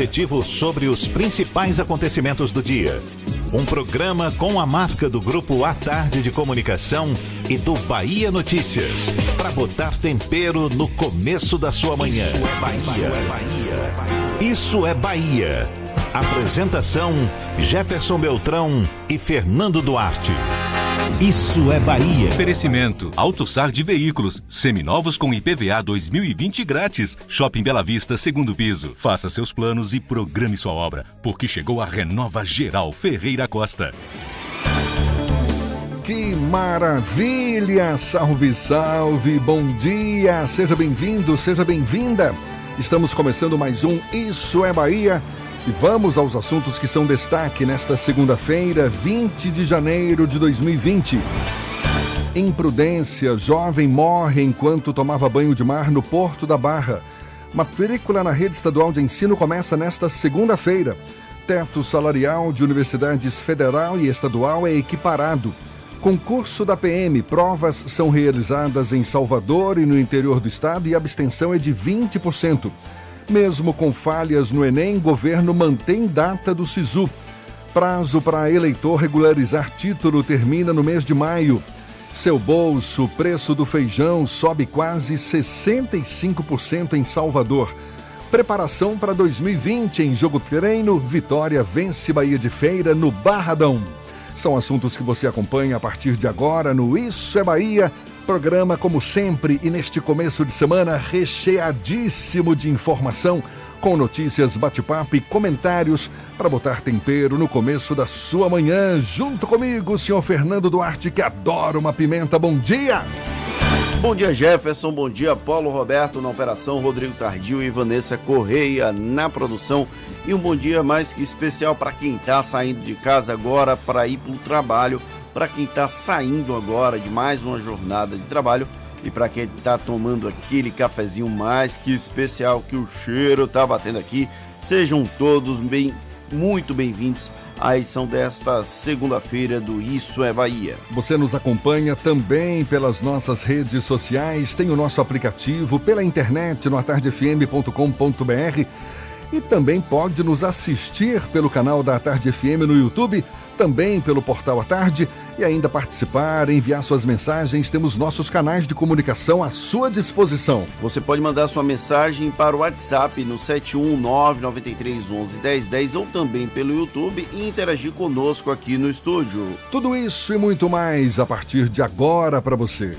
objetivo sobre os principais acontecimentos do dia. Um programa com a marca do Grupo A Tarde de Comunicação e do Bahia Notícias. Para botar tempero no começo da sua manhã. Isso é Bahia. Isso é Bahia. Apresentação: Jefferson Beltrão e Fernando Duarte. Isso é Bahia. Oferecimento. AutoSar de veículos. Seminovos com IPVA 2020 grátis. Shopping Bela Vista, segundo piso. Faça seus planos e programe sua obra, porque chegou a Renova Geral Ferreira Costa. Que maravilha! Salve, salve! Bom dia! Seja bem-vindo, seja bem-vinda! Estamos começando mais um Isso é Bahia e vamos aos assuntos que são destaque nesta segunda-feira, 20 de janeiro de 2020. Imprudência: jovem morre enquanto tomava banho de mar no Porto da Barra. Matrícula na rede estadual de ensino começa nesta segunda-feira. Teto salarial de universidades federal e estadual é equiparado. Concurso da PM: provas são realizadas em Salvador e no interior do estado e a abstenção é de 20%. Mesmo com falhas no Enem, governo mantém data do SISU. Prazo para eleitor regularizar título termina no mês de maio. Seu bolso, preço do feijão sobe quase 65% em Salvador. Preparação para 2020 em jogo treino, Vitória vence Bahia de Feira no Barradão. São assuntos que você acompanha a partir de agora no Isso é Bahia. Programa, como sempre, e neste começo de semana recheadíssimo de informação, com notícias, bate-papo e comentários para botar tempero no começo da sua manhã. Junto comigo, senhor Fernando Duarte, que adora uma pimenta. Bom dia! Bom dia, Jefferson. Bom dia, Paulo Roberto na operação, Rodrigo Tardio e Vanessa Correia na produção. E um bom dia mais que especial para quem está saindo de casa agora para ir para o trabalho para quem está saindo agora de mais uma jornada de trabalho e para quem está tomando aquele cafezinho mais que especial que o cheiro está batendo aqui. Sejam todos bem, muito bem-vindos à edição desta segunda-feira do Isso é Bahia. Você nos acompanha também pelas nossas redes sociais, tem o nosso aplicativo pela internet no atardefm.com.br e também pode nos assistir pelo canal da Tarde FM no YouTube também pelo portal à tarde e ainda participar, enviar suas mensagens, temos nossos canais de comunicação à sua disposição. Você pode mandar sua mensagem para o WhatsApp no 71993111010 ou também pelo YouTube e interagir conosco aqui no estúdio. Tudo isso e muito mais a partir de agora para você.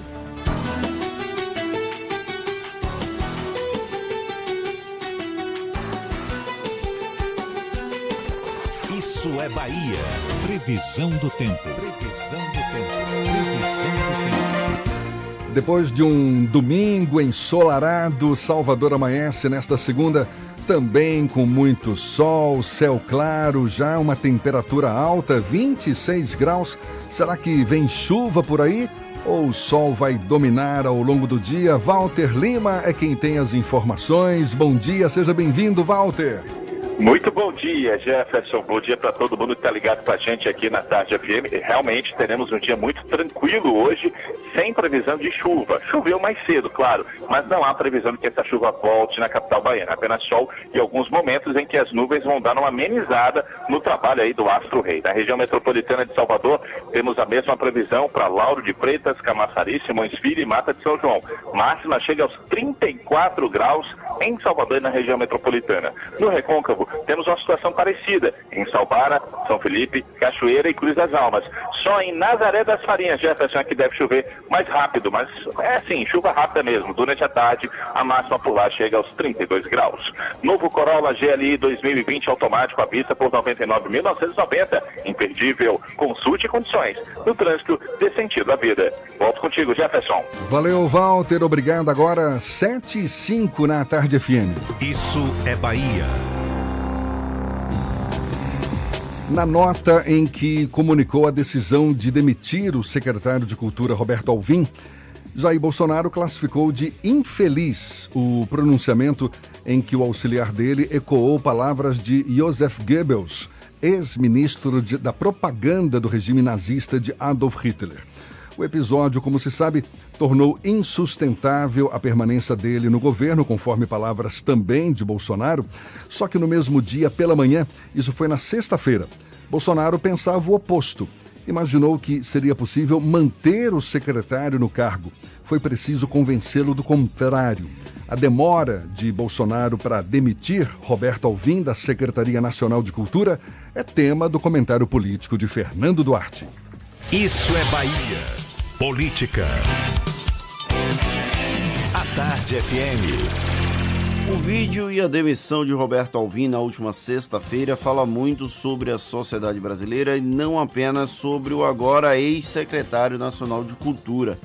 Previsão do tempo. Previsão do tempo. Previsão do tempo. Depois de um domingo ensolarado, Salvador amanhece nesta segunda também com muito sol, céu claro, já uma temperatura alta, 26 graus. Será que vem chuva por aí? Ou o sol vai dominar ao longo do dia? Walter Lima é quem tem as informações. Bom dia, seja bem-vindo, Walter. Muito bom dia, Jefferson. Bom dia para todo mundo que está ligado com a gente aqui na Tarde FM. Realmente teremos um dia muito tranquilo hoje, sem previsão de chuva. Choveu mais cedo, claro, mas não há previsão de que essa chuva volte na capital baiana. Apenas sol e alguns momentos em que as nuvens vão dar uma amenizada no trabalho aí do Astro Rei. Na região metropolitana de Salvador, temos a mesma previsão para Lauro de Freitas, Camaçari, Simões Filho e Mata de São João. Máxima chega aos 34 graus em Salvador e na região metropolitana. No Recôncavo, Temos uma situação parecida em Salbara, São Felipe, Cachoeira e Cruz das Almas. Só em Nazaré das Farinhas, Jefferson, é que deve chover mais rápido, mas é assim, chuva rápida mesmo. Durante a tarde, a máxima por lá chega aos 32 graus. Novo Corolla GLI 2020 automático à vista por 99.990. Imperdível. Consulte condições. No trânsito, dê sentido à vida. Volto contigo, Jefferson. Valeu, Walter. Obrigado. Agora, 7 e 5 na Tarde FM. Isso é Bahia. Na nota em que comunicou a decisão de demitir o secretário de Cultura Roberto Alvim, Jair Bolsonaro classificou de infeliz o pronunciamento em que o auxiliar dele ecoou palavras de Joseph Goebbels, ex-ministro da propaganda do regime nazista de Adolf Hitler. O episódio, como se sabe, tornou insustentável a permanência dele no governo, conforme palavras também de Bolsonaro. Só que no mesmo dia, pela manhã, isso foi na sexta-feira, Bolsonaro pensava o oposto. Imaginou que seria possível manter o secretário no cargo. Foi preciso convencê-lo do contrário. A demora de Bolsonaro para demitir Roberto Alvim da Secretaria Nacional de Cultura é tema do comentário político de Fernando Duarte. Isso é Bahia. Política. A Tarde FM. O vídeo e a demissão de Roberto Alvim na última sexta-feira fala muito sobre a sociedade brasileira e não apenas sobre o agora ex-secretário nacional de Cultura.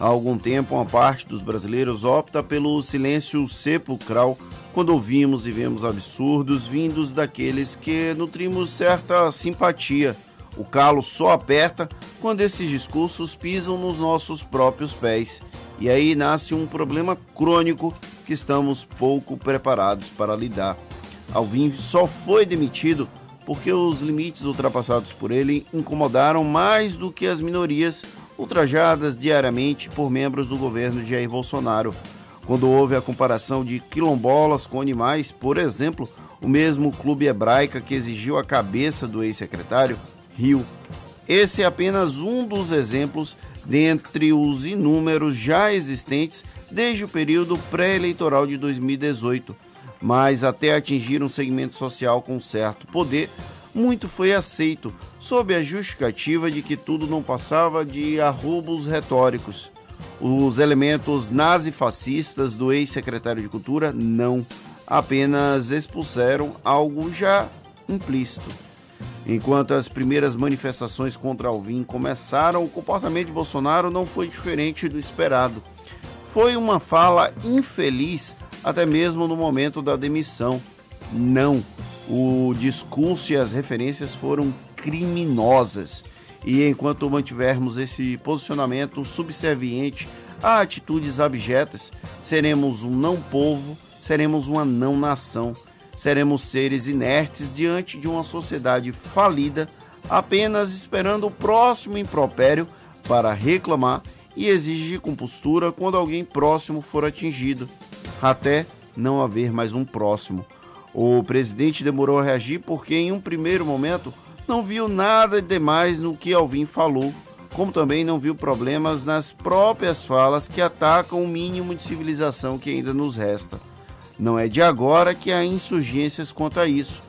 Há algum tempo, uma parte dos brasileiros opta pelo silêncio sepulcral quando ouvimos e vemos absurdos vindos daqueles que nutrimos certa simpatia o calo só aperta quando esses discursos pisam nos nossos próprios pés. E aí nasce um problema crônico que estamos pouco preparados para lidar. Alvim só foi demitido porque os limites ultrapassados por ele incomodaram mais do que as minorias ultrajadas diariamente por membros do governo de Jair Bolsonaro. Quando houve a comparação de quilombolas com animais, por exemplo, o mesmo clube hebraica que exigiu a cabeça do ex-secretário Rio. Esse é apenas um dos exemplos dentre os inúmeros já existentes desde o período pré-eleitoral de 2018. Mas até atingir um segmento social com certo poder, muito foi aceito, sob a justificativa de que tudo não passava de arrobos retóricos. Os elementos nazifascistas do ex-secretário de Cultura não, apenas expulsaram algo já implícito. Enquanto as primeiras manifestações contra Alvim começaram, o comportamento de Bolsonaro não foi diferente do esperado. Foi uma fala infeliz até mesmo no momento da demissão. Não, o discurso e as referências foram criminosas. E enquanto mantivermos esse posicionamento subserviente a atitudes abjetas, seremos um não povo, seremos uma não nação seremos seres inertes diante de uma sociedade falida, apenas esperando o próximo impropério para reclamar e exigir compostura quando alguém próximo for atingido, até não haver mais um próximo. O presidente demorou a reagir porque, em um primeiro momento, não viu nada demais no que Alvim falou, como também não viu problemas nas próprias falas que atacam o mínimo de civilização que ainda nos resta. Não é de agora que há insurgências quanto a isso.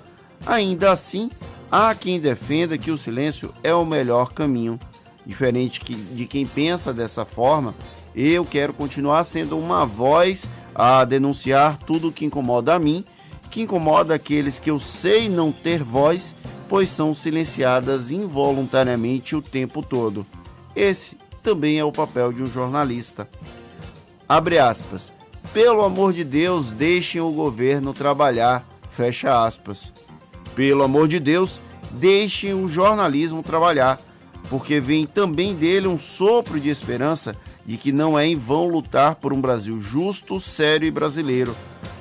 Ainda assim, há quem defenda que o silêncio é o melhor caminho. Diferente de quem pensa dessa forma, eu quero continuar sendo uma voz a denunciar tudo que incomoda a mim, que incomoda aqueles que eu sei não ter voz, pois são silenciadas involuntariamente o tempo todo. Esse também é o papel de um jornalista. Abre aspas. Pelo amor de Deus, deixem o governo trabalhar. Fecha aspas. Pelo amor de Deus, deixem o jornalismo trabalhar, porque vem também dele um sopro de esperança de que não é em vão lutar por um Brasil justo, sério e brasileiro.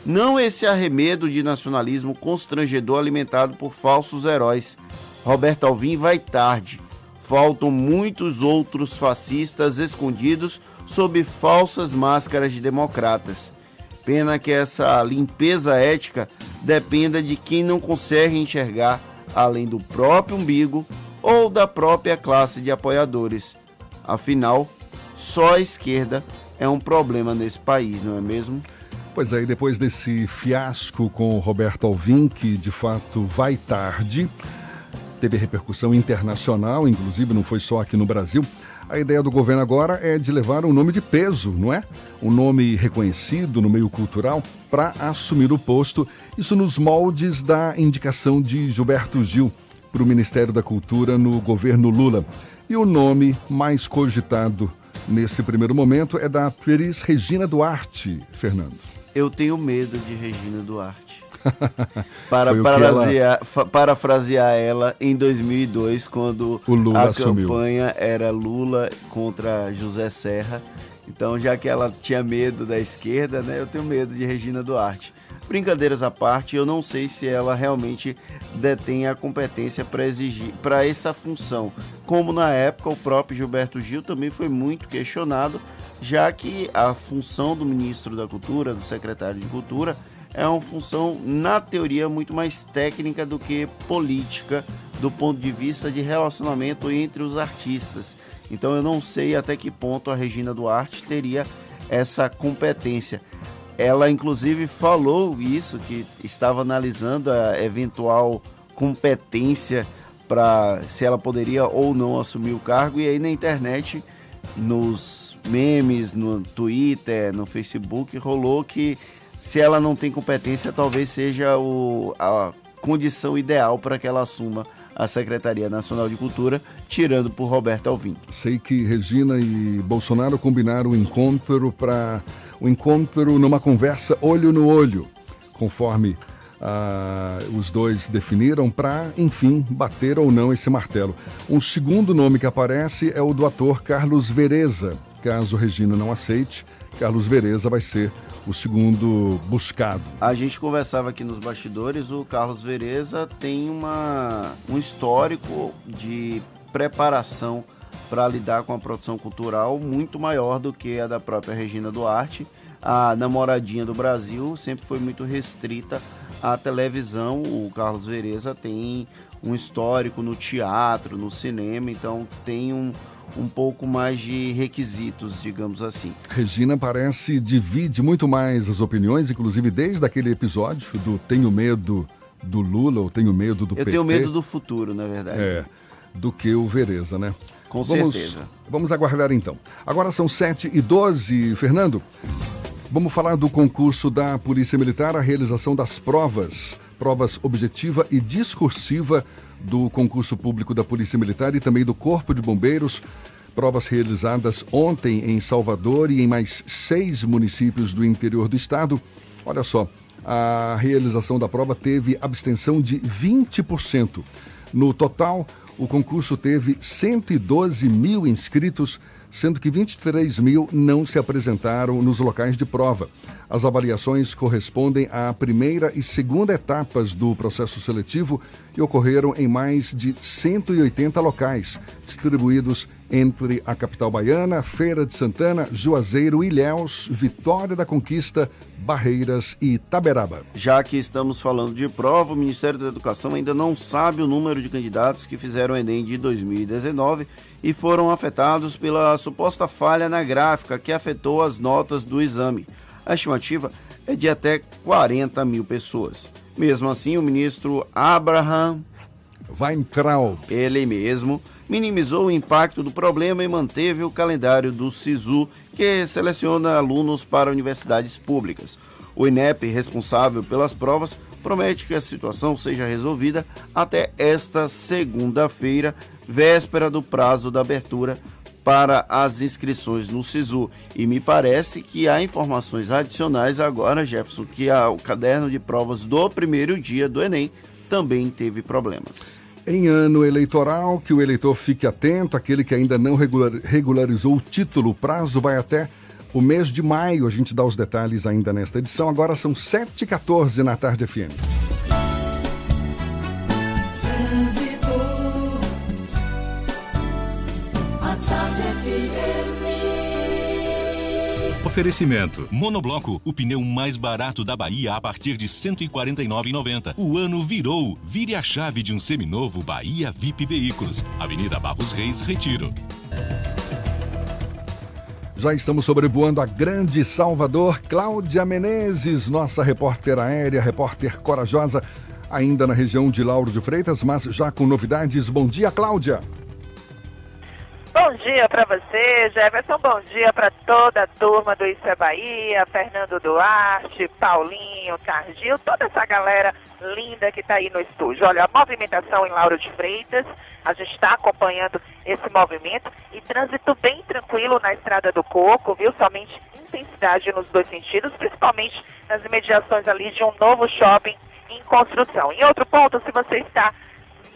Não esse arremedo de nacionalismo constrangedor alimentado por falsos heróis. Roberto Alvim vai tarde. Faltam muitos outros fascistas escondidos sob falsas máscaras de democratas. Pena que essa limpeza ética dependa de quem não consegue enxergar além do próprio umbigo ou da própria classe de apoiadores. Afinal, só a esquerda é um problema nesse país, não é mesmo? Pois é, depois desse fiasco com o Roberto Alvim, que de fato vai tarde, teve repercussão internacional, inclusive não foi só aqui no Brasil. A ideia do governo agora é de levar um nome de peso, não é? Um nome reconhecido no meio cultural para assumir o posto. Isso nos moldes da indicação de Gilberto Gil para o Ministério da Cultura no governo Lula. E o nome mais cogitado nesse primeiro momento é da atriz Regina Duarte, Fernando. Eu tenho medo de Regina Duarte. Para parafrasear, ela... parafrasear ela em 2002, quando a assumiu. campanha era Lula contra José Serra. Então, já que ela tinha medo da esquerda, né, eu tenho medo de Regina Duarte. Brincadeiras à parte, eu não sei se ela realmente detém a competência para exigir para essa função. Como na época o próprio Gilberto Gil também foi muito questionado, já que a função do ministro da Cultura, do secretário de Cultura, é uma função, na teoria, muito mais técnica do que política, do ponto de vista de relacionamento entre os artistas. Então eu não sei até que ponto a Regina Duarte teria essa competência. Ela, inclusive, falou isso, que estava analisando a eventual competência para se ela poderia ou não assumir o cargo, e aí na internet, nos memes, no Twitter, no Facebook, rolou que se ela não tem competência, talvez seja o, a condição ideal para que ela assuma a Secretaria Nacional de Cultura, tirando por Roberto Alvim. Sei que Regina e Bolsonaro combinaram o encontro para o um encontro numa conversa olho no olho, conforme ah, os dois definiram para, enfim, bater ou não esse martelo. Um segundo nome que aparece é o do ator Carlos Vereza. Caso Regina não aceite, Carlos Vereza vai ser o segundo buscado. A gente conversava aqui nos bastidores, o Carlos Vereza tem uma, um histórico de preparação para lidar com a produção cultural muito maior do que a da própria Regina Duarte. A namoradinha do Brasil sempre foi muito restrita à televisão. O Carlos Vereza tem um histórico no teatro, no cinema, então tem um, um pouco mais de requisitos, digamos assim. Regina parece divide muito mais as opiniões, inclusive desde aquele episódio do Tenho Medo do Lula ou Tenho Medo do Eu PT. Eu tenho medo do futuro, na verdade. É, do que o Vereza, né? Com vamos, certeza. Vamos aguardar então. Agora são 7 e 12, Fernando. Vamos falar do concurso da Polícia Militar, a realização das provas, provas objetiva e discursiva do concurso público da Polícia Militar e também do Corpo de Bombeiros. Provas realizadas ontem em Salvador e em mais seis municípios do interior do estado. Olha só, a realização da prova teve abstenção de 20%. No total, o concurso teve 112 mil inscritos sendo que 23 mil não se apresentaram nos locais de prova. As avaliações correspondem à primeira e segunda etapas do processo seletivo e ocorreram em mais de 180 locais, distribuídos entre a capital baiana, Feira de Santana, Juazeiro, Ilhéus, Vitória da Conquista, Barreiras e Taberaba. Já que estamos falando de prova, o Ministério da Educação ainda não sabe o número de candidatos que fizeram o Enem de 2019 e foram afetados pela suposta falha na gráfica que afetou as notas do exame. A estimativa é de até 40 mil pessoas. Mesmo assim, o ministro Abraham Weintraub, ele mesmo, minimizou o impacto do problema e manteve o calendário do SISU, que seleciona alunos para universidades públicas. O INEP, responsável pelas provas, promete que a situação seja resolvida até esta segunda-feira, véspera do prazo da abertura para as inscrições no SISU. E me parece que há informações adicionais agora, Jefferson, que o caderno de provas do primeiro dia do Enem também teve problemas. Em ano eleitoral, que o eleitor fique atento, aquele que ainda não regularizou o título, o prazo vai até o mês de maio. A gente dá os detalhes ainda nesta edição. Agora são 7h14 na tarde FM. Oferecimento. Monobloco, o pneu mais barato da Bahia a partir de R$ 149,90. O ano virou. Vire a chave de um seminovo Bahia VIP Veículos. Avenida Barros Reis, Retiro. Já estamos sobrevoando a grande Salvador. Cláudia Menezes, nossa repórter aérea, repórter corajosa, ainda na região de Lauro de Freitas, mas já com novidades. Bom dia, Cláudia. Bom dia para você, Jefferson. Bom dia para toda a turma do Isso é Bahia, Fernando Duarte, Paulinho, Targil, toda essa galera linda que está aí no estúdio. Olha, a movimentação em Lauro de Freitas, a gente está acompanhando esse movimento e trânsito bem tranquilo na Estrada do Coco, viu? Somente intensidade nos dois sentidos, principalmente nas imediações ali de um novo shopping em construção. Em outro ponto, se você está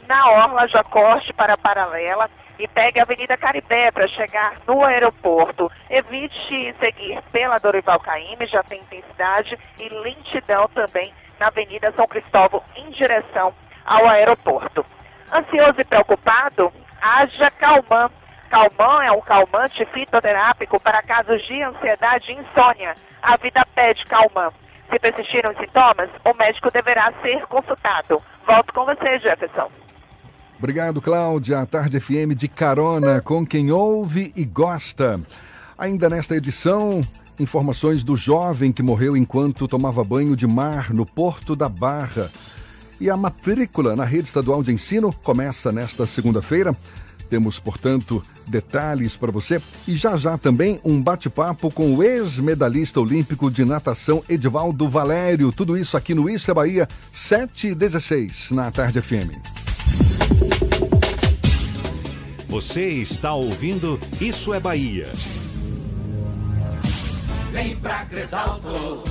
na Orla, já corte para a paralela e pegue a Avenida Caribé para chegar no aeroporto. Evite seguir pela Dorival Caymmi, já tem intensidade e lentidão também na Avenida São Cristóvão em direção ao aeroporto. Ansioso e preocupado? Haja Calman. Calman é um calmante fitoterápico para casos de ansiedade e insônia. A vida pede Calman. Se persistirem os sintomas, o médico deverá ser consultado. Volto com você, Jefferson. Obrigado, Cláudia. A Tarde FM de carona com quem ouve e gosta. Ainda nesta edição, informações do jovem que morreu enquanto tomava banho de mar no Porto da Barra. E a matrícula na rede estadual de ensino começa nesta segunda-feira. Temos, portanto, detalhes para você e já já também um bate-papo com o ex-medalhista olímpico de natação Edivaldo Valério. Tudo isso aqui no Isso é Bahia, 7 e 16 na Tarde FM. Você está ouvindo Isso é Bahia. Vem pra Cresalto,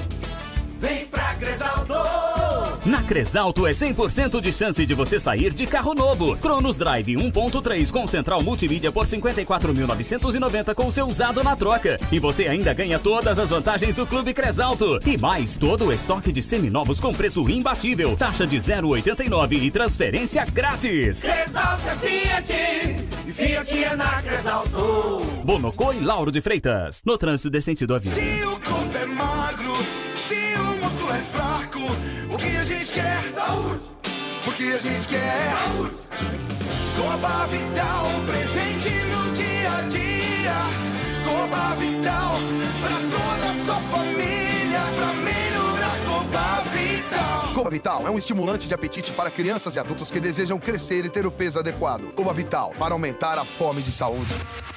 vem pra Cresalto. Na Cresalto é 100% de chance de você sair de carro novo. Cronos Drive 1.3 com central multimídia por 54.990 com seu usado na troca. E você ainda ganha todas as vantagens do Clube Cresalto. E mais, todo o estoque de seminovos com preço imbatível. Taxa de 0,89 e transferência grátis. Cresalto é Fiat e Fiat é na Cresalto. Bonocô e Lauro de Freitas. No trânsito de sentido avião. Se o corpo é magro, que a gente quer? Saúde! Coba Vital, presente no dia a dia. Coba Vital, pra toda a sua família, pra melhorar Coba Vital. É um estimulante de apetite para crianças e adultos que desejam crescer e ter o peso adequado. Coba Vital, para aumentar a fome de saúde.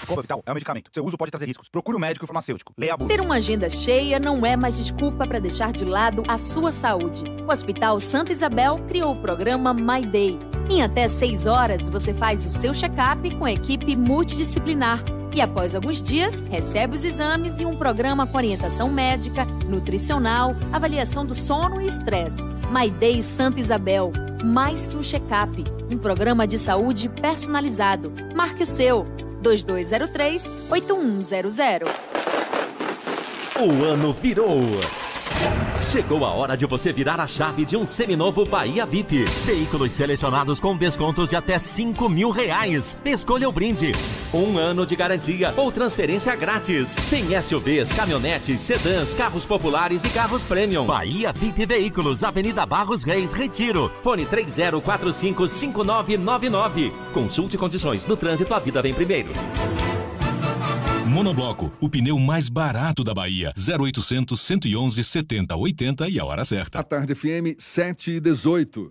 Coba Vital é um medicamento. Seu uso pode trazer riscos. Procure o um médico e farmacêutico. Leia a bula. Ter uma agenda cheia não é mais desculpa para deixar de lado a sua saúde. O Hospital Santa Isabel criou o programa My Day. Em até seis horas, você faz o seu check-up com a equipe multidisciplinar e após alguns dias recebe os exames e um programa com orientação médica, nutricional, avaliação do sono e estresse. My Santa Isabel, mais que um check-up, um programa de saúde personalizado. Marque o seu 2203 8100. O ano virou. Chegou a hora de você virar a chave de um seminovo Bahia VIP. Veículos selecionados com descontos de até 5 mil reais. Escolha o brinde. Um ano de garantia ou transferência grátis. Tem SUVs, caminhonetes, sedãs, carros populares e carros premium. Bahia VIP Veículos, Avenida Barros Reis, Retiro. Fone 30455999. Consulte condições. No trânsito, a vida vem primeiro. Monobloco, o pneu mais barato da Bahia. 0800 111 70 80 e a hora certa. A Tarde FM 7 e 18.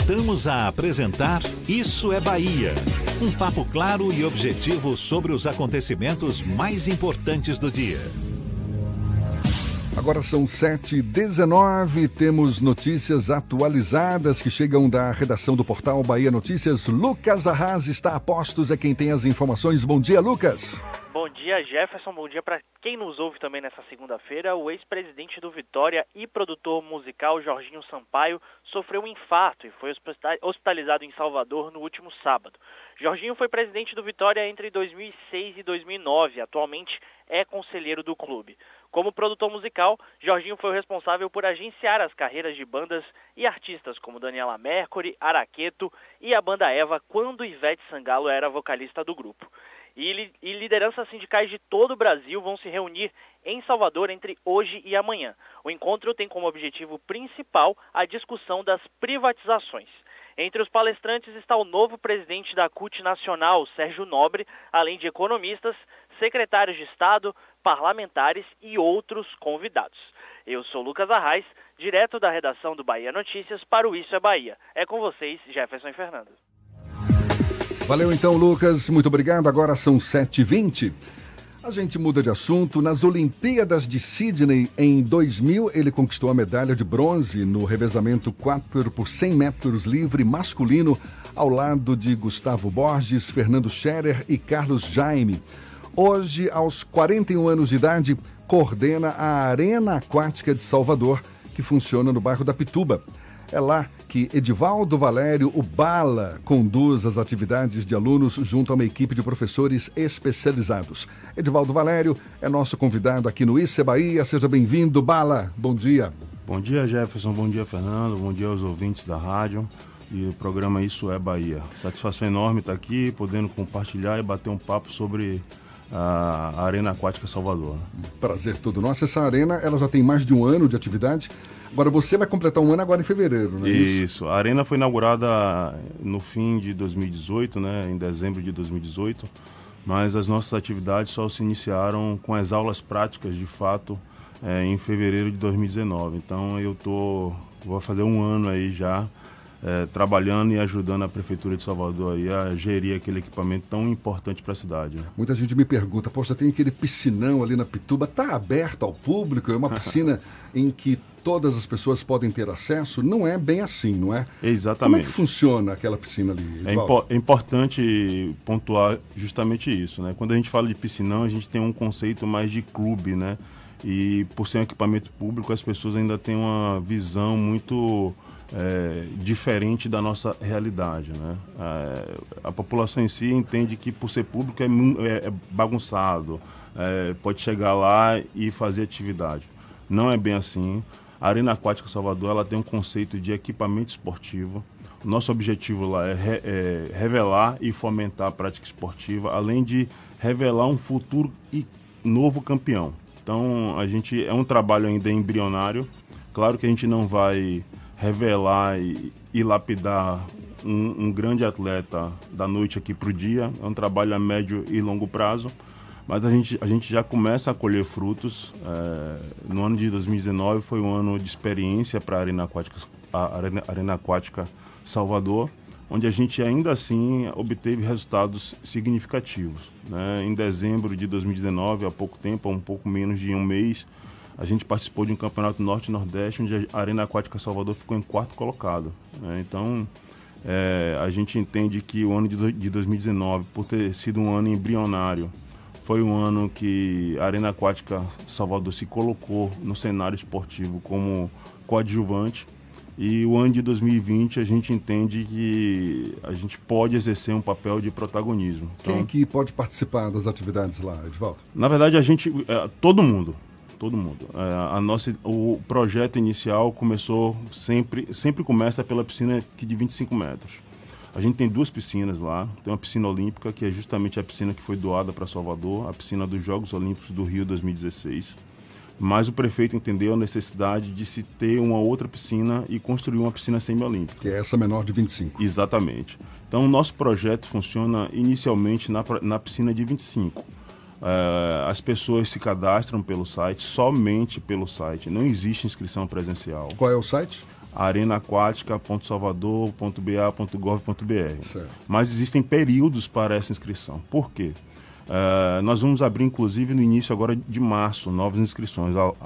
Voltamos a apresentar Isso é Bahia. Um papo claro e objetivo sobre os acontecimentos mais importantes do dia. Agora são 7h19, temos notícias atualizadas que chegam da redação do portal Bahia Notícias. Lucas Arras está a postos, é quem tem as informações. Bom dia, Lucas. Bom dia, Jefferson. Bom dia para quem nos ouve também nessa segunda-feira. O ex-presidente do Vitória e produtor musical Jorginho Sampaio sofreu um infarto e foi hospitalizado em Salvador no último sábado. Jorginho foi presidente do Vitória entre 2006 e 2009. Atualmente é conselheiro do clube. Como produtor musical, Jorginho foi o responsável por agenciar as carreiras de bandas e artistas como Daniela Mercury, Araqueto e a banda Eva quando Ivete Sangalo era vocalista do grupo. E, e lideranças sindicais de todo o Brasil vão se reunir em Salvador entre hoje e amanhã. O encontro tem como objetivo principal a discussão das privatizações. Entre os palestrantes está o novo presidente da CUT Nacional, Sérgio Nobre, além de economistas, secretários de Estado, parlamentares e outros convidados. Eu sou Lucas Arraes, direto da redação do Bahia Notícias para o Isso é Bahia. É com vocês, Jefferson Fernando. Valeu então, Lucas. Muito obrigado. Agora são 7h20. A gente muda de assunto. Nas Olimpíadas de Sydney, em 2000, ele conquistou a medalha de bronze no revezamento 4 por 100 metros livre masculino, ao lado de Gustavo Borges, Fernando Scherer e Carlos Jaime. Hoje, aos 41 anos de idade, coordena a Arena Aquática de Salvador, que funciona no bairro da Pituba. É lá que Edivaldo Valério, o Bala, conduz as atividades de alunos junto a uma equipe de professores especializados. Edivaldo Valério é nosso convidado aqui no é Bahia. Seja bem-vindo, Bala. Bom dia. Bom dia, Jefferson. Bom dia, Fernando. Bom dia aos ouvintes da rádio e o programa Isso é Bahia. Satisfação enorme estar aqui, podendo compartilhar e bater um papo sobre a Arena Aquática Salvador. Prazer todo nosso. Essa arena ela já tem mais de um ano de atividade. Agora você vai completar um ano agora em fevereiro, não é isso? Isso. A arena foi inaugurada no fim de 2018, né, em dezembro de 2018, mas as nossas atividades só se iniciaram com as aulas práticas, de fato, é, em fevereiro de 2019. Então eu tô vou fazer um ano aí já é, trabalhando e ajudando a Prefeitura de Salvador aí a gerir aquele equipamento tão importante para a cidade. Né? Muita gente me pergunta, poxa, tem aquele piscinão ali na Pituba, está aberto ao público? É uma piscina em que todas as pessoas podem ter acesso? Não é bem assim, não é? Exatamente. Como é que funciona aquela piscina ali? É, impo é, importante pontuar justamente isso, né? Quando a gente fala de piscinão, a gente tem um conceito mais de clube, né? E por ser um equipamento público, as pessoas ainda têm uma visão muito é, diferente da nossa realidade. Né? É, a população em si entende que por ser público é, é, é bagunçado, é, pode chegar lá e fazer atividade. Não é bem assim. A Arena Aquática Salvador ela tem um conceito de equipamento esportivo. Nosso objetivo lá é, re, é revelar e fomentar a prática esportiva, além de revelar um futuro e novo campeão. Então, a gente é um trabalho ainda embrionário. Claro que a gente não vai revelar e, e lapidar um, um, grande atleta da noite aqui para o dia. É um trabalho a médio e longo prazo, mas a gente, a gente já começa a colher frutos. É, no ano de 2019 foi um ano de experiência para a Arena Aquática, Arena Aquática Salvador, onde a gente ainda assim obteve resultados significativos. Né? Em dezembro de 2019, há pouco tempo, há um pouco menos de um mês, a gente participou de um campeonato norte-nordeste onde a Arena Aquática Salvador ficou em quarto colocado. Né? Então, é, a gente entende que o ano de, de 2019, por ter sido um ano embrionário, foi um ano que a Arena Aquática Salvador se colocou no cenário esportivo como coadjuvante. E o ano de 2020 a gente entende que a gente pode exercer um papel de protagonismo. Então, Quem que pode participar das atividades lá, Edvaldo? Na verdade, a gente, é, todo mundo, todo mundo. É, a nossa, o projeto inicial começou sempre, sempre começa pela piscina de 25 metros. A gente tem duas piscinas lá. Tem uma piscina olímpica, que é justamente a piscina que foi doada para Salvador, a piscina dos Jogos Olímpicos do Rio 2016. Mas o prefeito entendeu a necessidade de se ter uma outra piscina e construir uma piscina semiolímpica. Que é essa menor de 25. Exatamente. Então, o nosso projeto funciona inicialmente na, na piscina de 25 Uh, as pessoas se cadastram pelo site, somente pelo site. Não existe inscrição presencial. Qual é o site? arenaaquática.salvador.ba.gov.br. Mas existem períodos para essa inscrição. Por quê? Uh, nós vamos abrir, inclusive, no início agora de março, novas inscrições. Uh,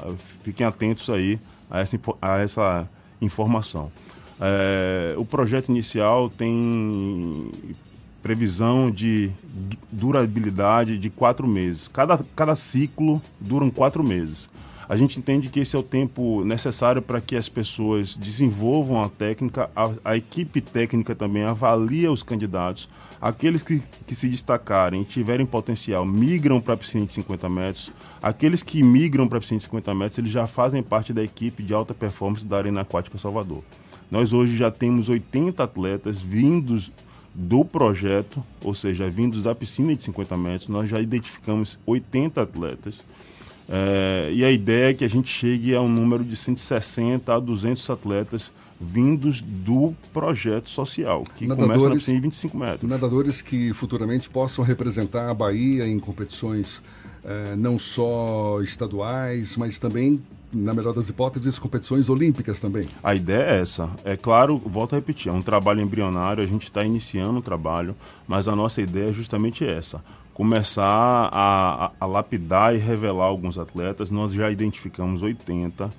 fiquem atentos aí a essa, a essa informação. O projeto inicial tem previsão de durabilidade de quatro meses. Cada, cada ciclo dura quatro meses. A gente entende que esse é o tempo necessário para que as pessoas desenvolvam a técnica, a, a equipe técnica também avalia os candidatos. Aqueles que, que se destacarem e tiverem potencial migram para a piscina de 50 metros. Aqueles que migram para a piscina de 50 metros, eles já fazem parte da equipe de alta performance da Arena Aquática Salvador. Nós hoje já temos 80 atletas vindos do projeto, ou seja, vindos da piscina de 50 metros. Nós já identificamos 80 atletas. É, e a ideia é que a gente chegue a um número de 160 a 200 atletas vindos do projeto social, que começa na piscina de 25 metros. Nadadores que futuramente possam representar a Bahia em competições eh, não só estaduais, mas também, na melhor das hipóteses, competições olímpicas também. A ideia é essa. É claro, volto a repetir, é um trabalho embrionário, a gente está iniciando o trabalho, mas a nossa ideia é justamente essa começar a, a, a, lapidar e revelar alguns atletas. Nós já identificamos 80.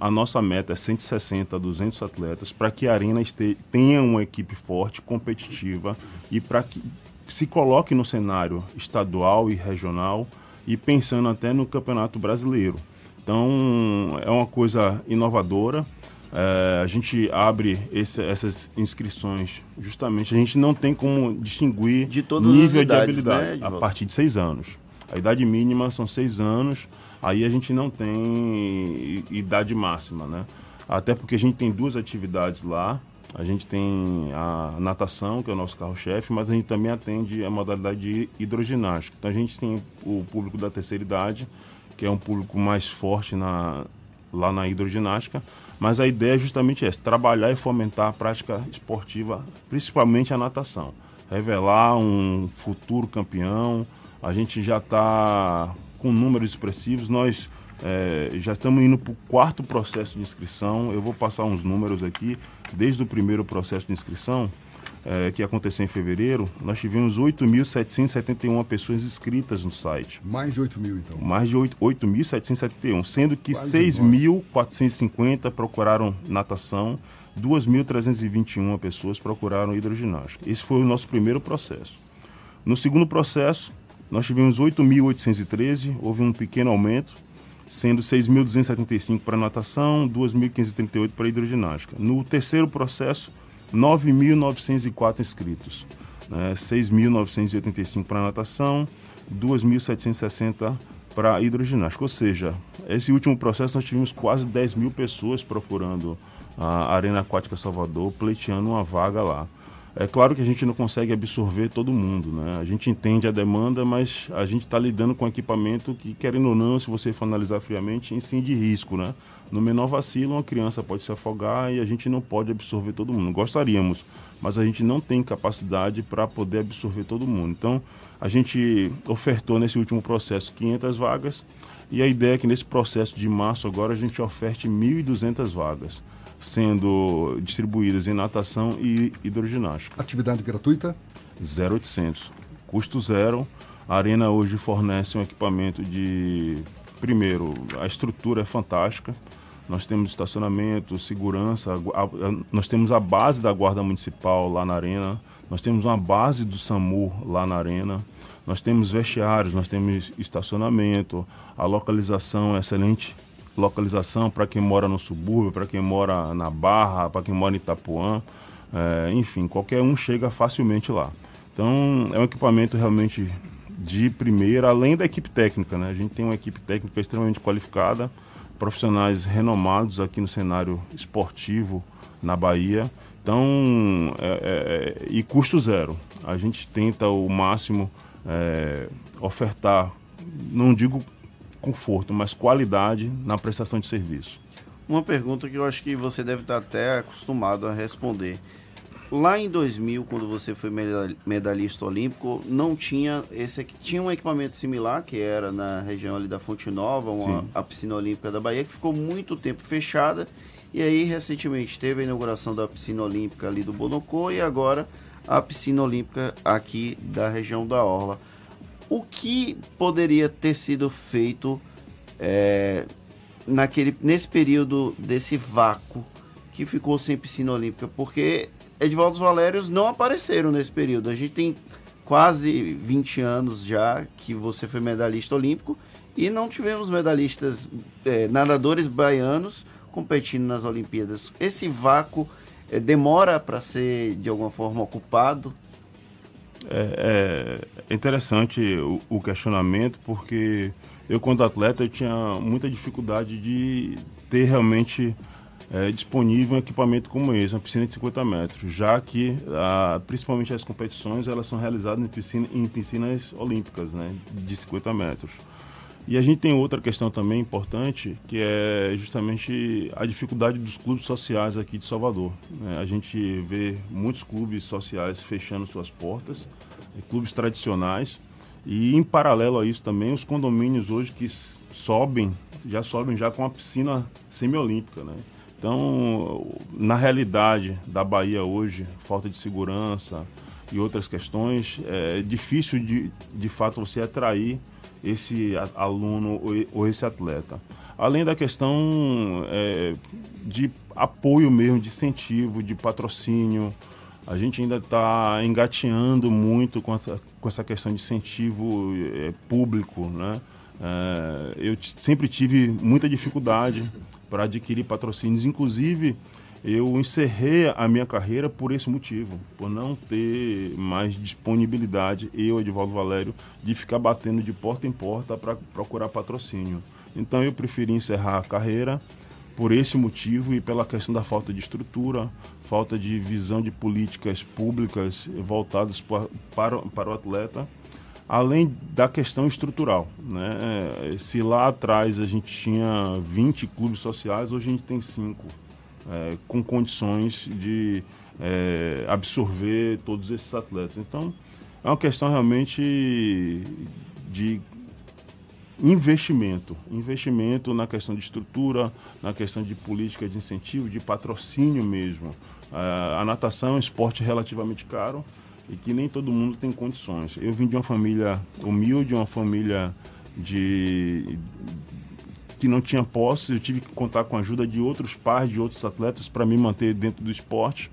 A nossa meta é 160 a 200 atletas para que a Arena este, tenha uma equipe forte, competitiva e para que se coloque no cenário estadual e regional e pensando até no Campeonato Brasileiro. Então, é uma coisa inovadora. É, a gente abre esse, essas inscrições justamente, a gente não tem como distinguir de todas nível idades, de habilidade né, a partir de seis anos. A idade mínima são seis anos, aí a gente não tem idade máxima, né? Até porque a gente tem duas atividades lá. A gente tem a natação, que é o nosso carro-chefe, mas a gente também atende a modalidade de hidroginástica. Então a gente tem o público da terceira idade, que é um público mais forte na, lá na hidroginástica, mas a ideia é justamente essa, trabalhar e fomentar a prática esportiva, principalmente a natação. Revelar um futuro campeão, a gente já está com números expressivos, nós é, já estamos indo para o quarto processo de inscrição, eu vou passar uns números aqui, desde o primeiro processo de inscrição, é, que aconteceu em fevereiro, nós tivemos 8.771 pessoas inscritas no site. Mais de 8 mil, então. Mais de 8.771, sendo que 6.450 procuraram natação, 2.321 pessoas procuraram hidroginástica. Esse foi o nosso primeiro processo. No segundo processo, nós tivemos 8.813, houve um pequeno aumento, sendo 6.275 para natação, 2.538 para hidroginástica. No terceiro processo, 9.904 inscritos, né? 6.985 para natação, 2.760 para hidroginástica. Ou seja, esse último processo nós tivemos quase 10 mil pessoas procurando a Arena Aquática Salvador, pleiteando uma vaga lá. É claro que a gente não consegue absorver todo mundo, né? A gente entende a demanda, mas a gente está lidando com equipamento que, querendo ou não, se você for analisar friamente, em sim de risco, né? No menor vacilo, uma criança pode se afogar e a gente não pode absorver todo mundo. Gostaríamos, mas a gente não tem capacidade para poder absorver todo mundo. Então, a gente ofertou nesse último processo 500 vagas e a ideia é que nesse processo de março agora a gente oferte 1.200 vagas sendo distribuídas em natação e hidroginástica. Atividade gratuita? 0800. Custo zero. A Arena hoje fornece um equipamento de. Primeiro, a estrutura é fantástica. Nós temos estacionamento, segurança, a, a, nós temos a base da Guarda Municipal lá na Arena, nós temos uma base do SAMU lá na Arena, nós temos vestiários, nós temos estacionamento, a localização é excelente. Localização para quem mora no subúrbio, para quem mora na Barra, para quem mora em Itapuã, é, enfim, qualquer um chega facilmente lá. Então é um equipamento realmente de primeira, além da equipe técnica, né? A gente tem uma equipe técnica extremamente qualificada, profissionais renomados aqui no cenário esportivo na Bahia. Então, é, é, e custo zero. A gente tenta o máximo é, ofertar, não digo conforto, mas qualidade na prestação de serviço. Uma pergunta que eu acho que você deve estar até acostumado a responder. Lá em 2000, quando você foi medalhista olímpico, não tinha esse tinha um equipamento similar que era na região ali da Fonte Nova, uma, a piscina olímpica da Bahia que ficou muito tempo fechada. E aí recentemente teve a inauguração da piscina olímpica ali do Bonocô e agora a piscina olímpica aqui da região da Orla. O que poderia ter sido feito é, naquele, nesse período desse vácuo que ficou sem piscina olímpica? Porque Edvaldo Valérios não apareceram nesse período. A gente tem quase 20 anos já que você foi medalhista olímpico e não tivemos medalhistas, é, nadadores baianos competindo nas Olimpíadas. Esse vácuo é, demora para ser de alguma forma ocupado? É, é interessante o, o, questionamento porque eu, quando atleta, eu tinha muita dificuldade de ter realmente é, disponível um equipamento como esse, uma piscina de 50 metros, já que a, principalmente as competições elas são realizadas em, piscina, em piscinas olímpicas, né, de 50 metros. E a gente tem outra questão também importante, que é justamente a dificuldade dos clubes sociais aqui de Salvador. Né? A gente vê muitos clubes sociais fechando suas portas, eh, clubes tradicionais, e em paralelo a isso também os condomínios hoje que sobem, já sobem já com a piscina semiolímpica, né? Então, na realidade da Bahia hoje, falta de segurança e outras questões, é difícil de, de fato você atrair esse aluno ou esse atleta. Além da questão é, de apoio mesmo, de incentivo, de patrocínio, a gente ainda está engateando muito com, com, essa questão de incentivo é, público, né? É, eu sempre tive muita dificuldade para adquirir patrocínios, inclusive eu encerrei a minha carreira por esse motivo, por não ter mais disponibilidade, eu, Edivaldo Valério, de ficar batendo de porta em porta para procurar patrocínio. Então eu preferi encerrar a carreira por esse motivo e pela questão da falta de estrutura, falta de visão de políticas públicas voltadas para, para, para o atleta, além da questão estrutural. Né? Se lá atrás a gente tinha 20 clubes sociais, hoje a gente tem 5 é, com condições de é, absorver todos esses atletas. Então, é uma questão realmente de investimento. Investimento na questão de estrutura, na questão de política de incentivo, de patrocínio mesmo. A, a natação é um esporte relativamente caro e que nem todo mundo tem condições. Eu vim de uma família humilde, uma família de, que não tinha posse, eu tive que contar com a ajuda de outros pais, de outros atletas para me manter dentro do esporte.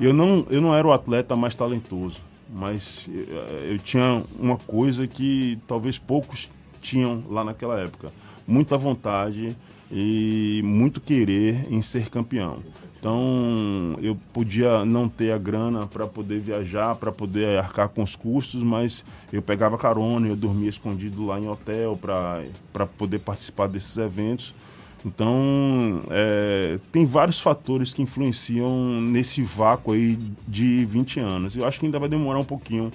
Eu não, eu não era o atleta mais talentoso, mas eh, eu tinha uma coisa que talvez poucos tinham lá naquela época: muita vontade e muito querer em ser campeão. Então eu podia não ter a grana para poder viajar, para poder arcar com os custos, mas eu pegava carona, eu dormia escondido lá em hotel para poder participar desses eventos. Então é, tem vários fatores que influenciam nesse vácuo aí de 20 anos. Eu acho que ainda vai demorar um pouquinho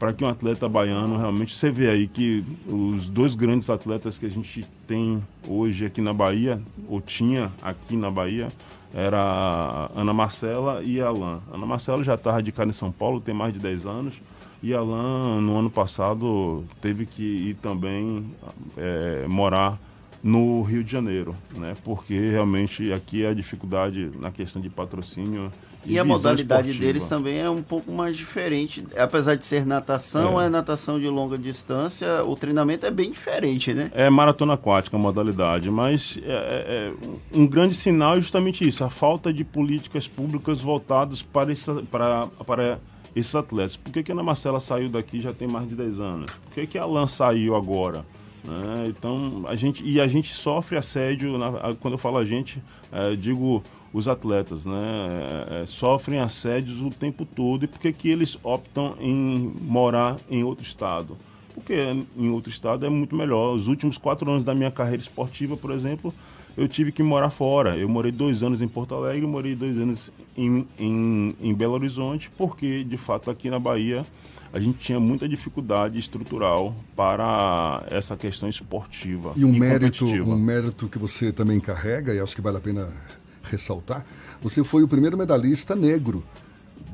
para que um atleta baiano realmente você vê aí que os dois grandes atletas que a gente tem hoje aqui na Bahia ou tinha aqui na Bahia era Ana Marcela e Alain. Ana Marcela já está radicada em São Paulo, tem mais de 10 anos, e Alain, no ano passado, teve que ir também é, morar no Rio de Janeiro, né? porque realmente aqui é a dificuldade na questão de patrocínio e, a modalidade esportiva. deles também é um pouco mais diferente. Apesar de ser natação, é. é. natação de longa distância, o treinamento é bem diferente, né? É maratona aquática a modalidade, mas é, é, é um grande sinal é justamente isso, a falta de políticas públicas voltadas para, essa, para, para esses atletas. Por que, que a Ana Marcela saiu daqui já tem mais de 10 anos? Por que, que a Alan saiu agora? Né? Então, a gente, e a gente sofre assédio, na, quando eu falo a gente, é, digo os atletas, né? É, é, sofrem assédios o tempo todo e por que, que eles optam em morar em outro estado? Porque em outro estado é muito melhor. Os últimos quatro anos da minha carreira esportiva, por exemplo, eu tive que morar fora. Eu morei dois anos em Porto Alegre, morei dois anos em, em, em Belo Horizonte, porque de fato aqui na Bahia a gente tinha muita dificuldade estrutural para essa questão esportiva. E um e mérito, um mérito que você também carrega, e acho que vale a pena ressaltar, você foi o primeiro medalhista negro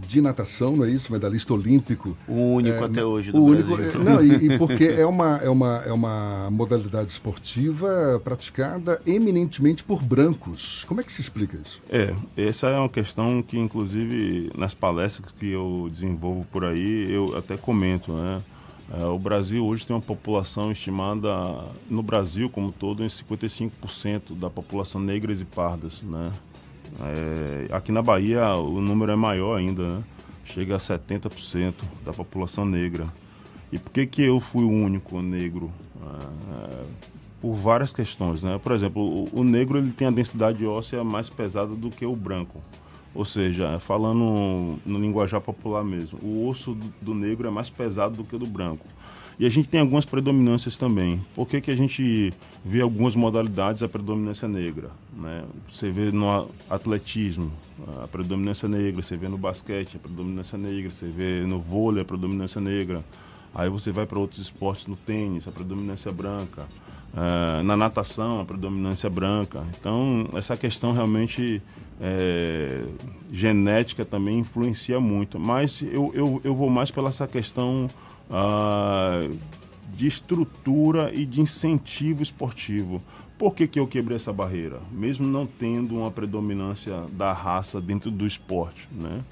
de natação, não é isso? Medalhista olímpico. O único é, até hoje do o Brasil. Único, não, e, e, porque é uma, é, uma, é uma modalidade esportiva praticada eminentemente por brancos. Como é que se explica isso? É, essa é uma questão que, inclusive, nas palestras que eu desenvolvo por aí, eu até comento, né? É, o Brasil hoje tem uma população estimada, no Brasil como todo, em 55% da população negras e pardas, né? É, aqui na Bahia o número é maior ainda, né? chega a 70% da população negra. E por que, que eu fui o único negro? Ah, por várias questões, né? Por exemplo, o, o, negro ele tem a densidade óssea mais pesada do que o branco. Ou seja, falando no linguajar popular mesmo, o osso do, do negro é mais pesado do que o do branco. E a gente tem algumas predominâncias também. Por que, que a gente vê algumas modalidades a predominância negra? Né? Você vê no atletismo a predominância negra, você vê no basquete a predominância negra, você vê no vôlei a predominância negra. Aí você vai para outros esportes, no tênis, a predominância branca. Uh, na natação, a predominância branca. Então, essa questão realmente é, genética também influencia muito. Mas eu, eu, eu vou mais pela essa questão ah, de estrutura e de incentivo esportivo. Por que, que eu quebrei essa barreira? Mesmo não tendo uma predominância da raça dentro do esporte, né?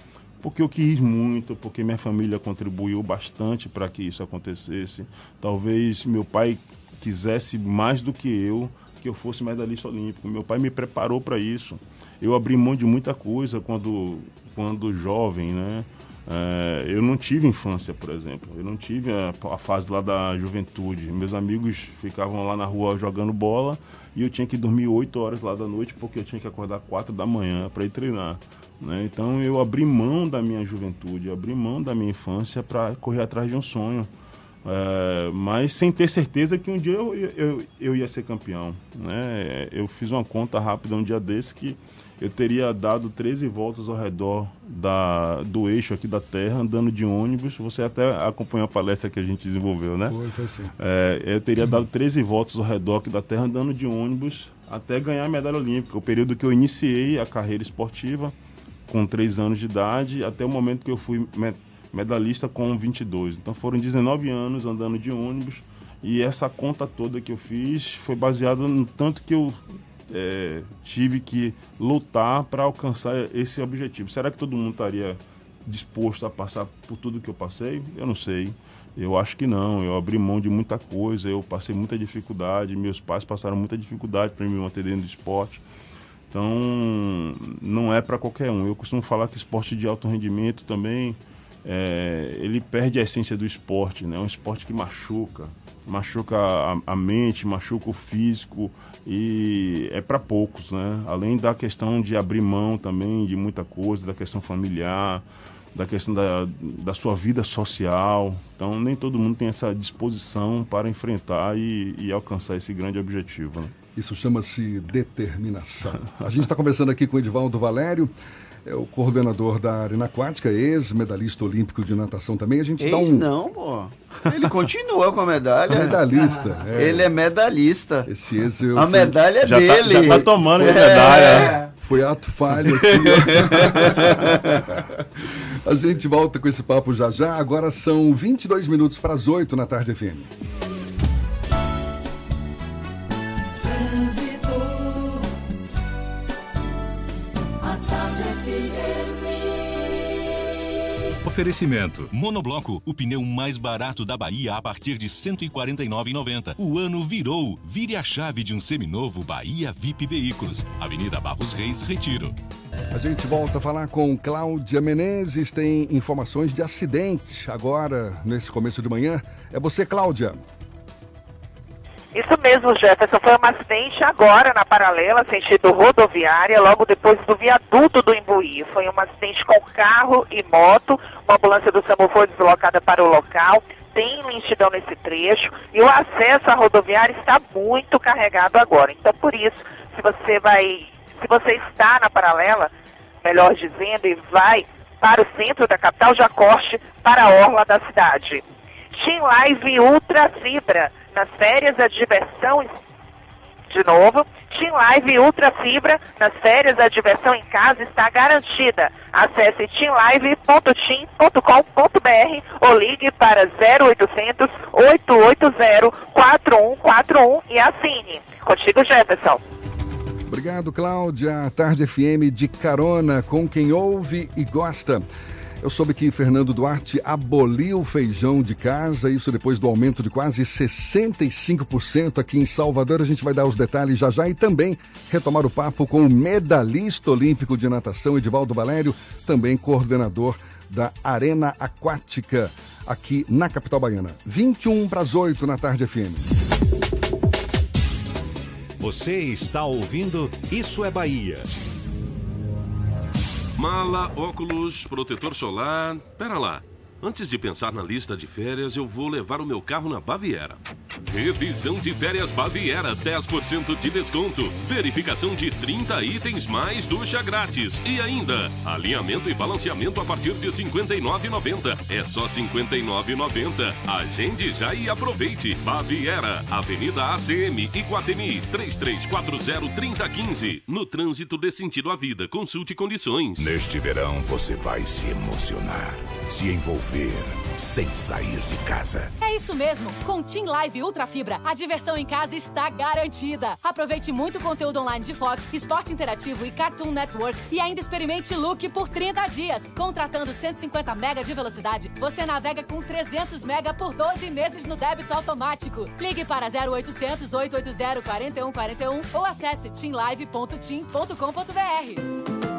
Porque eu quis muito, porque minha família contribuiu bastante para que isso acontecesse. Talvez meu pai quisesse mais do que eu que eu fosse medalhista olímpico. Meu pai me preparou para isso. Eu abri mão de muita coisa quando, quando jovem, né? É, eu não tive infância, por exemplo. Eu não tive a, a, fase lá da juventude. Meus amigos ficavam lá na rua jogando bola e eu tinha que dormir 8 horas lá da noite porque eu tinha que acordar 4 da manhã para ir treinar. Né? Então eu abri mão da minha juventude, abri mão da minha infância para correr atrás de um sonho. É, mas sem ter certeza que um dia eu, eu, eu ia ser campeão. Né? Eu fiz uma conta rápida um dia desse que eu teria dado 13 voltas ao redor da, do eixo aqui da Terra, andando de ônibus. Você até acompanhou a palestra que a gente desenvolveu, né? Foi, foi sim. É, eu teria dado 13 voltas ao redor aqui da Terra, andando de ônibus, até ganhar a medalha olímpica. O período que eu iniciei a carreira esportiva, com 3 anos de idade, até o momento que eu fui medalhista com 22. Então foram 19 anos andando de ônibus. E essa conta toda que eu fiz foi baseada no tanto que eu é, tive que lutar para alcançar esse objetivo. Será que todo mundo estaria disposto a passar por tudo que eu passei? Eu não sei. Eu acho que não. Eu abri mão de muita coisa, eu passei muita dificuldade, meus pais passaram muita dificuldade para me manter dentro do esporte. Então, não é para qualquer um. Eu costumo falar que esporte de alto rendimento também, é, ele perde a essência do esporte, né? É um esporte que machuca, machuca a, a mente, machuca o físico, e é para poucos, né? Além da questão de abrir mão também de muita coisa, da questão familiar, da questão da, da sua vida social. Então, nem todo mundo tem essa disposição para enfrentar e, e alcançar esse grande objetivo. Né? Isso chama-se determinação. A gente está conversando aqui com o Edivaldo Valério é o coordenador da Arena Aquática, ex-medalhista olímpico de natação também. A gente ex, dá um. Não, pô. Ele continua com a medalha. medalhista. É. Ele é medalhista. Esse ex eu A fui... medalha já dele. Tá, já tá tomando é. medalha. Foi ato falho aqui. a gente volta com esse papo já já. Agora são 22 minutos para as 8 na tarde FM. Oferecimento. Monobloco, o pneu mais barato da Bahia a partir de R$ 149,90. O ano virou. Vire a chave de um seminovo Bahia VIP Veículos. Avenida Barros Reis, Retiro. A gente volta a falar com Cláudia Menezes. Tem informações de acidente agora, nesse começo de manhã. É você, Cláudia. Isso mesmo, Jefferson. Foi um acidente agora na paralela, sentido rodoviária, logo depois do viaduto do Imbuí. Foi um acidente com carro e moto. Uma ambulância do SAMU foi deslocada para o local. Tem lentidão nesse trecho e o acesso à rodoviária está muito carregado agora. Então, por isso, se você vai, se você está na paralela, melhor dizendo, e vai para o centro da capital, já corte para a orla da cidade. Team Live Ultra Fibra nas férias a diversão de novo, Team Live Ultra Fibra nas férias a diversão em casa está garantida. Acesse teamlive.team.com.br ou ligue para 0800 880 4141 e assine. Contigo, Jefferson. Obrigado, Cláudia. Tarde FM de carona com quem ouve e gosta. Eu soube que Fernando Duarte aboliu o feijão de casa, isso depois do aumento de quase 65% aqui em Salvador. A gente vai dar os detalhes já já e também retomar o papo com o medalhista olímpico de natação, Edivaldo Valério, também coordenador da Arena Aquática. aqui na capital baiana. 21 para as 8 na tarde FM. Você está ouvindo Isso é Bahia. Mala, óculos, protetor solar. Pera lá. Antes de pensar na lista de férias, eu vou levar o meu carro na Baviera. Revisão de férias Baviera, 10% de desconto. Verificação de 30 itens mais ducha grátis. E ainda, alinhamento e balanceamento a partir de R$ 59,90. É só R$ 59,90. Agende já e aproveite. Baviera, Avenida ACM, Iguatemi, 3340-3015. No trânsito dê sentido à vida. Consulte condições. Neste verão você vai se emocionar, se envolver sem sair de casa. É isso mesmo. Com Team Live Ultra Fibra, a diversão em casa está garantida. Aproveite muito conteúdo online de Fox, Esporte Interativo e Cartoon Network e ainda experimente Look por 30 dias. Contratando 150 mega de velocidade, você navega com 300 mega por 12 meses no débito automático. Ligue para 0800 880 4141 ou acesse teamlive.team.com.br.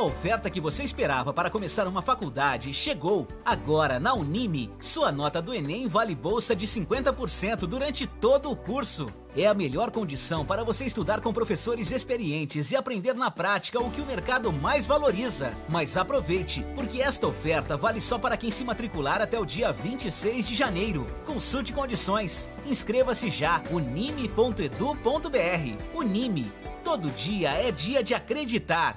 A oferta que você esperava para começar uma faculdade chegou. Agora, na Unime, sua nota do Enem vale bolsa de 50% durante todo o curso. É a melhor condição para você estudar com professores experientes e aprender na prática o que o mercado mais valoriza. Mas aproveite, porque esta oferta vale só para quem se matricular até o dia 26 de janeiro. Consulte condições. Inscreva-se já unime.edu.br. Unime. Todo dia é dia de acreditar.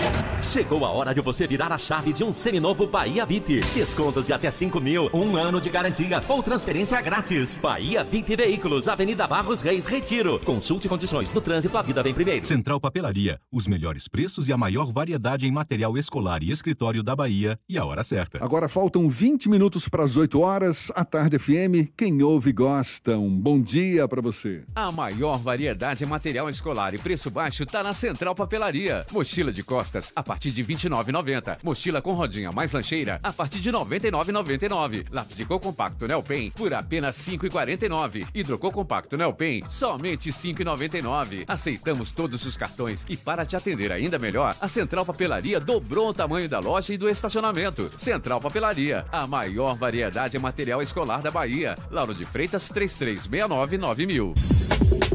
Thank you. Chegou a hora de você virar a chave de um seminovo Bahia VIP. Descontos de até 5 mil, um ano de garantia ou transferência grátis. Bahia VIP Veículos, Avenida Barros Reis, Retiro. Consulte condições no trânsito, a vida vem primeiro. Central Papelaria, os melhores preços e a maior variedade em material escolar e escritório da Bahia e a hora certa. Agora faltam 20 minutos para as 8 horas. A Tarde FM, quem ouve gosta. Um bom dia para você. A maior variedade em material escolar e preço baixo está na Central Papelaria. Mochila de costas a partir de R$ 29,90. Mochila com rodinha mais lancheira a partir de R$ 99,99. Lápis de cor compacto Nelpen por apenas R$ 5,49. Hidrocor compacto Nelpen somente R$ 5,99. Aceitamos todos os cartões e para te atender ainda melhor, a Central Papelaria dobrou o tamanho da loja e do estacionamento. Central Papelaria, a maior variedade em material escolar da Bahia. Lauro de Freitas 3369 9000.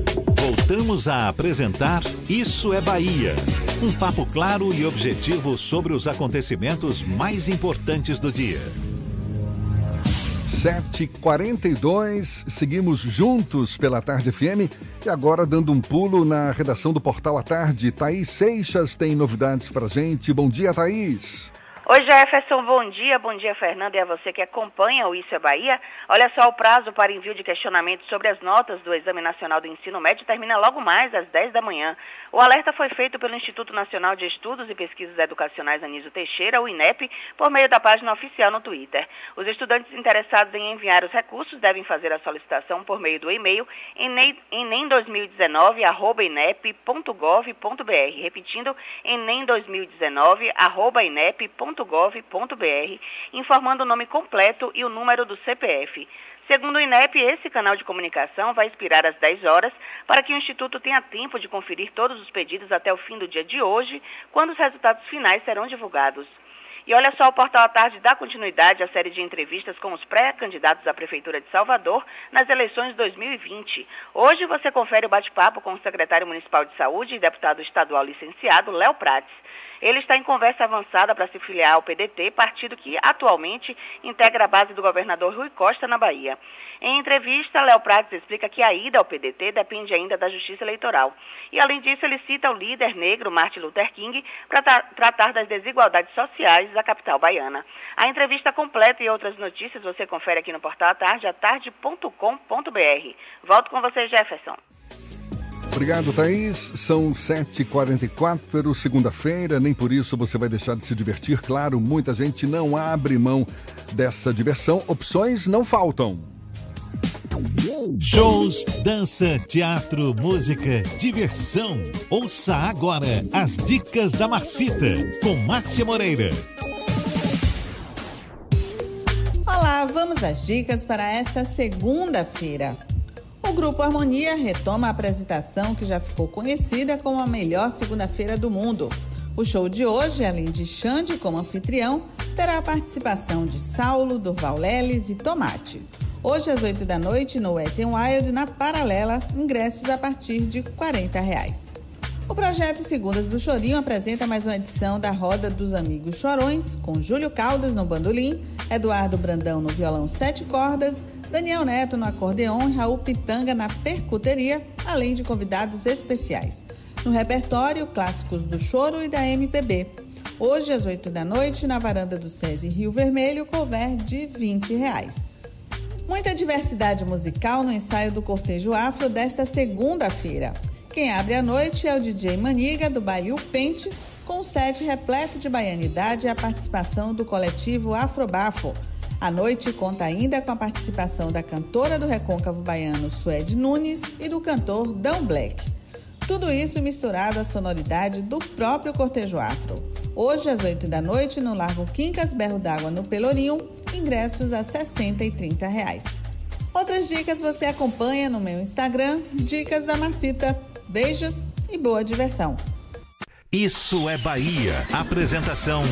Voltamos a apresentar Isso é Bahia. Um papo claro e objetivo sobre os acontecimentos mais importantes do dia. 7h42, seguimos juntos pela Tarde FM e agora dando um pulo na redação do Portal à Tarde. Thaís Seixas tem novidades pra gente. Bom dia, Thaís. Oi, Jefferson, bom dia. Bom dia, Fernanda, e a você que acompanha o Isso é Bahia. Olha só, o prazo para envio de questionamentos sobre as notas do Exame Nacional do Ensino Médio termina logo mais às 10 da manhã. O alerta foi feito pelo Instituto Nacional de Estudos e Pesquisas Educacionais Anísio Teixeira, o INEP, por meio da página oficial no Twitter. Os estudantes interessados em enviar os recursos devem fazer a solicitação por meio do e-mail enem2019.inep.gov.br. Repetindo, enem2019.inep.gov.br www.gov.br, informando o nome completo e o número do CPF. Segundo o INEP, esse canal de comunicação vai expirar às 10 horas para que o Instituto tenha tempo de conferir todos os pedidos até o fim do dia de hoje, quando os resultados finais serão divulgados. E olha só, o Portal à Tarde dá continuidade à série de entrevistas com os pré-candidatos à Prefeitura de Salvador nas eleições de 2020. Hoje você confere o bate-papo com o secretário municipal de Saúde e deputado estadual licenciado, Léo Prates. Ele está em conversa avançada para se filiar ao PDT, partido que atualmente integra a base do governador Rui Costa na Bahia. Em entrevista, Léo Prates explica que a ida ao PDT depende ainda da Justiça Eleitoral. E, além disso, ele cita o líder negro Martin Luther King para tra tratar das desigualdades sociais da capital baiana. A entrevista completa e outras notícias você confere aqui no portal à tarde, atarde.com.br. Volto com você, Jefferson. Obrigado, Thaís. São 7h44, segunda-feira. Nem por isso você vai deixar de se divertir. Claro, muita gente não abre mão dessa diversão. Opções não faltam. Shows, dança, teatro, música, diversão. Ouça agora as dicas da Marcita com Márcia Moreira. Olá, vamos às dicas para esta segunda-feira. O Grupo Harmonia retoma a apresentação que já ficou conhecida como a melhor segunda-feira do mundo. O show de hoje, além de Xande como anfitrião, terá a participação de Saulo, Durval Leles e Tomate. Hoje, às 8 da noite, no Wet n Wild, na Paralela, ingressos a partir de 40 reais. O projeto Segundas do Chorinho apresenta mais uma edição da Roda dos Amigos Chorões, com Júlio Caldas no bandolim, Eduardo Brandão no violão sete cordas, Daniel Neto no acordeon Raul Pitanga na percuteria, além de convidados especiais. No repertório, clássicos do choro e da MPB. Hoje, às 8 da noite, na varanda do SESI Rio Vermelho, cover de 20 reais. Muita diversidade musical no ensaio do Cortejo Afro desta segunda-feira. Quem abre a noite é o DJ Maniga, do Bahia Pente, com um set repleto de baianidade e a participação do coletivo Afrobafo. A noite conta ainda com a participação da cantora do recôncavo baiano Suede Nunes e do cantor Dan Black. Tudo isso misturado à sonoridade do próprio Cortejo Afro. Hoje, às 8 da noite, no Largo Quincas Berro d'Água, no Pelourinho, ingressos a 60 e 30 reais. Outras dicas você acompanha no meu Instagram, Dicas da Marcita. Beijos e boa diversão. Isso é Bahia. Apresentação: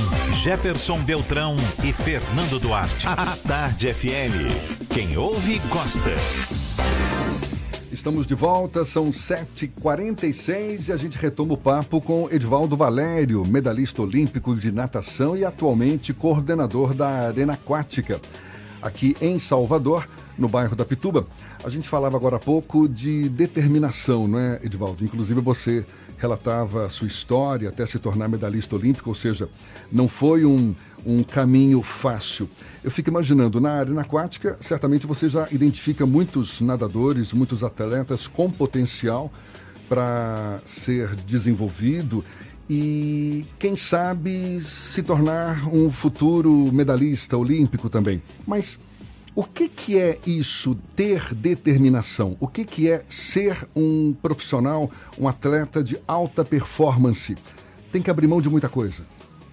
Jefferson Beltrão e Fernando Duarte. A Tarde FM. Quem ouve, gosta. Estamos de volta, são 7h46 e a gente retoma o papo com Edvaldo Valério, medalhista olímpico de natação e atualmente coordenador da Arena Aquática, aqui em Salvador, no bairro da Pituba. A gente falava agora há pouco de determinação, não é, Edvaldo? Inclusive você relatava a sua história até se tornar medalhista olímpico, ou seja, não foi um, um caminho fácil. Eu fico imaginando, na arena aquática, certamente você já identifica muitos nadadores, muitos atletas com potencial para ser desenvolvido e, quem sabe, se tornar um futuro medalhista olímpico também. Mas o que, que é isso, ter determinação? O que, que é ser um profissional, um atleta de alta performance? Tem que abrir mão de muita coisa.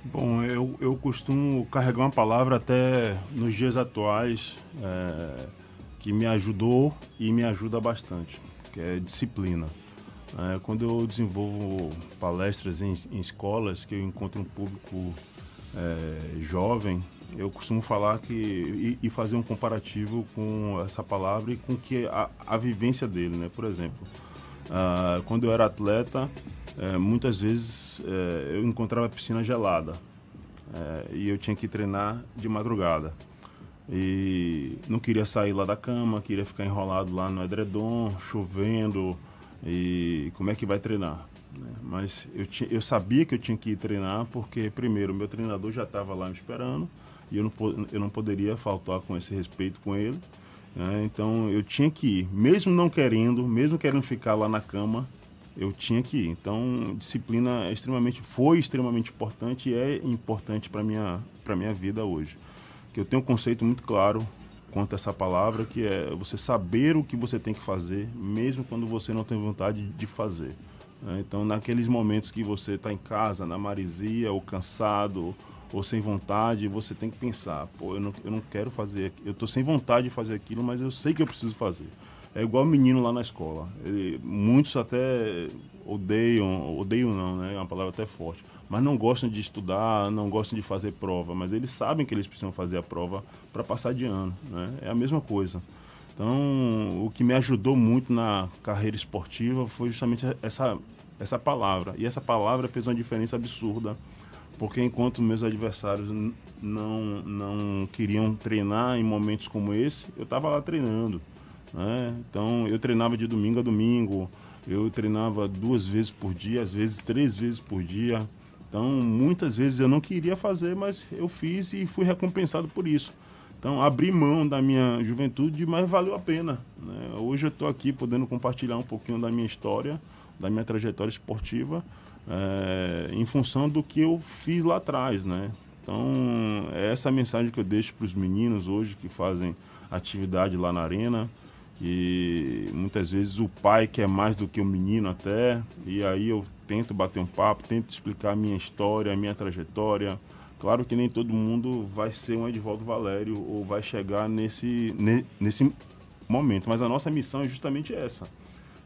Bom, eu, eu costumo carregar uma palavra até nos dias atuais é, que me ajudou e me ajuda bastante, que é disciplina. É, quando eu desenvolvo palestras em, em, escolas, que eu encontro um público é, jovem, eu costumo falar que e, e, fazer um comparativo com essa palavra e com que a, a vivência dele, né? Por exemplo, uh, quando eu era atleta, é, muitas vezes é, eu encontrava a piscina gelada é, e eu tinha que treinar de madrugada. E não queria sair lá da cama, queria ficar enrolado lá no edredom, chovendo, e como é que vai treinar? Né? Mas eu, tinha, eu sabia que eu tinha que ir treinar porque, primeiro, meu treinador já estava lá me esperando e eu não, eu não poderia faltar com esse respeito com ele. Né? Então eu tinha que ir, mesmo não querendo, mesmo querendo ficar lá na cama, eu tinha que ir. Então, disciplina é extremamente, foi extremamente importante e é importante para minha para minha vida hoje. Que eu tenho um conceito muito claro quanto a essa palavra, que é você saber o que você tem que fazer, mesmo quando você não tem vontade de fazer. Né? Então, naqueles momentos que você está em casa, na marisia, ou cansado, ou sem vontade, você tem que pensar, pô, eu não, eu não quero fazer, eu estou sem vontade de fazer aquilo, mas eu sei que eu preciso fazer. É igual o menino lá na escola. Ele, muitos até odeiam, odeiam não, né? É uma palavra até forte. Mas não gostam de estudar, não gostam de fazer prova. Mas eles sabem que eles precisam fazer a prova para passar de ano, né? É a mesma coisa. Então, o que me ajudou muito na carreira esportiva foi justamente essa, essa palavra. E essa palavra fez uma diferença absurda. Porque enquanto meus adversários não, não queriam treinar em momentos como esse, eu estava lá treinando. Né? Então eu treinava de domingo a domingo, eu treinava duas vezes por dia, às vezes três vezes por dia. Então muitas vezes eu não queria fazer, mas eu fiz e fui recompensado por isso. Então abri mão da minha juventude, mas valeu a pena. Né? Hoje eu estou aqui podendo compartilhar um pouquinho da minha história, da minha trajetória esportiva é, em função do que eu fiz lá atrás, né? Então, é essa mensagem que eu deixo para os meninos hoje que fazem atividade lá na arena. E muitas vezes o pai quer mais do que o menino até, e aí eu tento bater um papo, tento explicar a minha história, a minha trajetória. Claro que nem todo mundo vai ser um Edvaldo Valério ou vai chegar nesse, nesse momento, mas a nossa missão é justamente essa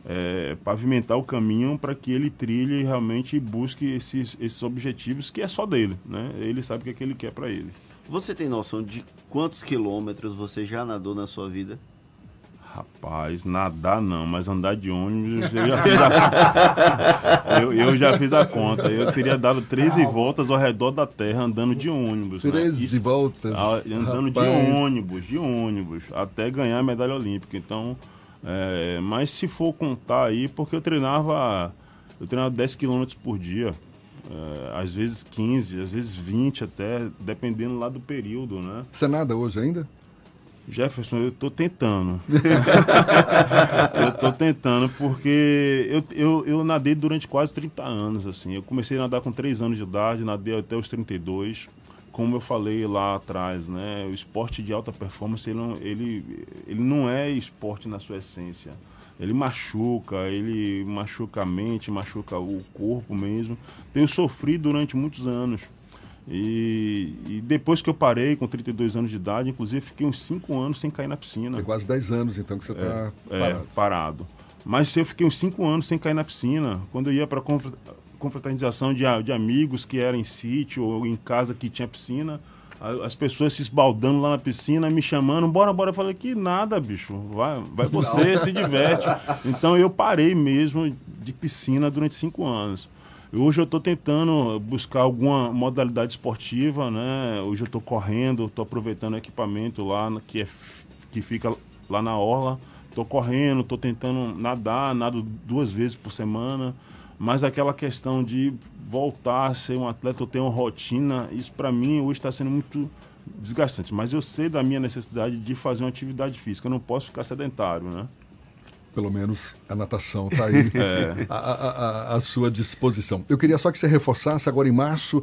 é, pavimentar o caminho para que ele trilhe e realmente busque esses, esses objetivos que é só dele, né? Ele sabe o que, é que ele quer para ele. Você tem noção de quantos quilômetros você já nadou na sua vida? Rapaz, nadar não, mas andar de ônibus eu já fiz a, eu, eu já fiz a conta. Eu teria dado 13 voltas ao redor da Terra andando de ônibus. 13 né? voltas? Andando rapaz. de ônibus, de ônibus, até ganhar a medalha olímpica. Então, é, mas se for contar aí, porque eu treinava, eu treinava 10 km por dia, é, às vezes 15, às vezes 20 até, dependendo lá do período, né? Você nada hoje ainda? Jefferson, eu tô tentando. eu tô tentando, porque eu, eu, eu nadei durante quase 30 anos, assim. Eu comecei a nadar com 3 anos de idade, nadei até os 32 como eu falei lá atrás, né, o esporte de alta performance ele não, ele, ele não é esporte na sua essência. Ele machuca, ele machuca a mente, machuca o corpo mesmo. Tenho sofrido durante muitos anos. E, e, depois que eu parei, com 32 anos de idade, inclusive fiquei uns 5 anos sem cair na piscina. É quase 10 anos então que você está é, parado. É, parado. Mas eu fiquei uns 5 anos sem cair na piscina. Quando eu ia para confraternização de, de amigos que eram em sítio ou em casa que tinha piscina. As pessoas se esbaldando lá na piscina, me chamando, bora, bora. Eu falei, que nada, bicho. Vai, vai você, se diverte. Então eu parei mesmo de piscina durante cinco anos. Hoje eu estou tentando buscar alguma modalidade esportiva, né? Hoje eu estou correndo, estou aproveitando o equipamento lá que, é, que fica lá na orla. Estou correndo, estou tentando nadar, nado duas vezes por semana mas aquela questão de voltar a ser um atleta, eu ter uma rotina, isso para mim hoje está sendo muito desgastante. Mas eu sei da minha necessidade de fazer uma atividade física, eu não posso ficar sedentário, né? Pelo menos a natação está aí é. à, à, à sua disposição. Eu queria só que você reforçasse, agora em março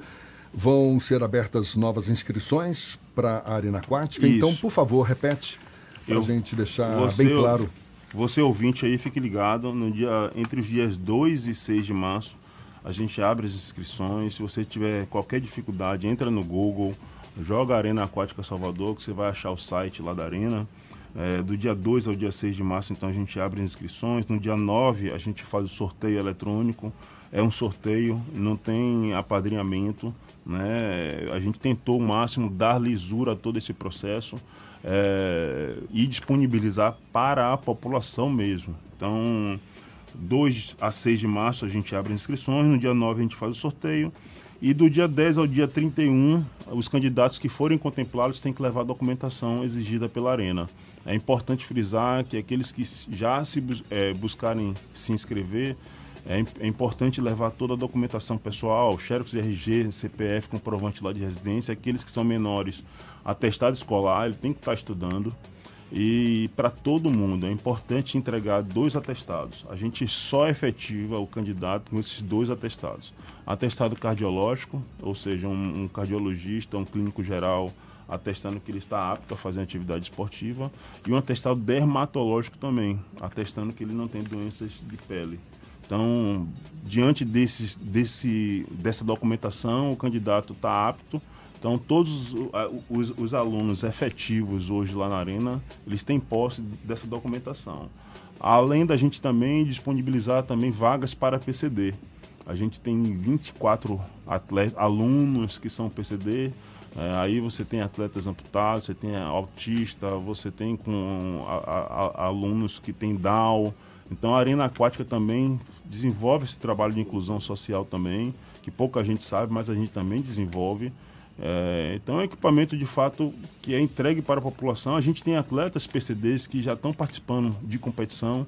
vão ser abertas novas inscrições para a Arena Aquática. Isso. Então, por favor, repete para a gente deixar bem claro. Você ouvinte aí, fique ligado, no dia, entre os dias 2 e 6 de março, a gente abre as inscrições. Se você tiver qualquer dificuldade, entra no Google, joga Arena Aquática Salvador, que você vai achar o site lá da Arena. É, do dia 2 ao dia 6 de março, então a gente abre as inscrições. No dia 9 a gente faz o sorteio eletrônico. É um sorteio, não tem apadrinhamento. Né? A gente tentou o máximo dar lisura a todo esse processo é, e disponibilizar para a população mesmo. Então, 2 a 6 de março a gente abre inscrições, no dia 9 a gente faz o sorteio. E do dia 10 ao dia 31, os candidatos que forem contemplados têm que levar a documentação exigida pela Arena. É importante frisar que aqueles que já se é, buscarem se inscrever, é, é, importante levar toda a documentação pessoal, xerox de RG, CPF, comprovante lá de residência. Aqueles que são menores atestado escolar, ele tem que estar estudando. E para todo mundo é importante entregar dois atestados. A gente só efetiva o candidato com esses dois atestados. Atestado cardiológico, ou seja, um, um cardiologista, um clínico geral atestando que ele está apto a fazer atividade esportiva, e um atestado dermatológico também, atestando que ele não tem doenças de pele. Então, diante desse, dessa documentação, o candidato está apto então, todos os, os, alunos efetivos hoje lá na Arena, eles têm posse dessa documentação. Além da gente também disponibilizar também vagas para PCD. A gente tem 24 atletas, alunos que são PCD. É, aí você tem atletas amputados, você tem autista, você tem com a, a, a, alunos que têm Down. Então a Arena Aquática também desenvolve esse trabalho de inclusão social também, que pouca gente sabe, mas a gente também desenvolve. É, então é um equipamento de fato que é entregue para a população. A gente tem atletas PCDs que já estão participando de competição.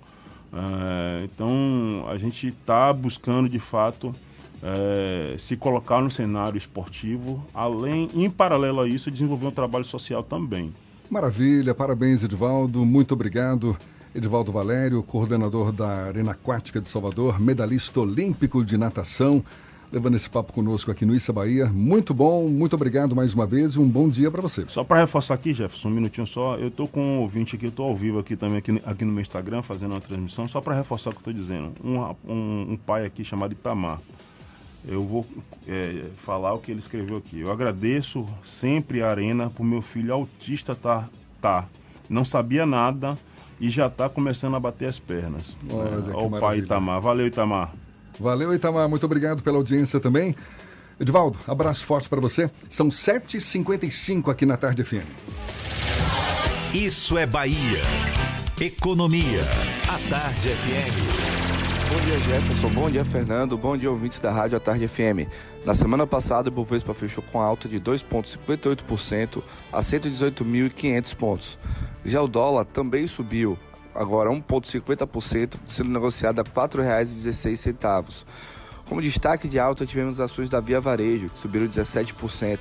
É, então a gente está buscando de fato é, se colocar no cenário esportivo, além, em paralelo a isso, desenvolver um trabalho social também. Maravilha, parabéns Edvaldo, muito obrigado. Edivaldo Valério, coordenador da Arena Aquática de Salvador, medalhista olímpico de natação, levando esse papo conosco aqui no Issa Bahia. Muito bom, muito obrigado mais uma vez e um bom dia para você. Só para reforçar aqui, Jefferson, um minutinho só. Eu tô com um ouvinte aqui, eu tô ao vivo aqui também, aqui, aqui no meu Instagram, fazendo uma transmissão, só para reforçar o que tô dizendo. Um, um, um pai aqui chamado Itamar. Eu vou é, falar o que ele escreveu aqui. Eu agradeço sempre a Arena por meu filho autista tá, tá. Não sabia nada e já está começando a bater as pernas. Olha, né? o pai Itamar. Valeu, Itamar. Valeu, Itamar. Muito obrigado pela audiência também. Edivaldo, abraço forte para você. São 7h55 aqui na Tarde FM. Isso é Bahia. Economia. A Tarde FM. Bom dia, Jefferson. Bom dia, Fernando. Bom dia, ouvintes da Rádio A Tarde FM. Na semana passada, o Bovespa fechou com alta de 2,58% a 118.500 pontos. Já o dólar também subiu, agora 1,50%, sendo negociado a R$ 4,16. Como destaque de alta, tivemos ações da Via Varejo, que subiram 17%.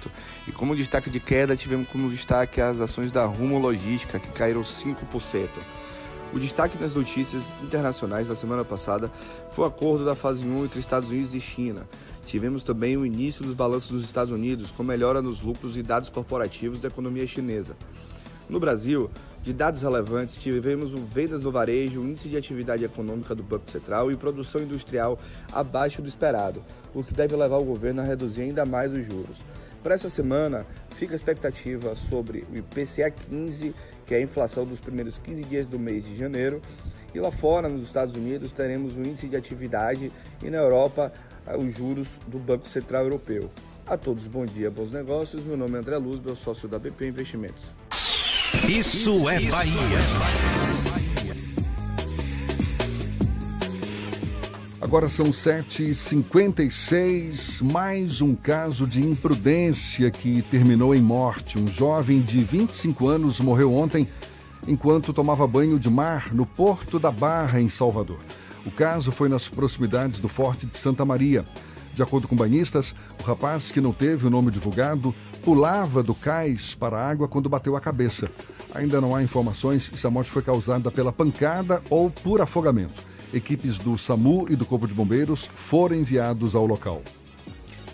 E como destaque de queda, tivemos como destaque as ações da Rumo Logística, que caíram 5%. O destaque nas notícias internacionais da semana passada foi o acordo da fase 1 entre Estados Unidos e China. Tivemos também o início dos balanços dos Estados Unidos, com melhora nos lucros e dados corporativos da economia chinesa. No Brasil, de dados relevantes, tivemos vendas no varejo, índice de atividade econômica do Banco Central e produção industrial abaixo do esperado, o que deve levar o governo a reduzir ainda mais os juros. Para essa semana, fica a expectativa sobre o IPCA 15, que é a inflação dos primeiros 15 dias do mês de janeiro, e lá fora, nos Estados Unidos, teremos o índice de atividade e na Europa, os juros do Banco Central Europeu. A todos, bom dia, bons negócios. Meu nome é André Luz, meu sócio da BP Investimentos. Isso é Bahia. Agora são 7h56, mais um caso de imprudência que terminou em morte. Um jovem de 25 anos morreu ontem enquanto tomava banho de mar no Porto da Barra, em Salvador. O caso foi nas proximidades do Forte de Santa Maria. De acordo com banhistas, o rapaz, que não teve o nome divulgado, pulava do cais para a água quando bateu a cabeça. Ainda não há informações se a morte foi causada pela pancada ou por afogamento. Equipes do SAMU e do Corpo de Bombeiros foram enviados ao local.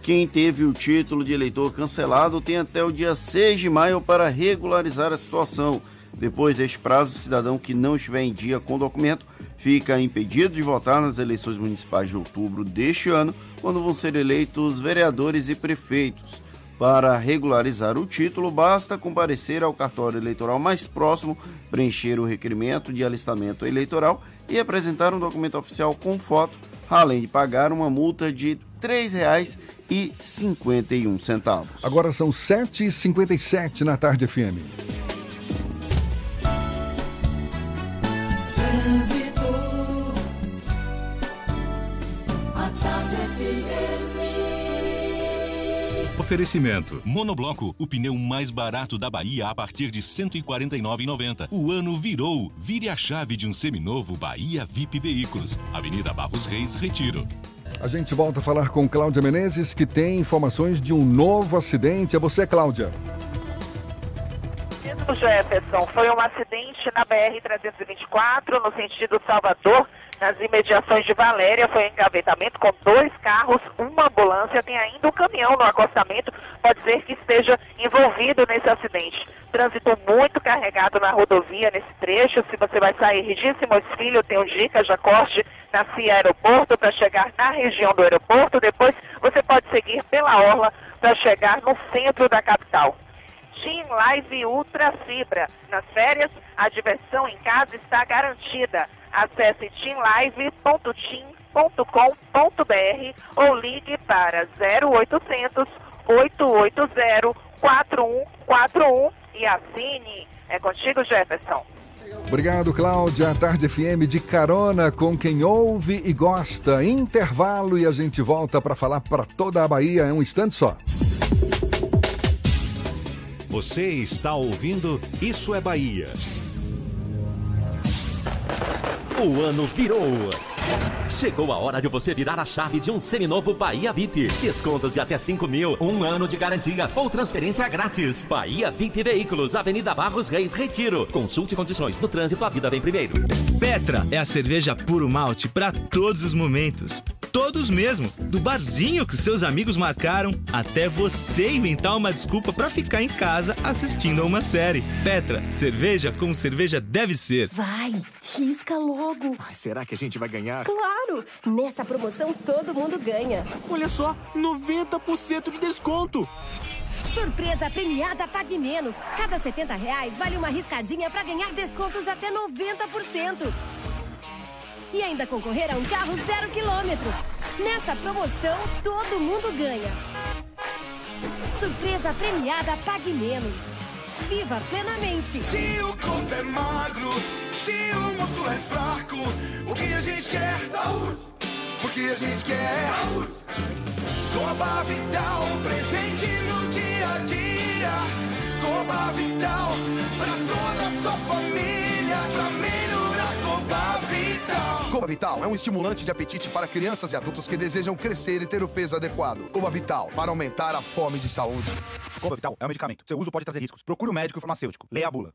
Quem teve o título de eleitor cancelado tem até o dia 6 de maio para regularizar a situação. Depois deste prazo, o cidadão que não estiver em dia com o documento fica impedido de votar nas eleições municipais de outubro deste ano, quando vão ser eleitos vereadores e prefeitos. Para regularizar o título, basta comparecer ao cartório eleitoral mais próximo, preencher o requerimento de alistamento eleitoral e apresentar um documento oficial com foto, além de pagar uma multa de R$ 3,51. Agora são 7h57 na tarde FM. Oferecimento. Monobloco, o pneu mais barato da Bahia a partir de R$ 149,90. O ano virou. Vire a chave de um seminovo Bahia VIP Veículos. Avenida Barros Reis, Retiro. A gente volta a falar com Cláudia Menezes, que tem informações de um novo acidente. É você, Cláudia. Jefferson, foi um acidente na BR-324, no sentido Salvador, nas imediações de Valéria. Foi um engavetamento com dois carros, uma ambulância, tem ainda um caminhão no acostamento. Pode ser que esteja envolvido nesse acidente. Trânsito muito carregado na rodovia nesse trecho. Se você vai sair de Simões Filho, tem um dica, já corte na CIA Aeroporto para chegar na região do aeroporto. Depois você pode seguir pela orla para chegar no centro da capital. Team Live Ultra Fibra. Nas férias, a diversão em casa está garantida. Acesse teamlive.team.com.br ou ligue para 0800 880 4141 e assine. É contigo, Jefferson. Obrigado, Cláudia. Tarde FM de carona com quem ouve e gosta. Intervalo e a gente volta para falar para toda a Bahia. É um instante só. Você está ouvindo Isso é Bahia. O ano virou. Chegou a hora de você virar a chave de um seminovo Bahia VIP. Descontos de até 5 mil, um ano de garantia ou transferência grátis. Bahia VIP Veículos, Avenida Barros Reis, Retiro. Consulte condições no trânsito, a vida vem primeiro. Petra é a cerveja puro malte para todos os momentos. Todos mesmo, do barzinho que seus amigos marcaram até você inventar uma desculpa para ficar em casa assistindo a uma série. Petra, cerveja como cerveja deve ser. Vai, risca logo. Será que a gente vai ganhar? Claro! Nessa promoção todo mundo ganha. Olha só, 90% de desconto. Surpresa premiada Pague Menos. Cada 70 reais vale uma riscadinha para ganhar descontos de até 90%. E ainda concorrer a um carro zero quilômetro. Nessa promoção, todo mundo ganha. Surpresa premiada Pague Menos. Viva plenamente. Se o corpo é magro, se o músculo é fraco, o que a gente quer? Saúde! O que a gente quer? Saúde! Coba Vital, presente no dia a dia. Coba Vital, pra toda a sua família, pra melhorar Vital. Coba Vital é um estimulante de apetite para crianças e adultos que desejam crescer e ter o peso adequado. Coba Vital, para aumentar a fome de saúde. Coba Vital é um medicamento. Seu uso pode trazer riscos. Procure o médico e o farmacêutico. Leia a bula.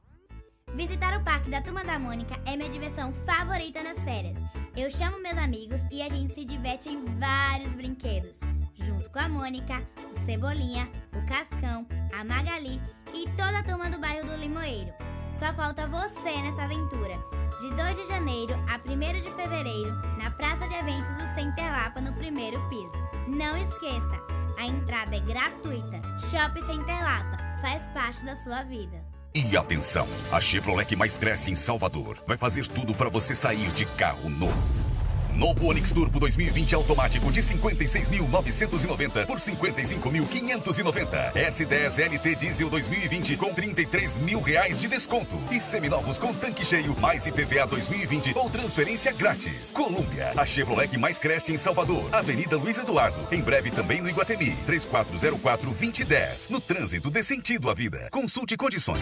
Visitar o parque da Turma da Mônica é minha diversão favorita nas férias. Eu chamo meus amigos e a gente se diverte em vários brinquedos. Junto com a Mônica, o Cebolinha, o Cascão, a Magali e toda a turma do bairro do Limoeiro. Só falta você nessa aventura. De 2 de janeiro a 1 de fevereiro, na Praça de Eventos do Center Lapa, no primeiro piso. Não esqueça, a entrada é gratuita. Shopping Center Lapa faz parte da sua vida. E atenção, a Chevrolet que mais cresce em Salvador vai fazer tudo para você sair de carro novo. Novo Onix Turbo 2020 automático de 56.990 por 55.590. S10 LT Diesel 2020 com 33 mil reais de desconto. E seminovos com tanque cheio, mais IPVA 2020 ou transferência grátis. Colômbia, a Chevrolet que mais cresce em Salvador. Avenida Luiz Eduardo. Em breve também no Iguatemi. 3404-2010. No trânsito dê sentido à vida. Consulte condições.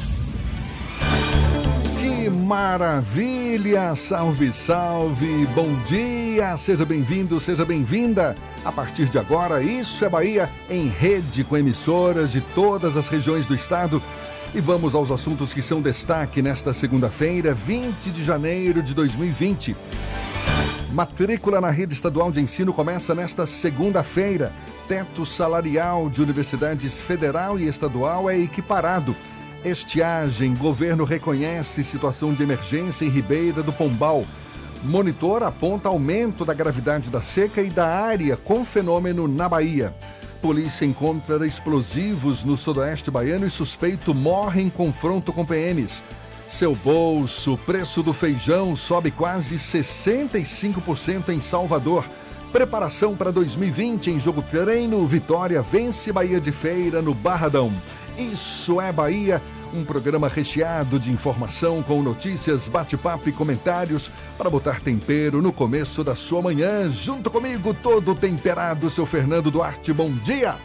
Que maravilha! Salve, salve! Bom dia! Seja bem-vindo, seja bem-vinda! A partir de agora, Isso é Bahia, em rede com emissoras de todas as regiões do estado. E vamos aos assuntos que são destaque nesta segunda-feira, 20 de janeiro de 2020. Matrícula na rede estadual de ensino começa nesta segunda-feira. Teto salarial de universidades federal e estadual é equiparado. Estiagem, governo reconhece situação de emergência em Ribeira do Pombal. Monitor aponta aumento da gravidade da seca e da área com fenômeno na Bahia. Polícia encontra explosivos no sudoeste baiano e suspeito morre em confronto com PMs. Seu bolso, preço do feijão sobe quase 65% em Salvador. Preparação para 2020 em jogo treino, Vitória vence Bahia de Feira no Barradão. Isso é Bahia, um programa recheado de informação com notícias, bate-papo e comentários para botar tempero no começo da sua manhã. Junto comigo, todo temperado, seu Fernando Duarte. Bom dia!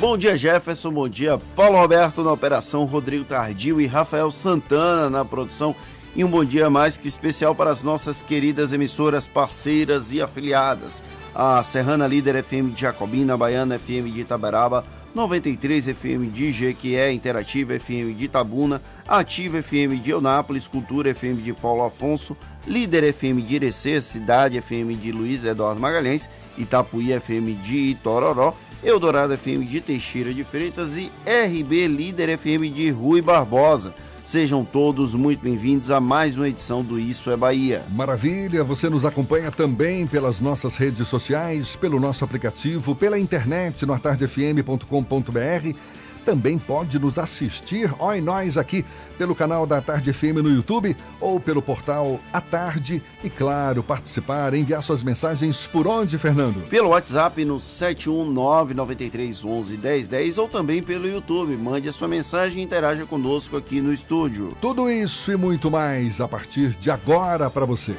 Bom dia, Jefferson. Bom dia, Paulo Roberto na operação, Rodrigo Tardio e Rafael Santana na produção. E um bom dia mais que especial para as nossas queridas emissoras parceiras e afiliadas. A Serrana Líder FM de Jacobina, a Baiana FM de Itaberaba, 93 FM de Jequié, Interativa FM de Itabuna, Ativa FM de Eunápolis, Cultura FM de Paulo Afonso, Líder FM de Irecê, Cidade FM de Luiz Eduardo Magalhães, Itapuí FM de Itororó, Eldorado FM de Teixeira de Freitas e RB Líder FM de Rui Barbosa. Sejam todos muito bem-vindos a mais uma edição do Isso é Bahia. Maravilha, você nos acompanha também pelas nossas redes sociais, pelo nosso aplicativo, pela internet no atardefm.com.br. Também pode nos assistir, ó e nós aqui, pelo canal da Tarde FM no YouTube ou pelo portal A Tarde. E claro, participar, enviar suas mensagens por onde, Fernando? Pelo WhatsApp no 71993111010 ou também pelo YouTube. Mande a sua mensagem e interaja conosco aqui no estúdio. Tudo isso e muito mais a partir de agora para você.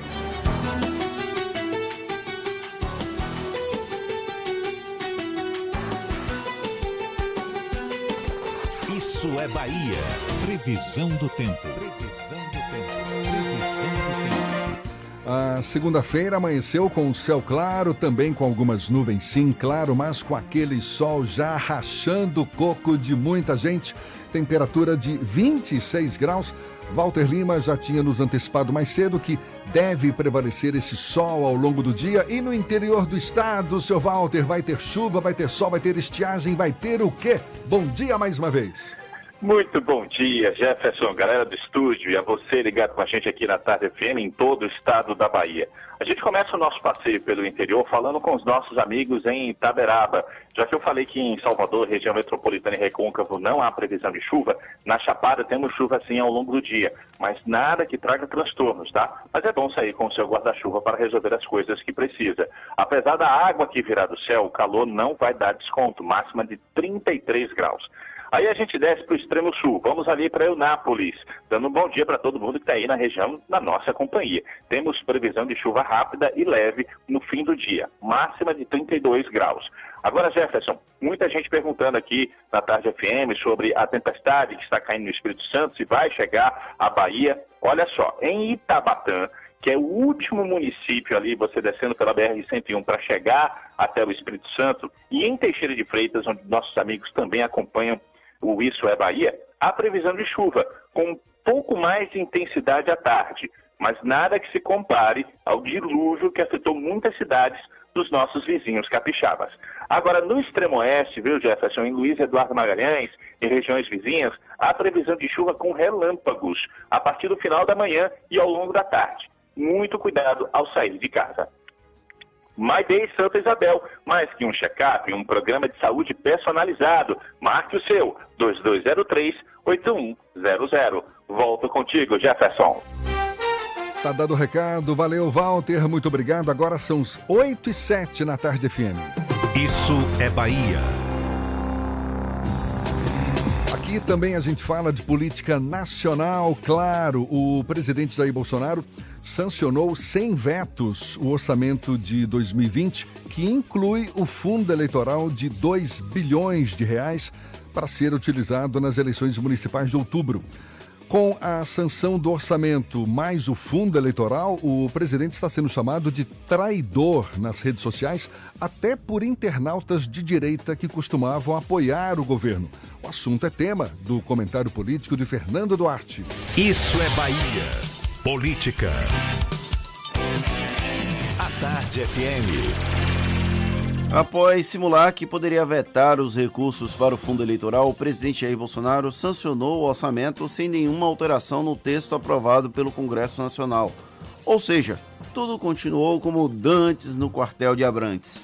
Isso é Bahia. Previsão do tempo. Previsão do tempo. Previsão do tempo. A segunda-feira amanheceu com o céu claro, também com algumas nuvens, sim, claro, mas com aquele sol já rachando o coco de muita gente. Temperatura de 26 graus. Walter Lima já tinha nos antecipado mais cedo que deve prevalecer esse sol ao longo do dia. E no interior do estado, seu Walter, vai ter chuva, vai ter sol, vai ter estiagem, vai ter o quê? Bom dia mais uma vez. Muito bom dia, Jefferson, galera do estúdio e a você ligado com a gente aqui na Tarde FM em todo o estado da Bahia. A gente começa o nosso passeio pelo interior falando com os nossos amigos em Itaberaba. Já que eu falei que em Salvador, região metropolitana e recôncavo, não há previsão de chuva, na Chapada temos chuva sim ao longo do dia, mas nada que traga transtornos, tá? Mas é bom sair com o seu guarda-chuva para resolver as coisas que precisa. Apesar da água que virá do céu, o calor não vai dar desconto, máxima de 33 graus. Aí a gente desce para o extremo sul, vamos ali para Eunápolis, dando um bom dia para todo mundo que está aí na região, na nossa companhia. Temos previsão de chuva rápida e leve no fim do dia, máxima de 32 graus. Agora, Jefferson, muita gente perguntando aqui na Tarde FM sobre a tempestade que está caindo no Espírito Santo, se vai chegar à Bahia. Olha só, em Itabatã, que é o último município ali, você descendo pela BR-101 para chegar até o Espírito Santo, e em Teixeira de Freitas, onde nossos amigos também acompanham o Isso é Bahia, há previsão de chuva, com um pouco mais de intensidade à tarde, mas nada que se compare ao dilúvio que afetou muitas cidades dos nossos vizinhos capixabas. Agora, no extremo oeste, viu, Jefferson, em Luiz Eduardo Magalhães e regiões vizinhas, há previsão de chuva com relâmpagos a partir do final da manhã e ao longo da tarde. Muito cuidado ao sair de casa. My Day Santa Isabel, mais que um check-up, um programa de saúde personalizado. Marque o seu, 2203-8100. Volto contigo, Jefferson. Tá dado o recado, valeu Walter, muito obrigado. Agora são os 8 e 7 na tarde FM. Isso é Bahia. Aqui também a gente fala de política nacional, claro. O presidente Jair Bolsonaro sancionou sem vetos o orçamento de 2020, que inclui o fundo eleitoral de 2 bilhões de reais para ser utilizado nas eleições municipais de outubro. Com a sanção do orçamento mais o fundo eleitoral, o presidente está sendo chamado de traidor nas redes sociais, até por internautas de direita que costumavam apoiar o governo. O assunto é tema do comentário político de Fernando Duarte. Isso é Bahia. Política. A Tarde FM. Após simular que poderia vetar os recursos para o fundo eleitoral, o presidente Jair Bolsonaro sancionou o orçamento sem nenhuma alteração no texto aprovado pelo Congresso Nacional. Ou seja, tudo continuou como dantes no quartel de Abrantes.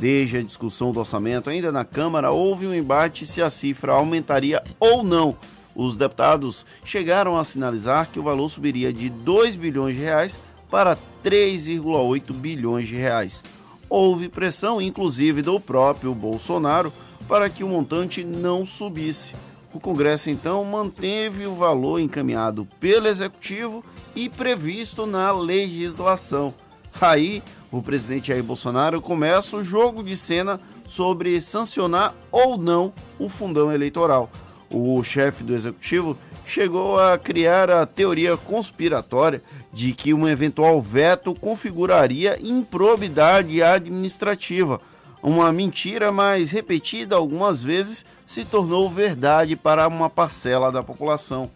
Desde a discussão do orçamento, ainda na Câmara, houve um embate se a cifra aumentaria ou não. Os deputados chegaram a sinalizar que o valor subiria de 2 bilhões de reais para 3,8 bilhões de reais houve pressão, inclusive do próprio Bolsonaro, para que o montante não subisse. O Congresso então manteve o valor encaminhado pelo Executivo e previsto na legislação. Aí, o presidente Jair Bolsonaro começa o jogo de cena sobre sancionar ou não o fundão eleitoral. O chefe do Executivo chegou a criar a teoria conspiratória de que um eventual veto configuraria improbidade administrativa, uma mentira, mas repetida algumas vezes, se tornou verdade para uma parcela da população.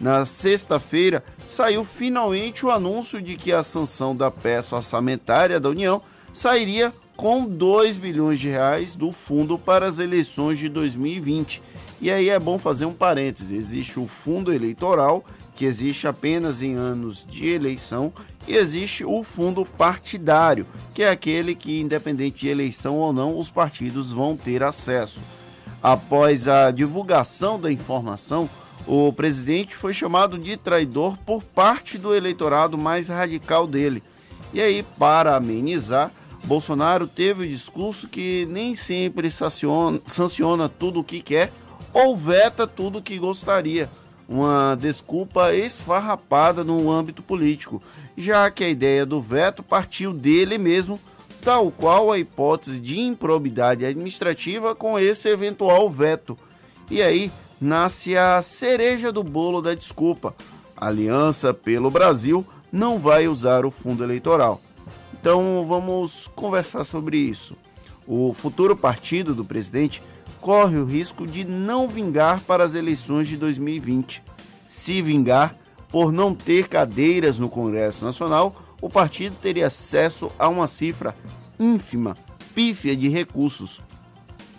Na sexta-feira, saiu finalmente o anúncio de que a sanção da peça orçamentária da União sairia com 2 bilhões de reais do fundo para as eleições de 2020. E aí é bom fazer um parêntese: existe o fundo eleitoral, que existe apenas em anos de eleição, e existe o fundo partidário, que é aquele que, independente de eleição ou não, os partidos vão ter acesso. Após a divulgação da informação, o presidente foi chamado de traidor por parte do eleitorado mais radical dele. E aí, para amenizar, Bolsonaro teve o discurso que nem sempre sanciona, sanciona tudo o que quer ou veta tudo que gostaria. Uma desculpa esfarrapada no âmbito político, já que a ideia do veto partiu dele mesmo, tal qual a hipótese de improbidade administrativa com esse eventual veto. E aí nasce a cereja do bolo da desculpa. A Aliança pelo Brasil não vai usar o fundo eleitoral. Então vamos conversar sobre isso. O futuro partido do presidente corre o risco de não vingar para as eleições de 2020. Se vingar, por não ter cadeiras no Congresso Nacional, o partido teria acesso a uma cifra ínfima, pífia de recursos,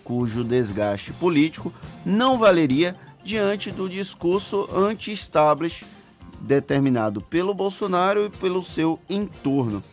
cujo desgaste político não valeria diante do discurso anti-establishment determinado pelo Bolsonaro e pelo seu entorno.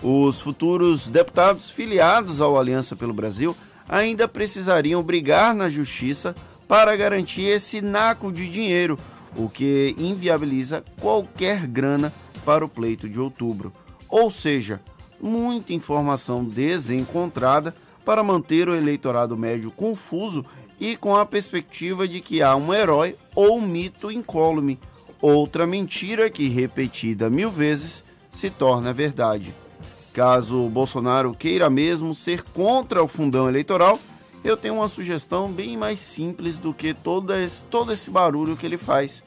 Os futuros deputados filiados ao Aliança pelo Brasil ainda precisariam brigar na justiça para garantir esse naco de dinheiro, o que inviabiliza qualquer grana para o pleito de outubro. Ou seja, muita informação desencontrada para manter o eleitorado médio confuso e com a perspectiva de que há um herói ou um mito incólume, outra mentira que, repetida mil vezes, se torna verdade. Caso Bolsonaro queira mesmo ser contra o fundão eleitoral, eu tenho uma sugestão bem mais simples do que todo esse, todo esse barulho que ele faz.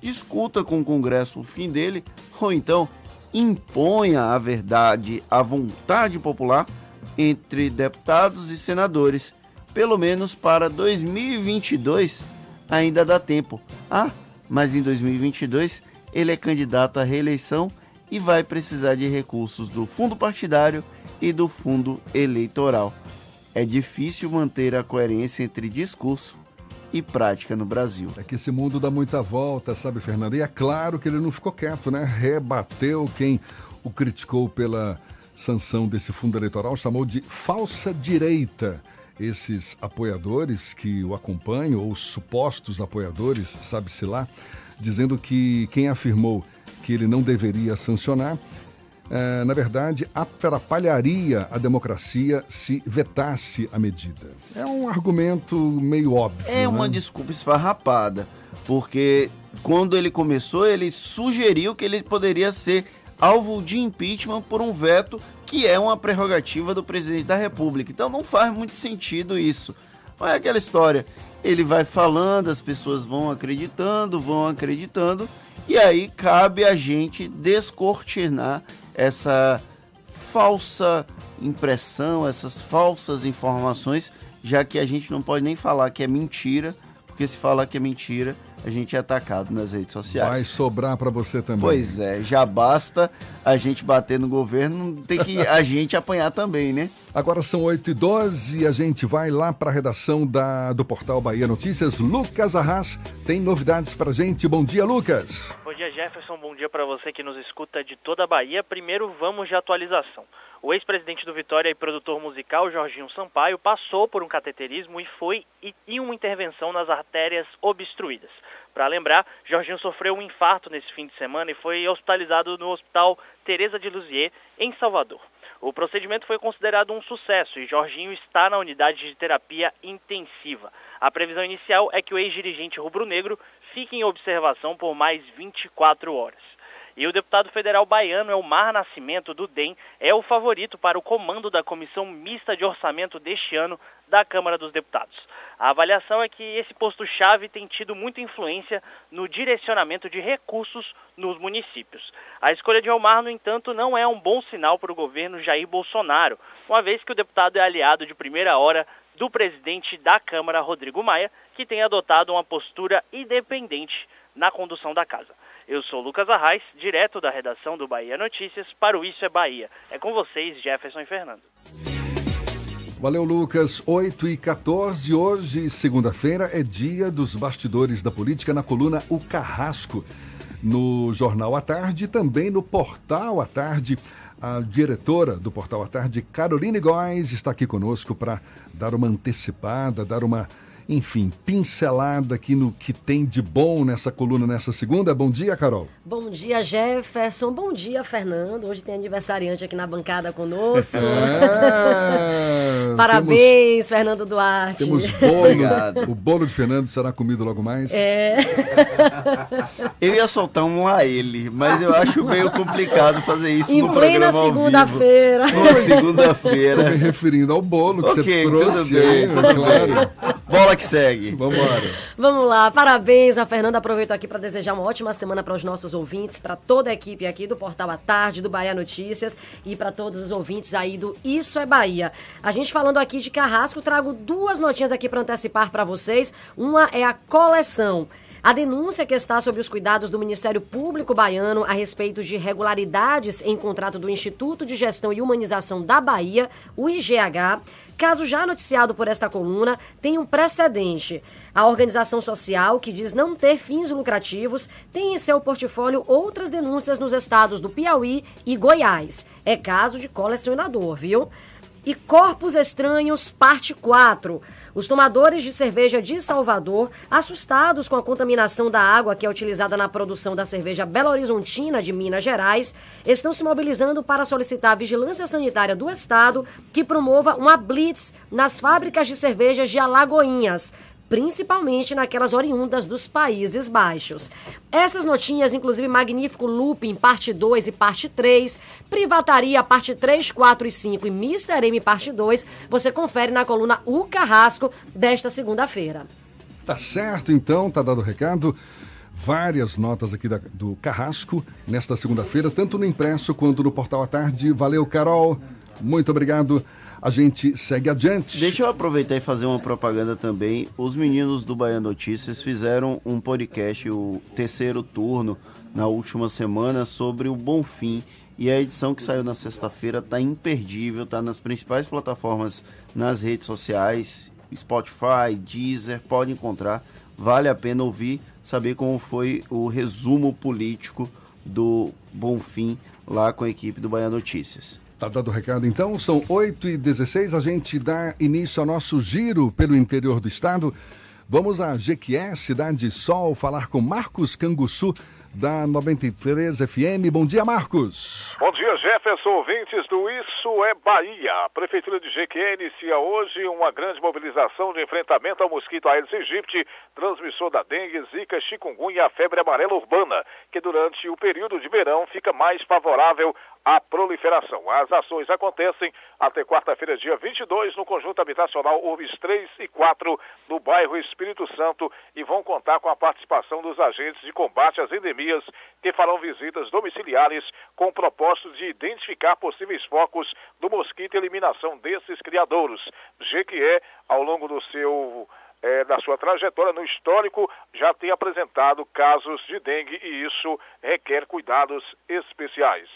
Discuta com o Congresso o fim dele, ou então imponha a verdade, a vontade popular entre deputados e senadores. Pelo menos para 2022 ainda dá tempo. Ah, mas em 2022 ele é candidato à reeleição e vai precisar de recursos do fundo partidário e do fundo eleitoral. É difícil manter a coerência entre discurso e prática no Brasil. É que esse mundo dá muita volta, sabe, Fernando? E é claro que ele não ficou quieto, né? Rebateu quem o criticou pela sanção desse fundo eleitoral, chamou de falsa direita. Esses apoiadores que o acompanham, ou supostos apoiadores, sabe-se lá, dizendo que quem afirmou que ele não deveria sancionar, é, na verdade, atrapalharia a democracia se vetasse a medida. É um argumento meio óbvio. É uma né? desculpa esfarrapada, porque quando ele começou, ele sugeriu que ele poderia ser alvo de impeachment por um veto que é uma prerrogativa do presidente da República. Então não faz muito sentido isso. Não é aquela história. Ele vai falando, as pessoas vão acreditando, vão acreditando, e aí cabe a gente descortinar essa falsa impressão, essas falsas informações, já que a gente não pode nem falar que é mentira, porque se falar que é mentira, a gente é atacado nas redes sociais. Vai sobrar para você também. Pois é, já basta a gente bater no governo, tem que a gente apanhar também, né? Agora são 8 e 12 e a gente vai lá para a redação da, do portal Bahia Notícias. Lucas Arras tem novidades para gente. Bom dia, Lucas. Bom dia, Jefferson. Bom dia para você que nos escuta de toda a Bahia. Primeiro, vamos de atualização. O ex-presidente do Vitória e produtor musical, Jorginho Sampaio, passou por um cateterismo e foi em uma intervenção nas artérias obstruídas. Para lembrar, Jorginho sofreu um infarto nesse fim de semana e foi hospitalizado no Hospital Teresa de Luzier, em Salvador. O procedimento foi considerado um sucesso e Jorginho está na unidade de terapia intensiva. A previsão inicial é que o ex-dirigente rubro-negro fique em observação por mais 24 horas. E o deputado federal baiano Elmar Nascimento, do DEM, é o favorito para o comando da Comissão Mista de Orçamento deste ano da Câmara dos Deputados. A avaliação é que esse posto-chave tem tido muita influência no direcionamento de recursos nos municípios. A escolha de Omar, no entanto, não é um bom sinal para o governo Jair Bolsonaro, uma vez que o deputado é aliado de primeira hora do presidente da Câmara, Rodrigo Maia, que tem adotado uma postura independente na condução da casa. Eu sou Lucas Arraes, direto da redação do Bahia Notícias, para o Isso é Bahia. É com vocês, Jefferson e Fernando. Valeu, Lucas. 8 e 14, hoje, segunda-feira, é dia dos bastidores da política na coluna O Carrasco. No Jornal à Tarde e também no Portal à Tarde. A diretora do Portal à Tarde, Caroline Góes, está aqui conosco para dar uma antecipada, dar uma enfim, pincelada aqui no que tem de bom nessa coluna nessa segunda. Bom dia, Carol. Bom dia, Jefferson. Bom dia, Fernando. Hoje tem aniversariante aqui na bancada conosco. É, Parabéns, temos, Fernando Duarte. Temos bolo. o bolo de Fernando será comido logo mais. É. Eu ia soltar um a ele, mas eu acho meio complicado fazer isso em no programa segunda-feira. Na segunda-feira. Estou me referindo ao bolo que okay, você trouxe tudo bem, tudo claro. Bem. Bola que segue. Vamos embora. Vamos lá. Parabéns a Fernanda. Aproveito aqui para desejar uma ótima semana para os nossos ouvintes, para toda a equipe aqui do Portal à Tarde, do Bahia Notícias e para todos os ouvintes aí do Isso é Bahia. A gente falando aqui de Carrasco, trago duas notinhas aqui para antecipar para vocês. Uma é a coleção. A denúncia que está sobre os cuidados do Ministério Público Baiano a respeito de irregularidades em contrato do Instituto de Gestão e Humanização da Bahia, o IGH, caso já noticiado por esta coluna, tem um precedente. A organização social, que diz não ter fins lucrativos, tem em seu portfólio outras denúncias nos estados do Piauí e Goiás. É caso de colecionador, viu? E Corpos Estranhos, parte 4. Os tomadores de cerveja de Salvador, assustados com a contaminação da água que é utilizada na produção da cerveja Belo Horizontina de Minas Gerais, estão se mobilizando para solicitar a vigilância sanitária do Estado que promova uma blitz nas fábricas de cervejas de Alagoinhas principalmente naquelas oriundas dos Países Baixos. Essas notinhas, inclusive Magnífico Looping, parte 2 e parte 3, Privataria, parte 3, 4 e 5 e Mr. M, parte 2, você confere na coluna O Carrasco desta segunda-feira. Tá certo, então, tá dado o recado várias notas aqui da, do Carrasco nesta segunda-feira, tanto no impresso quanto no Portal à Tarde. Valeu, Carol. Muito obrigado a gente segue adiante. Deixa eu aproveitar e fazer uma propaganda também. Os meninos do Bahia Notícias fizeram um podcast, o terceiro turno, na última semana, sobre o Bonfim. E a edição que saiu na sexta-feira está imperdível, está nas principais plataformas, nas redes sociais, Spotify, Deezer, pode encontrar. Vale a pena ouvir, saber como foi o resumo político do Bonfim lá com a equipe do Bahia Notícias. Tá dado o recado então, são 8 e 16 a gente dá início ao nosso giro pelo interior do estado. Vamos a Jequié, Cidade Sol, falar com Marcos Canguçu, da 93 FM. Bom dia, Marcos. Bom dia, Jefferson, ouvintes do Isso é Bahia. A Prefeitura de Jequié inicia hoje uma grande mobilização de enfrentamento ao mosquito Aedes aegypti, transmissor da dengue, zika, chikungunya e a febre amarela urbana, que durante o período de verão fica mais favorável a proliferação. As ações acontecem até quarta-feira, dia 22, no conjunto habitacional Urbis 3 e 4, no bairro Espírito Santo, e vão contar com a participação dos agentes de combate às endemias, que farão visitas domiciliares com o propósito de identificar possíveis focos do mosquito e eliminação desses criadouros. Jequié, ao longo do seu é, da sua trajetória no histórico, já tem apresentado casos de dengue e isso requer cuidados especiais.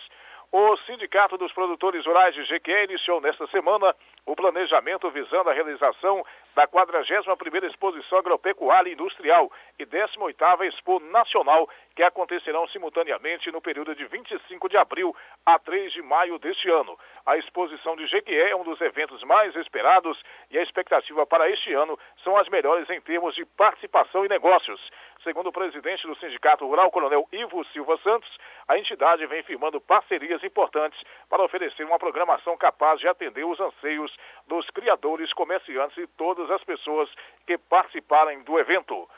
O Sindicato dos Produtores Rurais de Jequié iniciou nesta semana o planejamento visando a realização da 41ª Exposição Agropecuária Industrial e 18ª Expo Nacional, que acontecerão simultaneamente no período de 25 de abril a 3 de maio deste ano. A exposição de Jequié é um dos eventos mais esperados e a expectativa para este ano são as melhores em termos de participação e negócios. Segundo o presidente do Sindicato Rural, Coronel Ivo Silva Santos, a entidade vem firmando parcerias importantes para oferecer uma programação capaz de atender os anseios dos criadores, comerciantes e todas as pessoas que participarem do evento.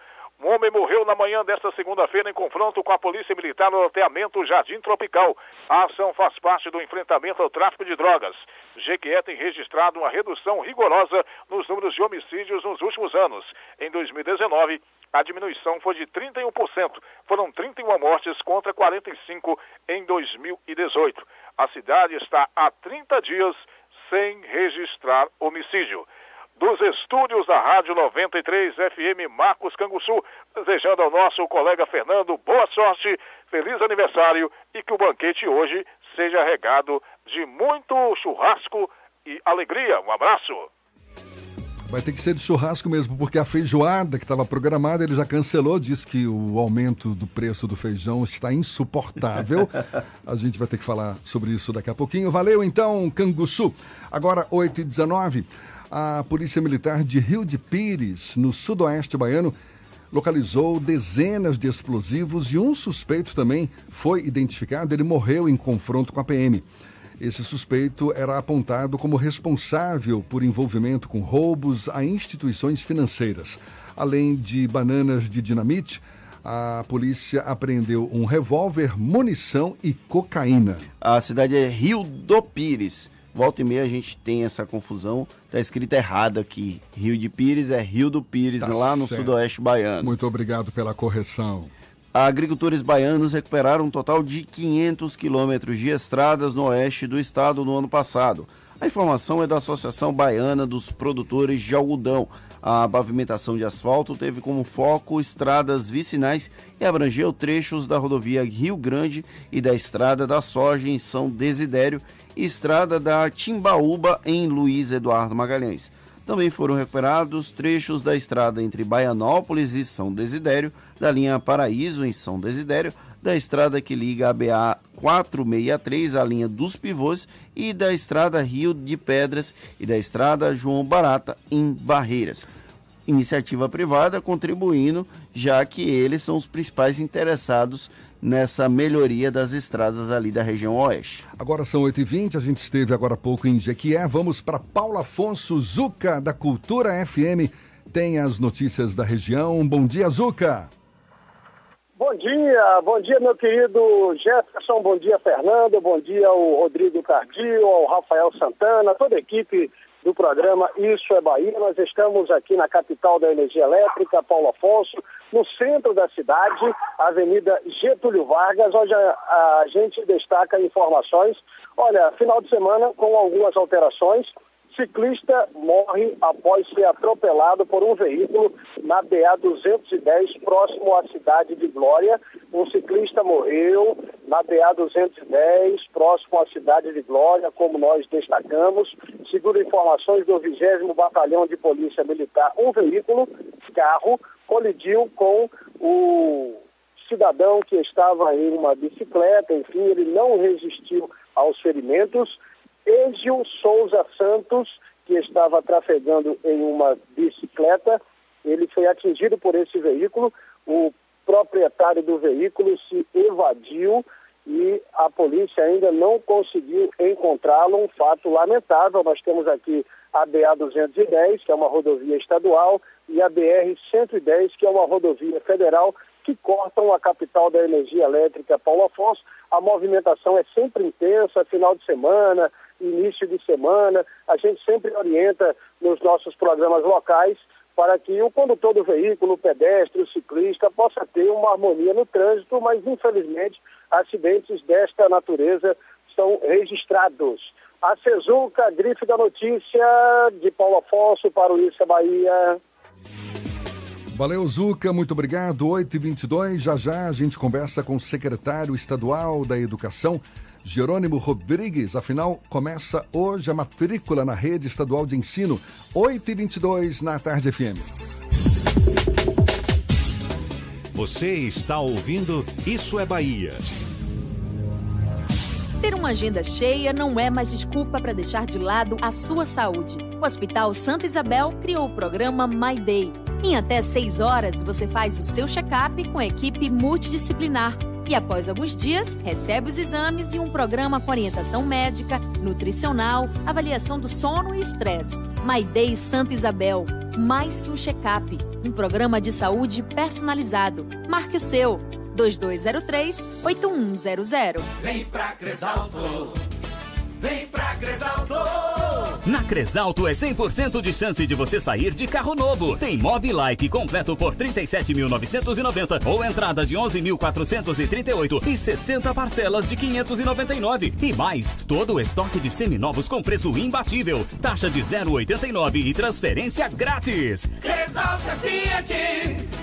Um homem morreu na manhã desta segunda-feira em confronto com a Polícia Militar no loteamento Jardim Tropical. A ação faz parte do enfrentamento ao tráfico de drogas. Jequié tem registrado uma redução rigorosa nos números de homicídios nos últimos anos. Em 2019, a diminuição foi de 31%. Foram 31 mortes contra 45 em 2018. A cidade está há 30 dias sem registrar homicídio dos estúdios da Rádio 93 FM Marcos Canguçu, desejando ao nosso colega Fernando boa sorte, feliz aniversário e que o banquete hoje seja regado de muito churrasco e alegria. Um abraço. Vai ter que ser de churrasco mesmo, porque a feijoada que estava programada ele já cancelou, disse que o aumento do preço do feijão está insuportável. a gente vai ter que falar sobre isso daqui a pouquinho. Valeu então, Canguçu. Agora, 8h19. A Polícia Militar de Rio de Pires, no sudoeste baiano, localizou dezenas de explosivos e um suspeito também foi identificado. Ele morreu em confronto com a PM. Esse suspeito era apontado como responsável por envolvimento com roubos a instituições financeiras. Além de bananas de dinamite, a polícia apreendeu um revólver, munição e cocaína. A cidade é Rio do Pires. Volta e meia a gente tem essa confusão. Tá escrito errado aqui. Rio de Pires é Rio do Pires, Tá lá no certo. sudoeste baiano. Muito obrigado pela correção. Agricultores baianos recuperaram um total de 500 quilômetros de estradas no oeste do estado no ano passado. A informação é da Associação Baiana dos Produtores de Algodão. A pavimentação de asfalto teve como foco estradas vicinais e abrangeu trechos da rodovia Rio Grande e da estrada da soja em São Desidério e estrada da Timbaúba em Luiz Eduardo Magalhães. Também foram recuperados trechos da estrada entre Baianópolis e São Desidério, da linha Paraíso em São Desidério, da estrada que liga a BA 463 à linha dos Pivôs e da estrada Rio de Pedras e da estrada João Barata em Barreiras. Iniciativa privada contribuindo, já que eles são os principais interessados nessa melhoria das estradas ali da região oeste. Agora são 8h20, a gente esteve agora há pouco em Jequié. Vamos para Paulo Afonso Zuca, da Cultura FM. Tem as notícias da região. Bom dia, Zuca. Bom dia, bom dia meu querido Jefferson, bom dia Fernando, bom dia ao Rodrigo Cardio, ao Rafael Santana, toda a equipe do programa Isso é Bahia. Nós estamos aqui na capital da energia elétrica, Paulo Afonso, no centro da cidade, Avenida Getúlio Vargas, onde a, a gente destaca informações. Olha, final de semana com algumas alterações. Ciclista morre após ser atropelado por um veículo na BA 210, próximo à cidade de Glória. Um ciclista morreu na BA 210, próximo à cidade de Glória, como nós destacamos. Segundo informações do 20 Batalhão de Polícia Militar, um veículo, carro, colidiu com o cidadão que estava em uma bicicleta, enfim, ele não resistiu aos ferimentos. Egil Souza Santos, que estava trafegando em uma bicicleta, ele foi atingido por esse veículo. O proprietário do veículo se evadiu e a polícia ainda não conseguiu encontrá-lo. Um fato lamentável. Nós temos aqui a BA 210, que é uma rodovia estadual, e a BR 110, que é uma rodovia federal que cortam a capital da energia elétrica, Paulo Afonso. A movimentação é sempre intensa, final de semana, início de semana. A gente sempre orienta nos nossos programas locais para que o condutor do veículo, o pedestre, o ciclista possa ter uma harmonia no trânsito, mas infelizmente acidentes desta natureza são registrados. A Cezuca, grife da notícia de Paulo Afonso para o Issa Bahia. Valeu, Zuca, muito obrigado. 8h22, já já a gente conversa com o secretário estadual da Educação, Jerônimo Rodrigues. Afinal, começa hoje a matrícula na rede estadual de ensino, 8h22 na Tarde FM. Você está ouvindo Isso é Bahia. Ter uma agenda cheia não é mais desculpa para deixar de lado a sua saúde. O Hospital Santa Isabel criou o programa My Day. Em até seis horas, você faz o seu check-up com a equipe multidisciplinar. E após alguns dias, recebe os exames e um programa com orientação médica, nutricional, avaliação do sono e estresse. Day Santa Isabel. Mais que um check-up, um programa de saúde personalizado. Marque o seu 2203-8100. Vem pra Cresalto. Vem pra Cresalto. Na Cresalto é 100% de chance de você sair de carro novo. Tem Mob Like completo por 37.990 ou entrada de 11.438 e 60 parcelas de 599. E mais, todo o estoque de seminovos com preço imbatível. Taxa de 0,89 e transferência grátis. Cresalto é Fiat.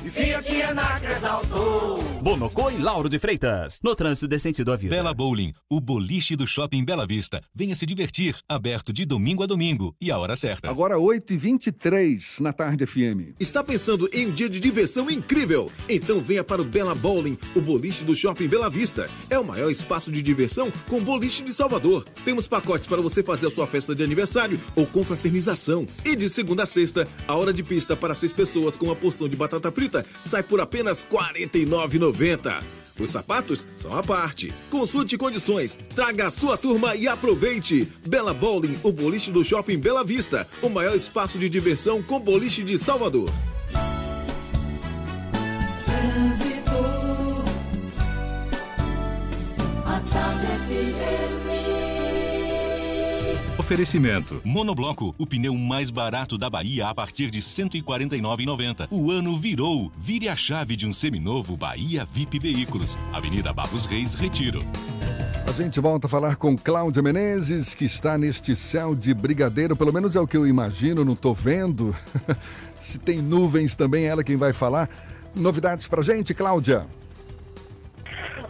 E Fiat é na Cresalto. Bonocô e Lauro de Freitas. No trânsito de sentido à vida. Bela Bowling, o boliche do Shopping Bela Vista. Venha se divertir, aberto de domingo a domingo e a hora certa. Agora 8h23 na tarde FM. Está pensando em um dia de diversão incrível? Então venha para o Bela Bowling, o boliche do Shopping Bela Vista. É o maior espaço de diversão com boliche de Salvador. Temos pacotes para você fazer a sua festa de aniversário ou confraternização. E de segunda a sexta, a hora de pista para seis pessoas com uma porção de batata frita sai por apenas R$ 49,90. Os sapatos são à parte. Consulte condições, traga a sua turma e aproveite. Bela Bowling, o boliche do Shopping Bela Vista, o maior espaço de diversão com boliche de Salvador. A tarde FM. Oferecimento. Monobloco, o pneu mais barato da Bahia a partir de R$ 149,90. O ano virou. Vire a chave de um seminovo Bahia VIP Veículos. Avenida Barros Reis, Retiro. A gente volta a falar com Cláudia Menezes, que está neste céu de brigadeiro, pelo menos é o que eu imagino, não estou vendo. Se tem nuvens também, ela quem vai falar. Novidades pra gente, Cláudia?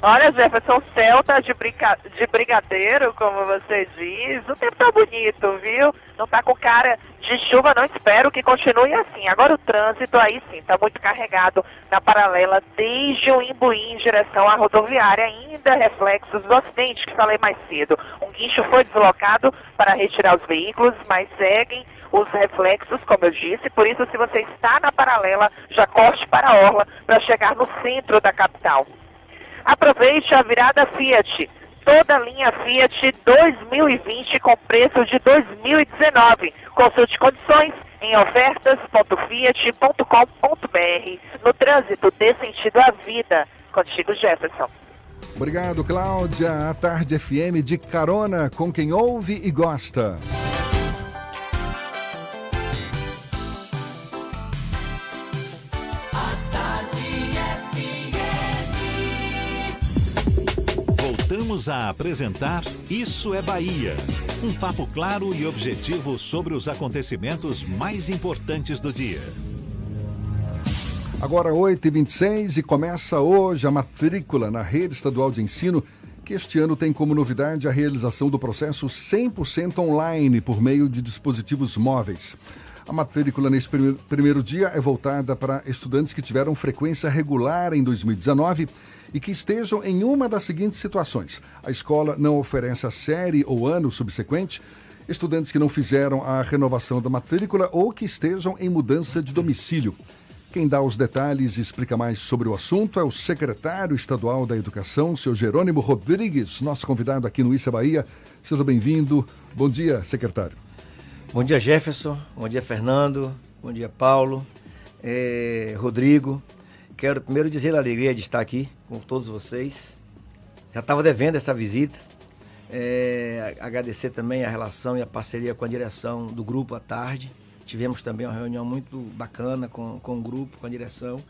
Olha, Jefferson, Celta de, brica... de brigadeiro, como você diz. O tempo tá bonito, viu? Não tá com cara de chuva, não espero que continue assim. Agora o trânsito aí sim, tá muito carregado na paralela desde o Imbuí em direção à rodoviária, ainda reflexos do acidente que falei mais cedo. Um guincho foi deslocado para retirar os veículos, mas seguem os reflexos, como eu disse, por isso se você está na paralela, já corte para a orla para chegar no centro da capital. Aproveite a virada Fiat. Toda a linha Fiat 2020 com preço de 2019. Consulte condições em ofertas.fiat.com.br. No trânsito, dê sentido à vida. Contigo, Jefferson. Obrigado, Cláudia. A Tarde FM de carona com quem ouve e gosta. Voltamos a apresentar Isso é Bahia. Um papo claro e objetivo sobre os acontecimentos mais importantes do dia. Agora 8h26 e começa hoje a matrícula na rede estadual de ensino, que este ano tem como novidade a realização do processo 100% online por meio de dispositivos móveis. A matrícula neste primeiro, dia é voltada para estudantes que tiveram frequência regular em 2019 e que estejam em uma das seguintes situações: a escola não oferece a série ou ano subsequente, estudantes que não fizeram a renovação da matrícula ou que estejam em mudança de domicílio. Quem dá os detalhes e explica mais sobre o assunto é o secretário estadual da Educação, seu Jerônimo Rodrigues, nosso convidado aqui no Issa Bahia. Seja bem-vindo. Bom dia, secretário. Bom dia, Jefferson. Bom dia, Fernando. Bom dia, Paulo. É, Rodrigo. Quero primeiro dizer a alegria de estar aqui com todos vocês. Já estava devendo essa visita. É, agradecer também a relação e a parceria com a direção do grupo à tarde. Tivemos também uma reunião muito bacana com, com o grupo, com a direção.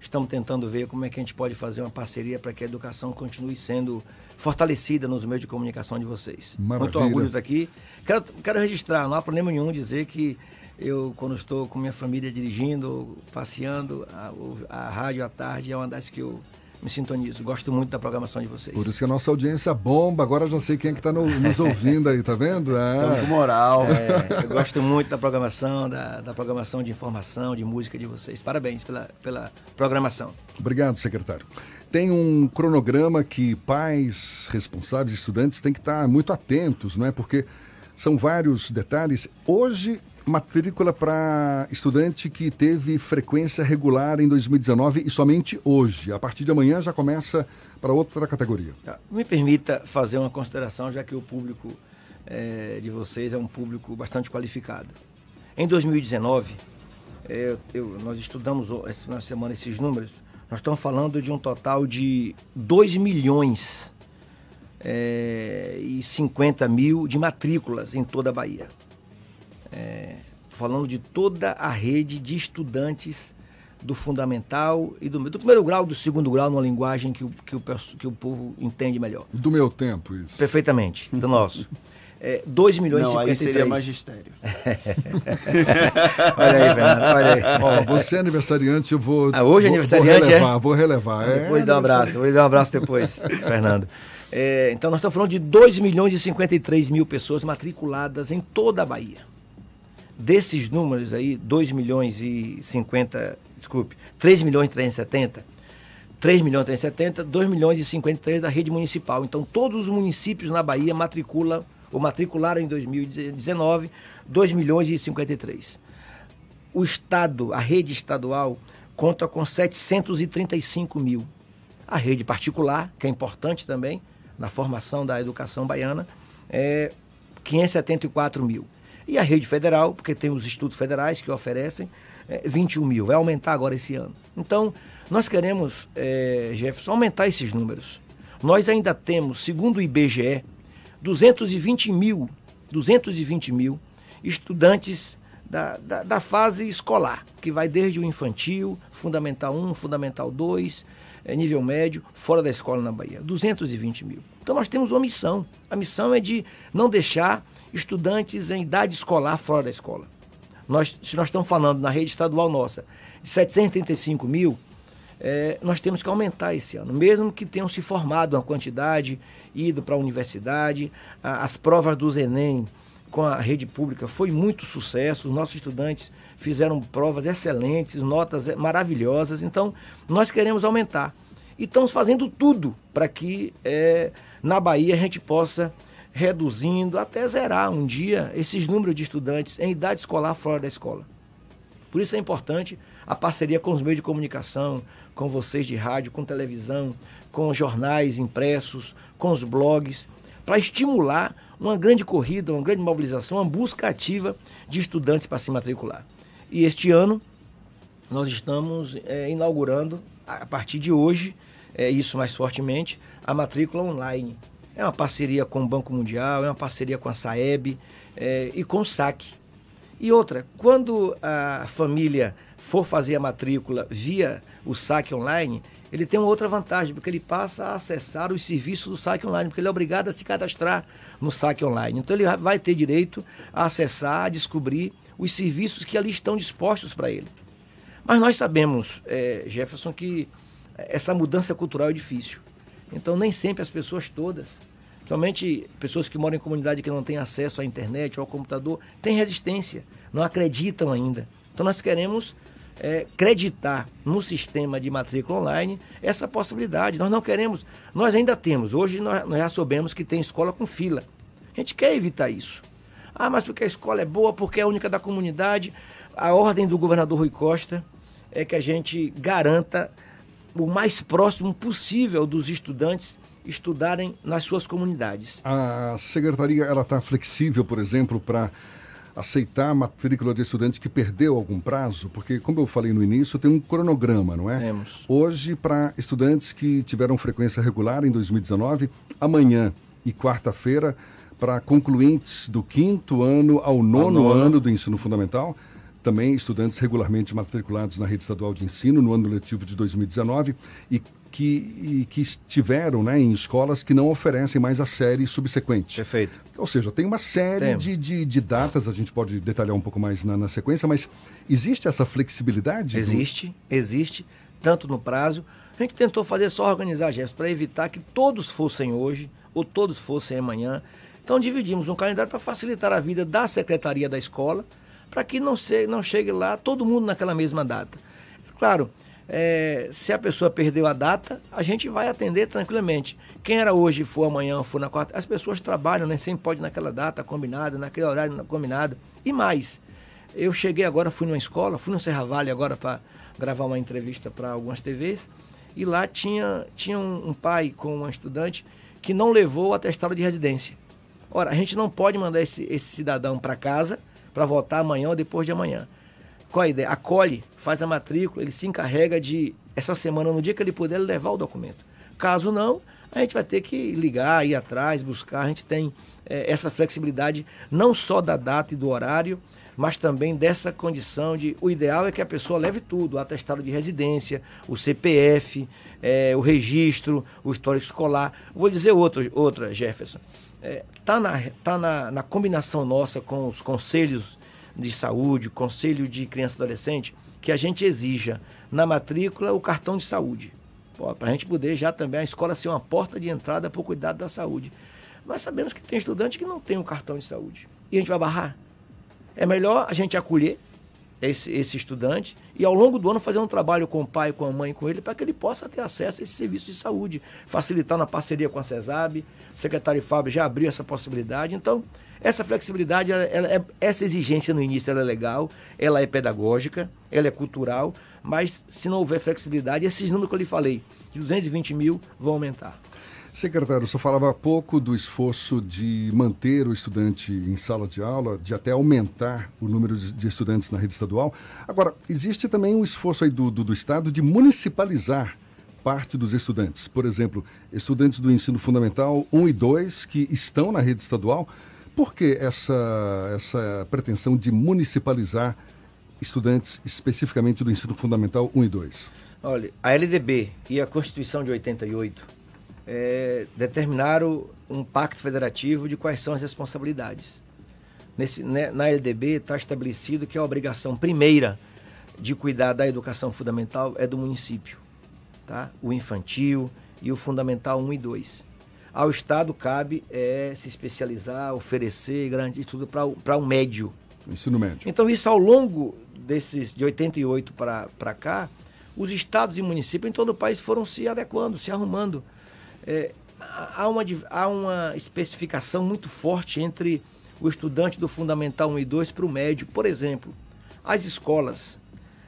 Estamos tentando ver como é que a gente pode fazer uma parceria para que a educação continue sendo fortalecida nos meios de comunicação de vocês. Maravilha. Muito orgulho de estar aqui. Quero, quero registrar, não há problema nenhum dizer que eu, quando estou com minha família dirigindo, passeando, a, a rádio à tarde é uma das que eu me sintonizo. Gosto muito da programação de vocês. Por isso que a nossa audiência bomba. Agora já sei quem é que está nos ouvindo aí, tá vendo? É. com moral. É, eu gosto muito da programação, da, da programação de informação, de música de vocês. Parabéns pela, pela programação. Obrigado, secretário. Tem um cronograma que pais, responsáveis, estudantes têm que estar muito atentos, não é? Porque são vários detalhes. Hoje, matrícula para estudante que teve frequência regular em 2019 e somente hoje. A partir de amanhã já começa para outra categoria. Tá. Me permita fazer uma consideração, já que o público eh, de vocês é um público bastante qualificado. Em 2019, É, eu, nós estudamos de semana esses números. Nós estamos falando de um total de 2 milhões é, e 50 mil de matrículas em toda a Bahia. É, falando de toda a rede de estudantes do fundamental e do, do primeiro grau, do segundo grau, numa linguagem que o, que o, que o povo entende melhor. Do meu tempo, isso. Perfeitamente, do nosso. É, 2 milhões Não, e 53. aí seria magistério. olha aí, Fernando, olha aí. Ó, você é aniversariante, eu vou. Ah, hoje é aniversariante, vou relevar, é? Vou relevar, é. Vou lhe dar um abraço, vou lhe dar um abraço depois, Fernando. É, então, nós estamos falando de 2 milhões e 53 mil pessoas matriculadas em toda a Bahia. Desses números aí, 2 milhões e 50, desculpe, 3 milhões e 370, 3 milhões e 370, 2 milhões e 53 da rede municipal. Então, todos os municípios na Bahia matriculam, ou matricularam em 2019, 2 milhões e 53. O Estado, a rede estadual, conta com 735 mil. A rede particular, que é importante também na formação da educação baiana, é 574 mil. E a rede federal, porque tem os institutos federais que oferecem, é 21 mil. Vai aumentar agora esse ano. Então, nós queremos, é, Jefferson, aumentar esses números. Nós ainda temos, segundo o IBGE, 220 mil, 220 mil estudantes da, da, da, fase escolar, que vai desde o infantil, Fundamental 1, Fundamental 2, é, nível médio, fora da escola na Bahia. 220 mil. Então nós temos uma missão. A missão é de não deixar estudantes em idade escolar fora da escola. Nós, se nós estamos falando na rede estadual nossa de 735 mil, é, nós temos que aumentar esse ano, mesmo que tenham se formado uma quantidade, ido para a universidade, as provas do Enem com a rede pública foi muito sucesso, os nossos estudantes fizeram provas excelentes, notas maravilhosas, então nós queremos aumentar. E estamos fazendo tudo para que é, na Bahia a gente possa reduzindo até zerar um dia esses números de estudantes em idade escolar fora da escola. Por isso é importante a parceria com os meios de comunicação, com vocês de rádio, com televisão, com jornais impressos, com os blogs, para estimular uma grande corrida, uma grande mobilização, uma busca ativa de estudantes para se matricular. E este ano nós estamos é, inaugurando, a partir de hoje, é, isso mais fortemente, a matrícula online. É uma parceria com o Banco Mundial, é uma parceria com a Saeb é, e com o SAC. E outra, quando a família for fazer a matrícula via o SAC online, ele tem uma outra vantagem, porque ele passa a acessar os serviços do SAC online, porque ele é obrigado a se cadastrar no SAC online. Então ele vai ter direito a acessar, a descobrir os serviços que ali estão dispostos para ele. Mas nós sabemos, é, Jefferson, que essa mudança cultural é difícil. Então nem sempre as pessoas todas, somente pessoas que moram em comunidade que não têm acesso à internet ou ao computador, têm resistência, não acreditam ainda. Então nós queremos é, no sistema de matrícula online essa possibilidade. Nós não queremos, nós ainda temos, hoje nós, nós já soubemos que tem escola com fila. A gente quer evitar isso. Ah, mas porque a escola é boa, porque é a única da comunidade. A ordem do governador Rui Costa é que a gente garanta o mais próximo possível dos estudantes estudarem nas suas comunidades. A secretaria ela está flexível, por exemplo, para aceitar a matrícula de estudante que perdeu algum prazo? Porque, como eu falei no início, tem um cronograma, não é? Temos. Hoje, para estudantes que tiveram frequência regular em 2019, amanhã e quarta-feira, para concluintes do quinto ano ao nono, nono. ano do ensino fundamental, também estudantes regularmente matriculados na rede estadual de ensino no ano letivo de 2019 e que, que estiveram né, em escolas que não oferecem mais a série subsequente. Perfeito. Ou seja, tem uma série de, de, de, datas, a gente pode detalhar um pouco mais na, na sequência, mas existe essa flexibilidade? Existe, do... existe, tanto no prazo. A gente tentou fazer só organizar gestos para evitar que todos fossem hoje ou todos fossem amanhã. Então dividimos um calendário para facilitar a vida da secretaria da escola, para que não, se, não chegue lá todo mundo naquela mesma data. Claro, é, se a pessoa perdeu a data, a gente vai atender tranquilamente. Quem era hoje for amanhã, for na quarta, as pessoas trabalham, né? sempre pode naquela data combinada, naquele horário combinado. E mais, eu cheguei agora, fui numa escola, fui no Serra Vale agora para gravar uma entrevista para algumas TVs, e lá tinha, tinha um, um pai com uma estudante que não levou o atestado de residência. Ora, a gente não pode mandar esse, esse cidadão para casa para votar amanhã ou depois de amanhã. qual a ideia? Acolhe, faz a matrícula, ele se encarrega de, essa semana, no dia que ele puder, levar o documento. Caso não, a gente vai ter que ligar, ir atrás, buscar. A gente tem é, essa flexibilidade, não só da data e do horário, mas também dessa condição de. O ideal é que a pessoa leve tudo: o atestado de residência, o CPF, é, o registro, o histórico escolar. Vou dizer outro, outra, Jefferson. É, tá na, tá na, na combinação nossa com os conselhos de saúde, conselho de criança e adolescente, que a gente exija na matrícula o cartão de saúde. Para a gente poder já também a escola ser uma porta de entrada para o cuidado da saúde. Nós sabemos que tem estudante que não tem um cartão de saúde. E a gente vai barrar. É melhor a gente acolher esse, esse estudante e ao longo do ano fazer um trabalho com o pai, com a mãe, com ele, para que ele possa ter acesso a esse serviço de saúde. Facilitar na parceria com a CESAB, o secretário Fábio já abriu essa possibilidade. Então, essa flexibilidade, ela, ela é, essa exigência no início ela é legal, ela é pedagógica, ela é cultural, mas se não houver flexibilidade, esses números que eu lhe falei, de 220 mil, vão aumentar. Secretário, o senhor falava há pouco do esforço de manter o estudante em sala de aula, de até aumentar o número de estudantes na rede estadual. Agora, existe também um esforço aí do, do, do Estado de municipalizar parte dos estudantes. Por exemplo, estudantes do ensino fundamental 1 e 2 que estão na rede estadual. Por que essa, essa pretensão de municipalizar estudantes especificamente do ensino fundamental 1 e 2? Olha, a LDB e a Constituição de 88 é, determinaram um pacto federativo de quais são as responsabilidades. Nesse, né, na LDB está estabelecido que a obrigação primeira de cuidar da educação fundamental é do município, tá? o infantil e o fundamental 1 e 2. Ao Estado cabe é, se especializar, oferecer, garantir tudo para um médio. Ensino médio. Então, isso ao longo desses de 88 para cá, os estados e municípios em todo o país foram se adequando, se arrumando é, há, uma, há uma especificação muito forte entre o estudante do Fundamental 1 e 2 para o médio. Por exemplo, as escolas.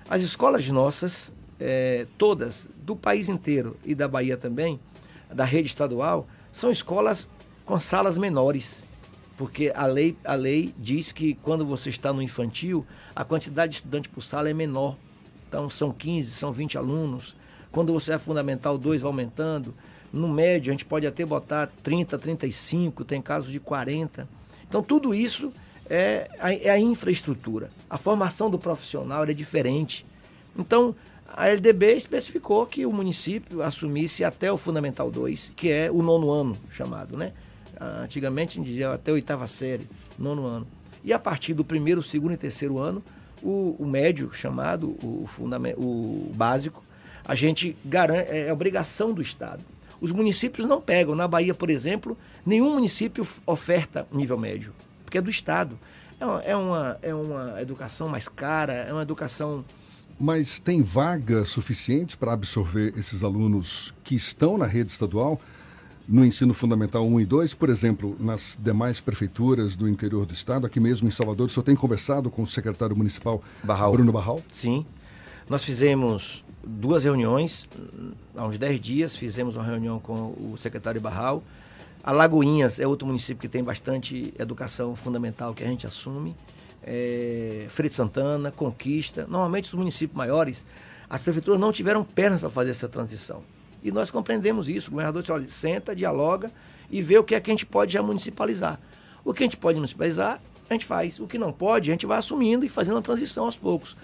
As escolas nossas, é, todas, do país inteiro e da Bahia também, da rede estadual, são escolas com salas menores. Porque a lei, a lei diz que quando você está no infantil, a quantidade de estudante por sala é menor. Então são 15, são 20 alunos. Quando você é fundamental 2, vai aumentando. No médio, a gente pode até botar 30, 35, tem casos de 40. Então, tudo isso é a, é a infraestrutura. A formação do profissional é diferente. Então, a LDB especificou que o município assumisse até o Fundamental 2, que é o nono ano chamado, né? Antigamente a gente dizia até a oitava série, nono ano. E a partir do primeiro, segundo e terceiro ano, o, o médio chamado, o, o básico, a gente garante, é, é obrigação do Estado. Os municípios não pegam. Na Bahia, por exemplo, nenhum município oferta nível médio, porque é do Estado. É uma, é uma, é uma educação mais cara, é uma educação. Mas tem vaga suficiente para absorver esses alunos que estão na rede estadual? no ensino fundamental 1 e 2, por exemplo, nas demais prefeituras do interior do estado, aqui mesmo em Salvador, o senhor tem conversado com o secretário municipal Barral. Bruno Barral? Sim. Nós fizemos duas reuniões, há uns 10 dias fizemos uma reunião com o secretário Barral. Alagoinhas é outro município que tem bastante educação fundamental que a gente assume. É, Santana, Conquista. Normalmente os municípios maiores, as prefeituras não tiveram pernas para fazer essa transição. E nós compreendemos isso. O governador disse, olha, senta, dialoga e vê o que é que a gente pode já municipalizar. O que a gente pode municipalizar, a gente faz. O que não pode, a gente vai assumindo e fazendo a transição aos poucos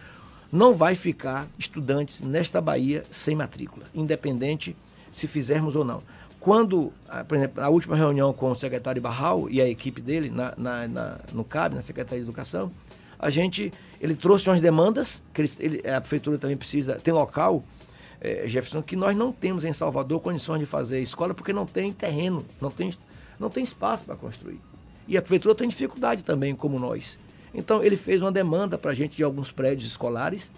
não vai ficar estudantes nesta Bahia sem matrícula, independente se fizermos ou não. Quando, ah, por exemplo, a última reunião com o secretário Barral e a equipe dele na, na, na, no CAB, na Secretaria de Educação, a gente, ele trouxe umas demandas, que ele, a prefeitura também precisa, tem local, é, Jefferson, que nós não temos em Salvador condições de fazer escola porque não tem terreno, não tem, não tem espaço para construir. E a prefeitura tem dificuldade também, como nós. Então ele fez uma demanda para a gente de alguns prédios escolares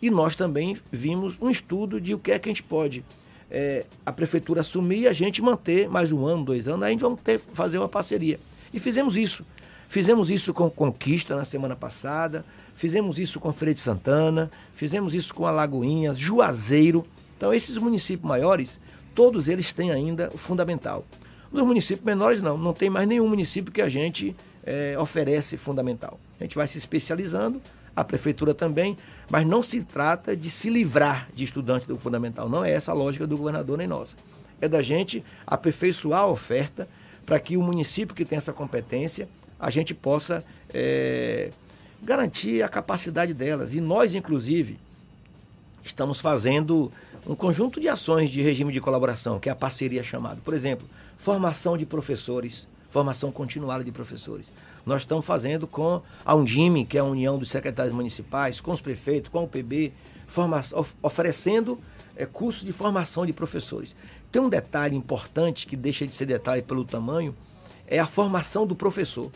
e nós também vimos um estudo de o que é que a gente pode é, a prefeitura assumir e a gente manter mais um ano, dois anos, aí a gente vamos ter, fazer uma parceria. E fizemos isso. Fizemos isso com Conquista na semana passada, fizemos isso com Freire de Santana, fizemos isso com Alagoinhas, Juazeiro. Então, esses municípios maiores, todos eles têm ainda o fundamental. Nos municípios menores, não, não tem mais nenhum município que a gente é, oferece fundamental. A gente vai se especializando a prefeitura também, mas não se trata de se livrar de estudantes do fundamental. Não é essa a lógica do governador nem nossa. É da gente aperfeiçoar a oferta para que o município que tem essa competência, a gente possa é, garantir a capacidade delas. E nós, inclusive, estamos fazendo um conjunto de ações de regime de colaboração, que é a parceria chamada. Por exemplo, formação de professores, formação continuada de professores. Nós estamos fazendo com a Undime, que é a União dos Secretários Municipais, com os prefeitos, com o PB, of, oferecendo é, cursos de formação de professores. Tem um detalhe importante que deixa de ser detalhe pelo tamanho, é a formação do professor.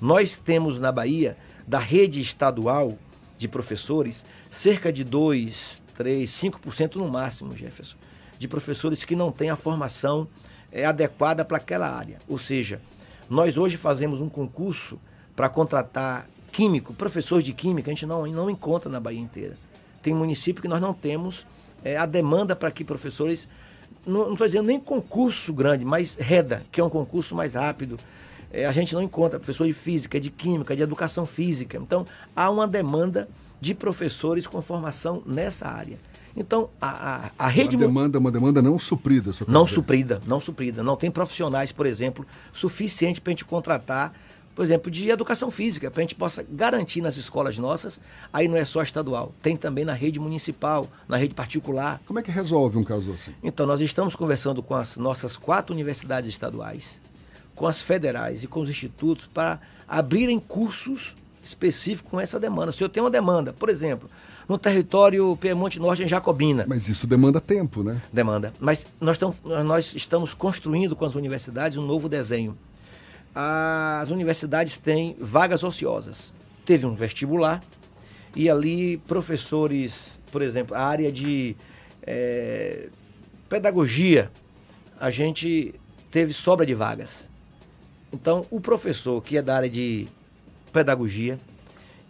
Nós temos na Bahia, da rede estadual de professores, cerca de 2, 3, 5% no máximo, Jefferson, de professores que não têm a formação é, adequada para aquela área. Ou seja, nós hoje fazemos um concurso para contratar químico, professores de química, a gente não, não encontra na Bahia inteira. Tem município que nós não temos é, a demanda para que professores, não estou dizendo nem concurso grande, mas REDA, que é um concurso mais rápido. É, a gente não encontra professor de física, de química, de educação física. Então, há uma demanda de professores com formação nessa área. Então, a, a, a rede. Uma demanda, uma demanda não suprida. Não dizer. suprida, não suprida. Não tem profissionais, por exemplo, suficiente para a gente contratar, por exemplo, de educação física, para a gente possa garantir nas escolas nossas. Aí não é só estadual, tem também na rede municipal, na rede particular. Como é que resolve um caso assim? Então, nós estamos conversando com as nossas quatro universidades estaduais, com as federais e com os institutos para abrirem cursos específicos com essa demanda. Se eu tenho uma demanda, por exemplo, no território Piemonte Norte em Jacobina. Mas isso demanda tempo, né? Demanda. Mas nós, nós estamos construindo com as universidades um novo desenho. As universidades têm vagas ociosas. Teve um vestibular e ali professores, por exemplo, a área de é, pedagogia, a gente teve sobra de vagas. Então, o professor que é da área de pedagogia,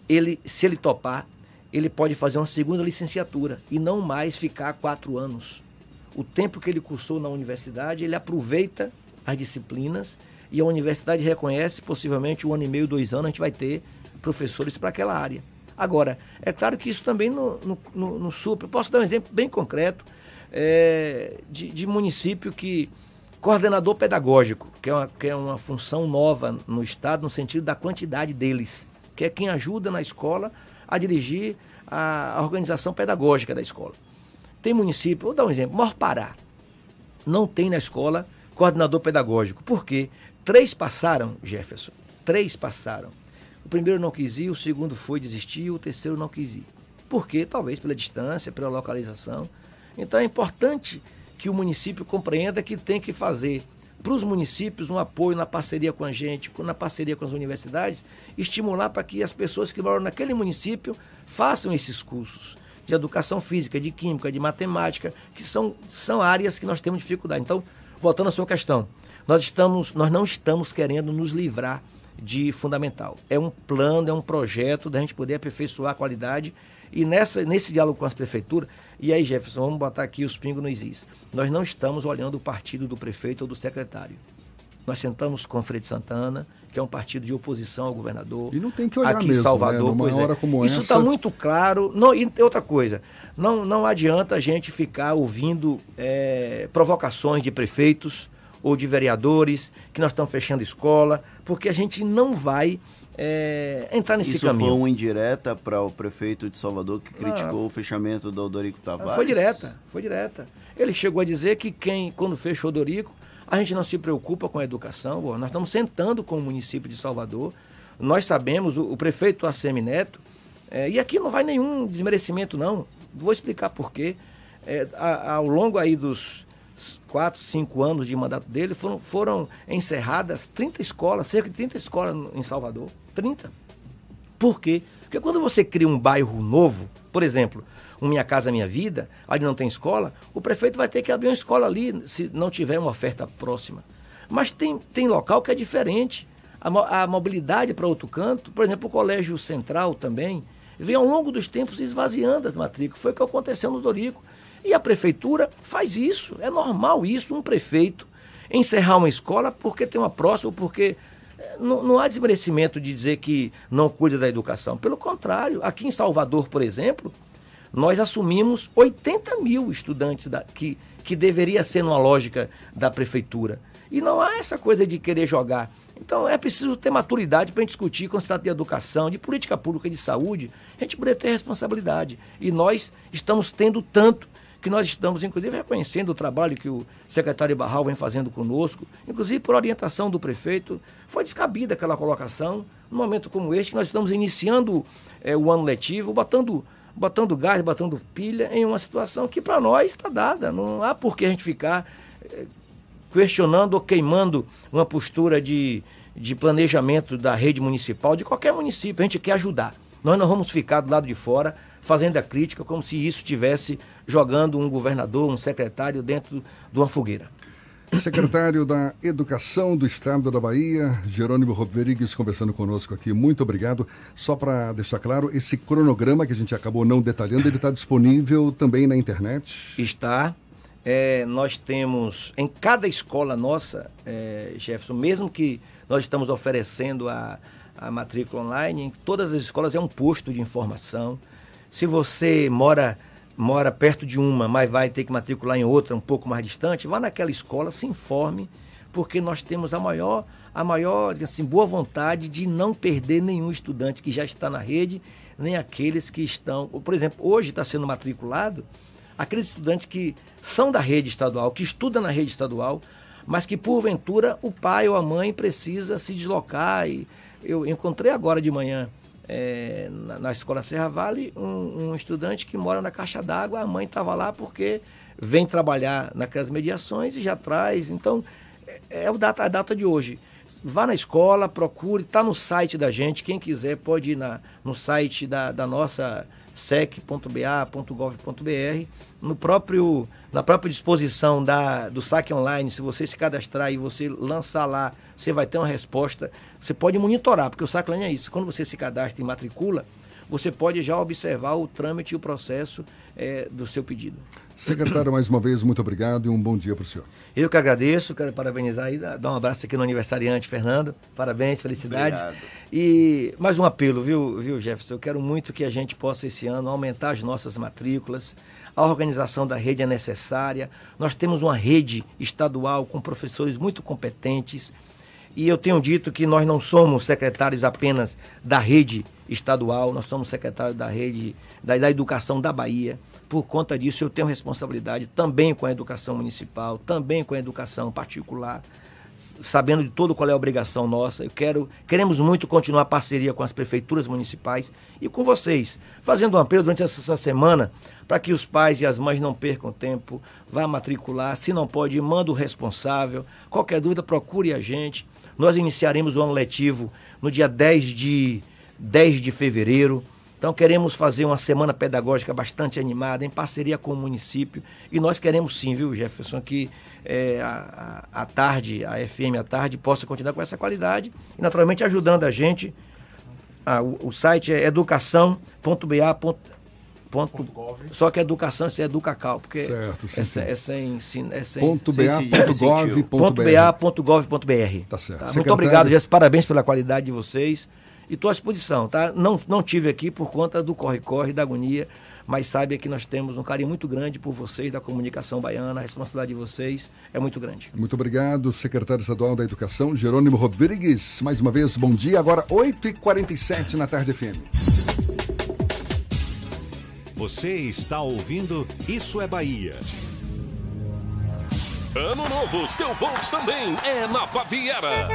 ele, se ele topar, ele pode fazer uma segunda licenciatura e não mais ficar quatro anos. O tempo que ele cursou na universidade, ele aproveita as disciplinas e a universidade reconhece, possivelmente um ano e meio, dois anos, a gente vai ter professores para aquela área. Agora, é claro que isso também no, no supra. Posso dar um exemplo bem concreto é, de, de município que coordenador pedagógico, que é, uma, que é uma função nova no Estado, no sentido da quantidade deles, que é quem ajuda na escola a dirigir a, organização pedagógica da escola. Tem município, vou dar um exemplo, Morpará. Não tem na escola coordenador pedagógico. Por quê? Três passaram, Jefferson. Três passaram. O primeiro não quis ir, o segundo foi desistir, o terceiro não quis ir. Por quê? Talvez pela distância, pela localização. Então é importante que o município compreenda que tem que fazer para os municípios um apoio na parceria com a gente, na parceria com as universidades, estimular para que as pessoas que moram naquele município façam esses cursos de educação física, de química, de matemática, que são, são áreas que nós temos dificuldade. Então, voltando à sua questão, nós, estamos, nós não estamos querendo nos livrar de fundamental. É um plano, é um projeto da gente poder aperfeiçoar a qualidade e nessa, nesse diálogo com as prefeituras, e aí, Jefferson, vamos botar aqui os pingos no is. Nós não estamos olhando o partido do prefeito ou do secretário. Nós sentamos com o Freire Santana, que é um partido de oposição ao governador. E não tem que olhar aqui mesmo, em Salvador, né? pois hora é. Isso está muito claro. Não, e outra coisa, não, não adianta a gente ficar ouvindo é, provocações de prefeitos ou de vereadores que nós estamos fechando escola, porque a gente não vai é, entrar nesse Isso caminho. foi uma indireta para o prefeito de Salvador que criticou Ah. o fechamento do Odorico Tavares? Foi direta, foi direta. Ele chegou a dizer que quem, quando fechou Dorico, a gente não se preocupa com a educação. Bom, nós estamos sentando com o município de Salvador. Nós sabemos, o, o prefeito ACM Neto, é, e aqui não vai nenhum desmerecimento, não. Vou explicar por quê. É, a- ao longo aí dos quatro, cinco anos de mandato dele, foram, foram encerradas 30 escolas, cerca de 30 escolas em Salvador. 30. Por quê? Porque quando você cria um bairro novo, por exemplo, um Minha Casa Minha Vida, ali não tem escola, o prefeito vai ter que abrir uma escola ali, se não tiver uma oferta próxima. Mas tem, tem local que é diferente. A, a mobilidade para outro canto, por exemplo, o Colégio Central também, vem ao longo dos tempos esvaziando as matrículas. Foi o que aconteceu no Dorico. E a prefeitura faz isso. É normal isso, um prefeito encerrar uma escola porque tem uma próxima ou porque Não, não há desmerecimento de dizer que não cuida da educação. Pelo contrário, aqui em Salvador, por exemplo, nós assumimos 80 mil estudantes da, que, que deveria ser numa lógica da prefeitura. E não há essa coisa de querer jogar. Então é preciso ter maturidade para discutir quando se trata de educação, de política pública, de saúde, a gente poder ter responsabilidade. E nós estamos tendo tanto que nós estamos, inclusive, reconhecendo o trabalho que o secretário Barral vem fazendo conosco, inclusive por orientação do prefeito. Foi descabida aquela colocação, num momento como este, que nós estamos iniciando é, o ano letivo, botando, botando gás, botando pilha em uma situação que para nós está dada. Não há por que a gente ficar é, questionando ou queimando uma postura de, de planejamento da rede municipal, de qualquer município. A gente quer ajudar. Nós não vamos ficar do lado de fora fazendo a crítica como se isso tivesse jogando um governador, um secretário dentro de uma fogueira. Secretário da Educação do Estado da Bahia, Jerônimo Rodrigues, conversando conosco aqui. Muito obrigado. Só para deixar claro, esse cronograma que a gente acabou não detalhando, ele está disponível também na internet? Está. É, nós temos em cada escola nossa, é, Jefferson, mesmo que nós estamos oferecendo a, a matrícula online, em todas as escolas é um posto de informação. Se você mora mora perto de uma, mas vai ter que matricular em outra um pouco mais distante, vá naquela escola, se informe, porque nós temos a maior, a maior assim, boa vontade de não perder nenhum estudante que já está na rede, nem aqueles que estão. Por exemplo, hoje está sendo matriculado aqueles estudantes que são da rede estadual, que estudam na rede estadual, mas que porventura o pai ou a mãe precisa se deslocar. E eu encontrei agora de manhã é, na, na, escola Serra Vale um, um, estudante que mora na caixa d'água, a mãe estava lá porque vem trabalhar naquelas mediações e já traz. Então, é, é o data, a data de hoje. Vá na escola, procure, está no site da gente. Quem quiser pode ir na, no site da, da nossa sec.ba.gov.br, no próprio, na própria disposição da, do saque online, se você se cadastrar e você lançar lá, você vai ter uma resposta. Você pode monitorar, porque o online é isso. Quando você se cadastra e matricula, você pode já observar o trâmite e o processo é, do seu pedido. Secretário, mais uma vez, muito obrigado e um bom dia para o senhor. Eu que agradeço, quero parabenizar e dar um abraço aqui no aniversariante, Fernando. Parabéns, felicidades. Obrigado. E mais um apelo, viu, viu, Jefferson? Eu quero muito que a gente possa, esse ano, aumentar as nossas matrículas. A organização da rede é necessária. Nós temos uma rede estadual com professores muito competentes. E eu tenho dito que nós não somos secretários apenas da rede estadual, nós somos secretários da rede da, da educação da Bahia. Por conta disso, eu tenho responsabilidade também com a educação municipal, também com a educação particular, sabendo de todo qual é a obrigação nossa. Eu quero, queremos muito continuar a parceria com as prefeituras municipais e com vocês, fazendo um apelo durante essa semana para que os pais e as mães não percam tempo, vá matricular, se não pode, manda o responsável. Qualquer dúvida, procure a gente. Nós iniciaremos o ano letivo no dia 10 de 10 de fevereiro. Então queremos fazer uma semana pedagógica bastante animada, em parceria com o município. E nós queremos sim, viu, Jefferson, que é, a, a, tarde, a FM à tarde, possa continuar com essa qualidade e naturalmente ajudando a gente. Ah, o, o, site é educação.ba. Ponto, só que educação é educacal, porque certo, sim, é, sim. é sem, é sem ponto ba.gov.br. Tá certo. Tá? Muito obrigado, Jefferson. Parabéns pela qualidade de vocês e estou à disposição, tá? Não, não tive aqui por conta do corre-corre, da agonia, mas saiba que nós temos um carinho muito grande por vocês, da comunicação baiana, a responsabilidade de vocês é muito grande. Muito obrigado, secretário estadual da Educação, Jerônimo Rodrigues. Mais uma vez, bom dia. Agora, 8h47 na Tarde FM. Você está ouvindo Isso é Bahia. Ano novo, seu Volks também é na Baviera.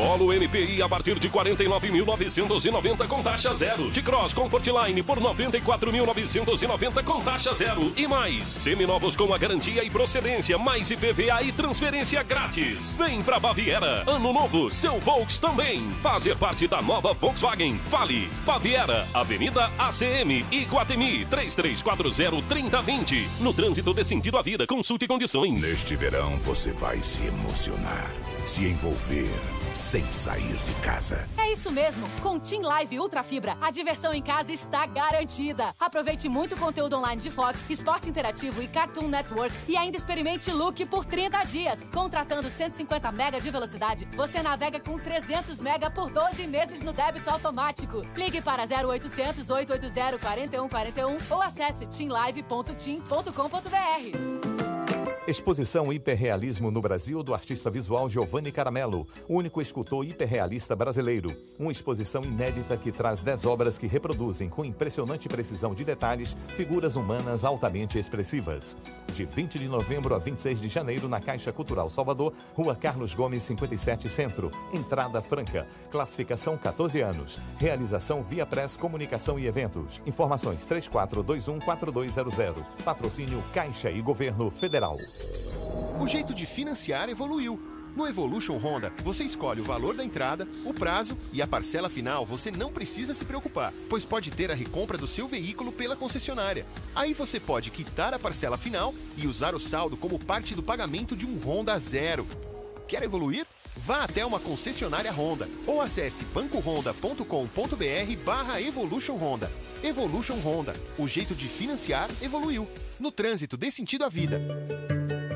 Polo MPI a partir de 49.990 com taxa zero. De Cross Comfortline por 94.990 com taxa zero. E mais, seminovos com a garantia e procedência, mais IPVA e transferência grátis. Vem pra Baviera. Ano novo, seu Volks também. Fazer parte da nova Volkswagen. Fale. Baviera, Avenida ACM, Iguatemi, 3340-3020. No trânsito de sentido à vida, consulte condições. Neste verão você vai se emocionar, se envolver sem sair de casa. É isso mesmo. Com Team Live Ultra Fibra, a diversão em casa está garantida. Aproveite muito conteúdo online de Fox, Esporte Interativo e Cartoon Network e ainda experimente Look por 30 dias. Contratando 150 mega de velocidade, você navega com 300 mega por 12 meses no débito automático. Ligue para 0800 880 4141 ou acesse teamlive.team.com.br. Exposição Hiperrealismo no Brasil do artista visual Giovanni Caramelo, único escultor hiperrealista brasileiro. Uma exposição inédita que traz 10 obras que reproduzem com impressionante precisão de detalhes figuras humanas altamente expressivas. De 20 de novembro a 26 de janeiro na Caixa Cultural Salvador, Rua Carlos Gomes 57 Centro, entrada franca. Classificação 14 anos. Realização Via Press Comunicação e Eventos. Informações 34214200. Patrocínio Caixa e Governo Federal. O jeito de financiar evoluiu. No Evolution Honda, você escolhe o valor da entrada, o prazo e a parcela final você não precisa se preocupar, pois pode ter a recompra do seu veículo pela concessionária. Aí você pode quitar a parcela final e usar o saldo como parte do pagamento de um Honda zero. Quer evoluir? Vá até uma concessionária Honda ou acesse bancohonda.com.br barra Evolution Honda. Evolution Honda, o jeito de financiar evoluiu. No trânsito dê sentido à vida.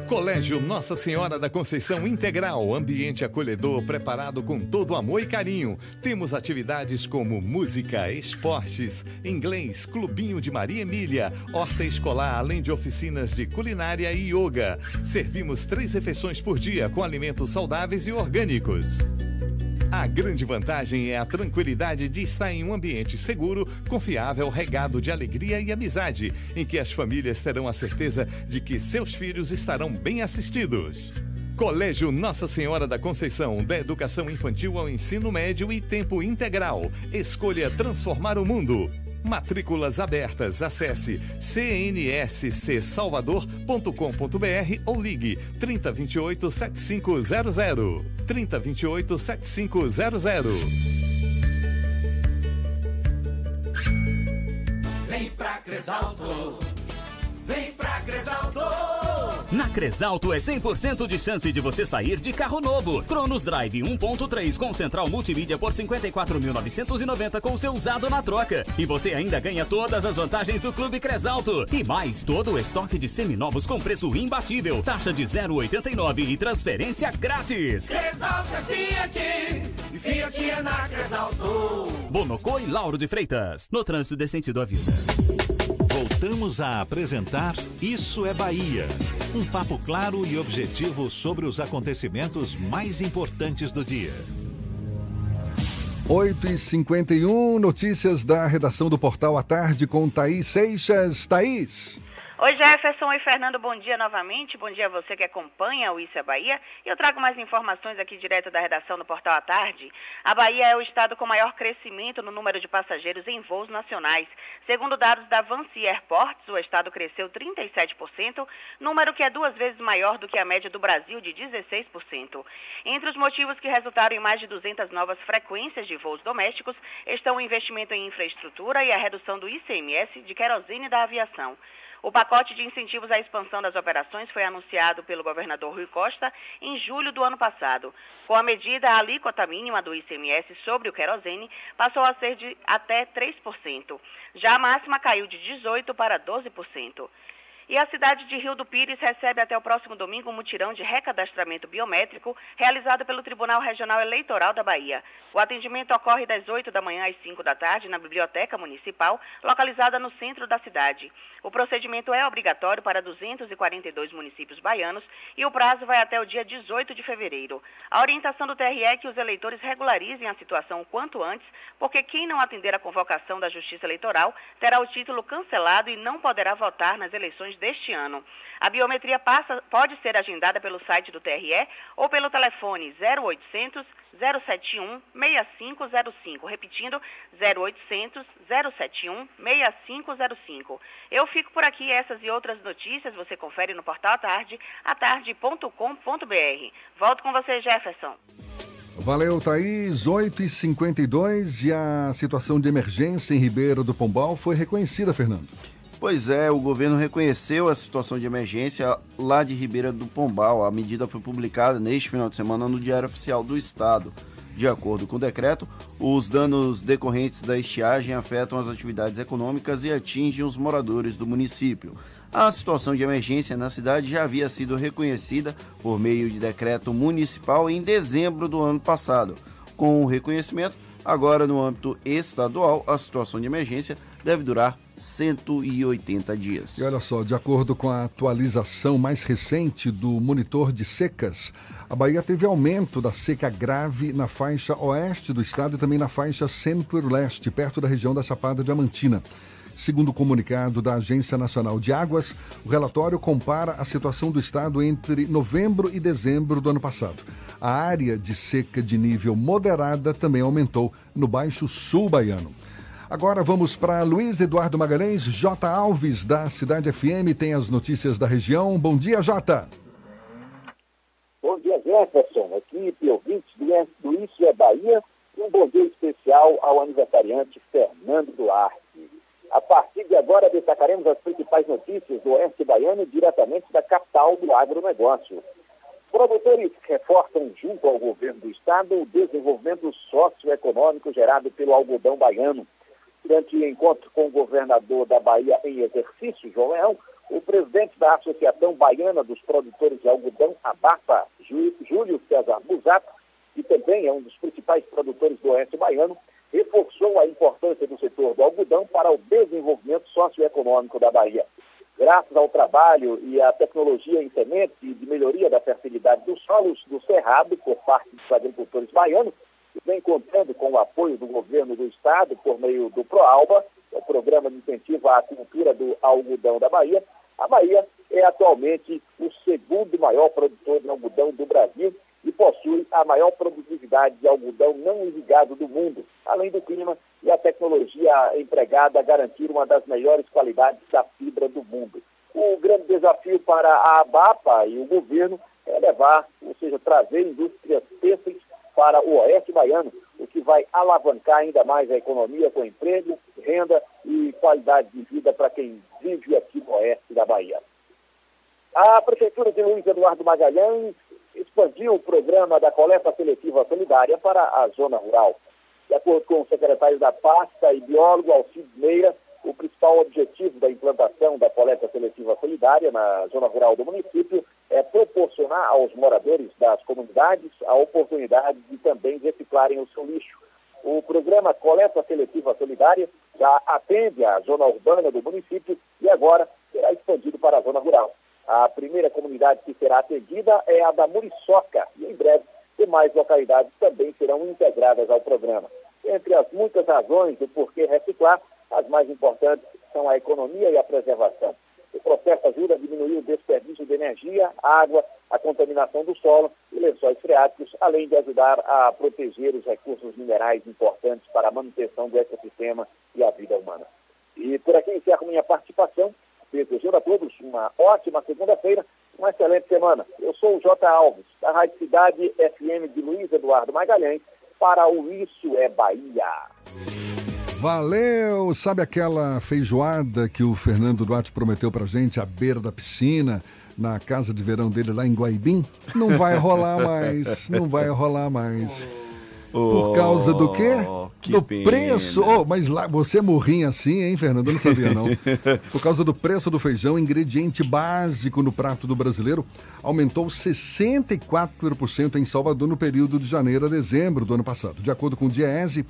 Colégio Nossa Senhora da Conceição Integral, ambiente acolhedor preparado com todo amor e carinho. Temos atividades como música, esportes, inglês, clubinho de Maria Emília, horta escolar, além de oficinas de culinária e yoga. Servimos três refeições por dia com alimentos saudáveis e orgânicos. A grande vantagem é a tranquilidade de estar em um ambiente seguro, confiável, regado de alegria e amizade, em que as famílias terão a certeza de que seus filhos estarão bem assistidos. Colégio Nossa Senhora da Conceição, da educação infantil ao ensino médio e tempo integral. Escolha transformar o mundo. Matrículas abertas. Acesse cnscsalvador.com.br ou ligue 3028 7500. 3028 7500. Vem pra Cresalto. Vem. Na Cresalto é 100% de chance de você sair de carro novo. Cronos Drive 1.3 com central multimídia por 54.990 com seu usado na troca. E você ainda ganha todas as vantagens do Clube Cresalto. E mais todo o estoque de seminovos com preço imbatível. Taxa de 0,89 e transferência grátis. Cresalto é Fiat. E Fiat é na Cresalto. Bonocô e Lauro de Freitas. No trânsito desse sentido à vida. Voltamos a apresentar Isso é Bahia. Um papo claro e objetivo sobre os acontecimentos mais importantes do dia. 8 e 51 notícias da redação do Portal à Tarde com Thaís Seixas. Thaís. Oi Jefferson, oi Fernando, bom dia novamente. Bom dia a você que acompanha o Isso é Bahia. E eu trago mais informações aqui direto da redação do Portal à Tarde. A Bahia é o estado com maior crescimento no número de passageiros em voos nacionais. Segundo dados da Vancy Airports, o estado cresceu 37%, número que é duas vezes maior do que a média do Brasil de 16%. Entre os motivos que resultaram em mais de 200 novas frequências de voos domésticos estão o investimento em infraestrutura e a redução do ICMS de querosene da aviação. O pacote de incentivos à expansão das operações foi anunciado pelo governador Rui Costa em julho do ano passado. Com a medida, a alíquota mínima do ICMS sobre o querosene passou a ser de até 3%. Já a máxima caiu de 18% para 12%. E a cidade de Rio do Pires recebe até o próximo domingo um mutirão de recadastramento biométrico realizado pelo Tribunal Regional Eleitoral da Bahia. O atendimento ocorre das 8 da manhã às 5 da tarde na Biblioteca Municipal, localizada no centro da cidade. O procedimento é obrigatório para 242 municípios baianos e o prazo vai até o dia 18 de fevereiro. A orientação do TRE é que os eleitores regularizem a situação o quanto antes, porque quem não atender à convocação da Justiça Eleitoral terá o título cancelado e não poderá votar nas eleições deste ano. A biometria passa, pode ser agendada pelo site do TRE ou pelo telefone 0800 071 6505. Repetindo, 0800 071 6505. Eu fico por aqui. Essas e outras notícias você confere no portal Tarde, atarde.com.br. Volto com você, Jefferson. Valeu, Thaís. 8h52 e a situação de emergência em Ribeira do Pombal foi reconhecida, Fernando. Pois é, o governo reconheceu a situação de emergência lá de Ribeira do Pombal. A medida foi publicada neste final de semana no Diário Oficial do Estado. De acordo com o decreto, os danos decorrentes da estiagem afetam as atividades econômicas e atingem os moradores do município. A situação de emergência na cidade já havia sido reconhecida por meio de decreto municipal em dezembro do ano passado. Com o reconhecimento, agora no âmbito estadual, a situação de emergência deve durar 180 dias. E olha só, de acordo com a atualização mais recente do monitor de secas, a Bahia teve aumento da seca grave na faixa oeste do estado e também na faixa centro-leste, perto da região da Chapada Diamantina. Segundo o comunicado da Agência Nacional de Águas, o relatório compara a situação do estado entre novembro e dezembro do ano passado. A área de seca de nível moderada também aumentou no Baixo Sul baiano. Agora vamos para Luiz Eduardo Magalhães, J. Alves, da Cidade FM, tem as notícias da região. Bom dia, J. Bom dia, Jefferson, equipe, ouvintes do, Isso é Bahia. Um bom dia especial ao aniversariante Fernando Duarte. A partir de agora, destacaremos as principais notícias do Oeste Baiano diretamente da capital do agronegócio. Produtores reforçam junto ao governo do estado o desenvolvimento socioeconômico gerado pelo algodão baiano. Durante o encontro com o governador da Bahia em exercício, João Leão, o presidente da Associação Baiana dos Produtores de Algodão, ABAPA, Júlio César Busato, que também é um dos principais produtores do Oeste Baiano, reforçou a importância do setor do algodão para o desenvolvimento socioeconômico da Bahia. Graças ao trabalho e à tecnologia em sementes e de melhoria da fertilidade dos solos do Cerrado por parte dos agricultores baianos, vem contando com o apoio do governo do estado por meio do ProAlba, o Programa de Incentivo à Cultura do Algodão da Bahia, a Bahia é atualmente o segundo maior produtor de algodão do Brasil e possui a maior produtividade de algodão não irrigado do mundo, além do clima e a tecnologia empregada a garantir uma das melhores qualidades da fibra do mundo. O grande desafio para a ABAPA e o governo é levar, ou seja, trazer indústrias têxteis para o oeste baiano, o que vai alavancar ainda mais a economia com emprego, renda e qualidade de vida para quem vive aqui no oeste da Bahia. A Prefeitura de Luiz Eduardo Magalhães expandiu o programa da coleta seletiva solidária para a zona rural. De acordo com o secretário da pasta e biólogo Alcides Meira, o principal objetivo da implantação da coleta seletiva solidária na zona rural do município é proporcionar aos moradores das comunidades a oportunidade de também reciclarem o seu lixo. O programa Coleta Seletiva Solidária já atende a zona urbana do município e agora será expandido para a zona rural. A primeira comunidade que será atendida é a da Muriçoca e em breve demais localidades também serão integradas ao programa. Entre as muitas razões do porquê reciclar, as mais importantes são a economia e a preservação. O processo ajuda a diminuir o desperdício de energia, água, a contaminação do solo e lençóis freáticos, além de ajudar a proteger os recursos minerais importantes para a manutenção do ecossistema e a vida humana. E por aqui encerro minha participação Desejando a todos uma ótima segunda-feira, uma excelente semana. Eu sou o J. Alves, da Rádio Cidade FM de Luiz Eduardo Magalhães, para o Isso é Bahia. Valeu! Sabe aquela feijoada que o Fernando Duarte prometeu pra gente à beira da piscina? Na casa de verão dele lá em Guaibim? Não vai rolar mais, não vai rolar mais. Por causa do quê? Que do pena. preço. Oh, mas lá você morrinha assim, hein, Fernando? Eu não sabia, não. Por causa do preço do feijão, ingrediente básico no prato do brasileiro, aumentou 64% em Salvador no período de janeiro a dezembro do ano passado. De acordo com o Diese,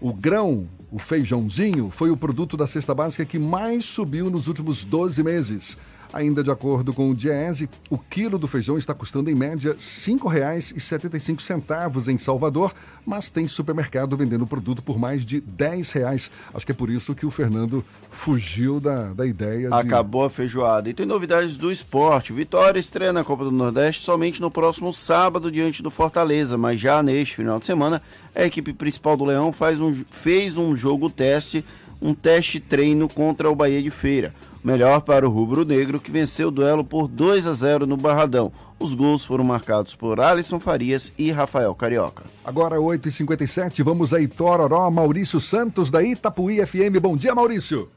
o grão, o feijãozinho, foi o produto da cesta básica que mais subiu nos últimos 12 meses. Ainda de acordo com o Diese, o quilo do feijão está custando em média R$ 5,75 em Salvador, mas tem supermercado vendendo o produto por mais de 10 reais. Acho que é por isso que o Fernando fugiu da, da ideia de... Acabou a feijoada. E tem novidades do esporte. Vitória estreia na Copa do Nordeste somente no próximo sábado diante do Fortaleza, mas já neste final de semana a equipe principal do Leão faz um, fez um jogo teste, um teste treino contra o Bahia de Feira. Melhor para o Rubro Negro, que venceu o duelo por 2 a 0 no Barradão. Os gols foram marcados por Alisson Farias e Rafael Carioca. Agora 8h57, vamos a Itororó, Maurício Santos da Itapuí FM. Bom dia, Maurício.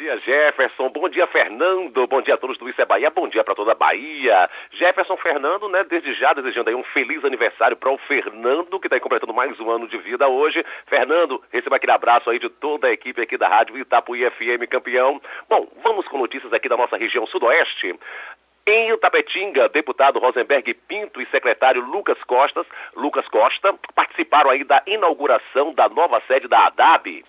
Dia, Jefferson. Bom dia, Fernando. Bom dia a todos do Isso é Bahia. Bom dia para toda a Bahia. Jefferson Fernando, né? Desde já desejando aí um feliz aniversário para o Fernando, que está completando mais um ano de vida hoje. Fernando, receba aquele abraço aí de toda a equipe aqui da Rádio Itapuí FM campeão. Bom, vamos com notícias aqui da nossa região sudoeste. Em Itapetinga, deputado Rosenberg Pinto e secretário Lucas Costas, Lucas Costa, participaram aí da inauguração da nova sede da ADAB.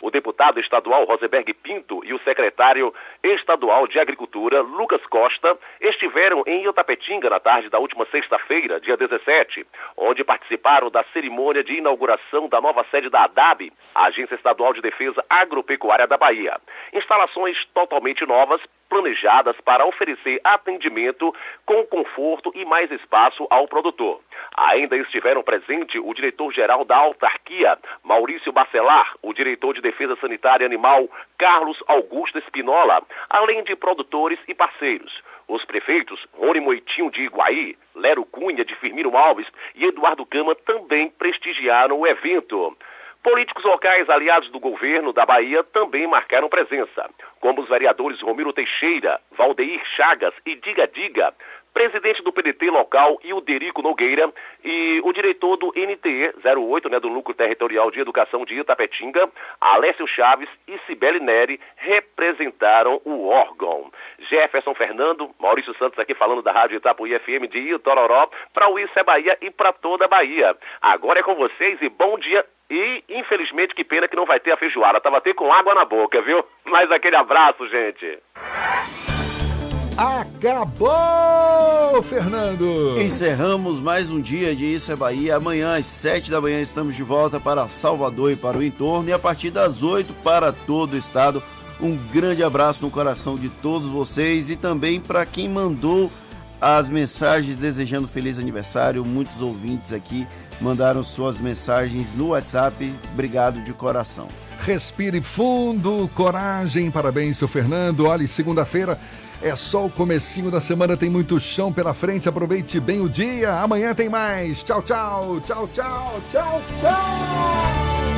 O deputado estadual Rosenberg Pinto e o secretário estadual de Agricultura, Lucas Costa, estiveram em Itapetinga na tarde da última sexta-feira, dia 17, onde participaram da cerimônia de inauguração da nova sede da ADAB, Agência Estadual de Defesa Agropecuária da Bahia. Instalações totalmente novas, planejadas para oferecer atendimento com conforto e mais espaço ao produtor. Ainda estiveram presentes o diretor-geral da autarquia, Maurício Bacelar, o diretor de Defesa Sanitária Animal, Carlos Augusto Espinola, além de produtores e parceiros. Os prefeitos Rony Moitinho de Iguaí, Lero Cunha de Firmino Alves e Eduardo Gama também prestigiaram o evento. Políticos locais aliados do governo da Bahia também marcaram presença, como os vereadores Romiro Teixeira, Valdeir Chagas e Diga Diga, presidente do PDT local, Ilderico Nogueira, e o diretor do NTE 08, né, do Núcleo Territorial de Educação de Itapetinga, Alessio Chaves e Cibele Neri, representaram o órgão. Jefferson Fernando, Maurício Santos aqui falando da Rádio Itapuí FM de Itororó, para o Isso é Bahia e para toda a Bahia. Agora é com vocês e bom dia e, infelizmente, que pena que não vai ter a feijoada. Tava até com água na boca, viu? Mas aquele abraço, gente. Acabou, Fernando! Encerramos mais um dia de Isso é Bahia. Amanhã, às 7 da manhã, estamos de volta para Salvador e para o entorno. E a partir das 8 para todo o estado. Um grande abraço no coração de todos vocês e também para quem mandou as mensagens desejando feliz aniversário. Muitos ouvintes aqui mandaram suas mensagens no WhatsApp. Obrigado de coração. Respire fundo, coragem, parabéns, seu Fernando. Olha, segunda-feira é só o comecinho da semana, tem muito chão pela frente. Aproveite bem o dia. Amanhã tem mais. Tchau, tchau, tchau, tchau, tchau, tchau.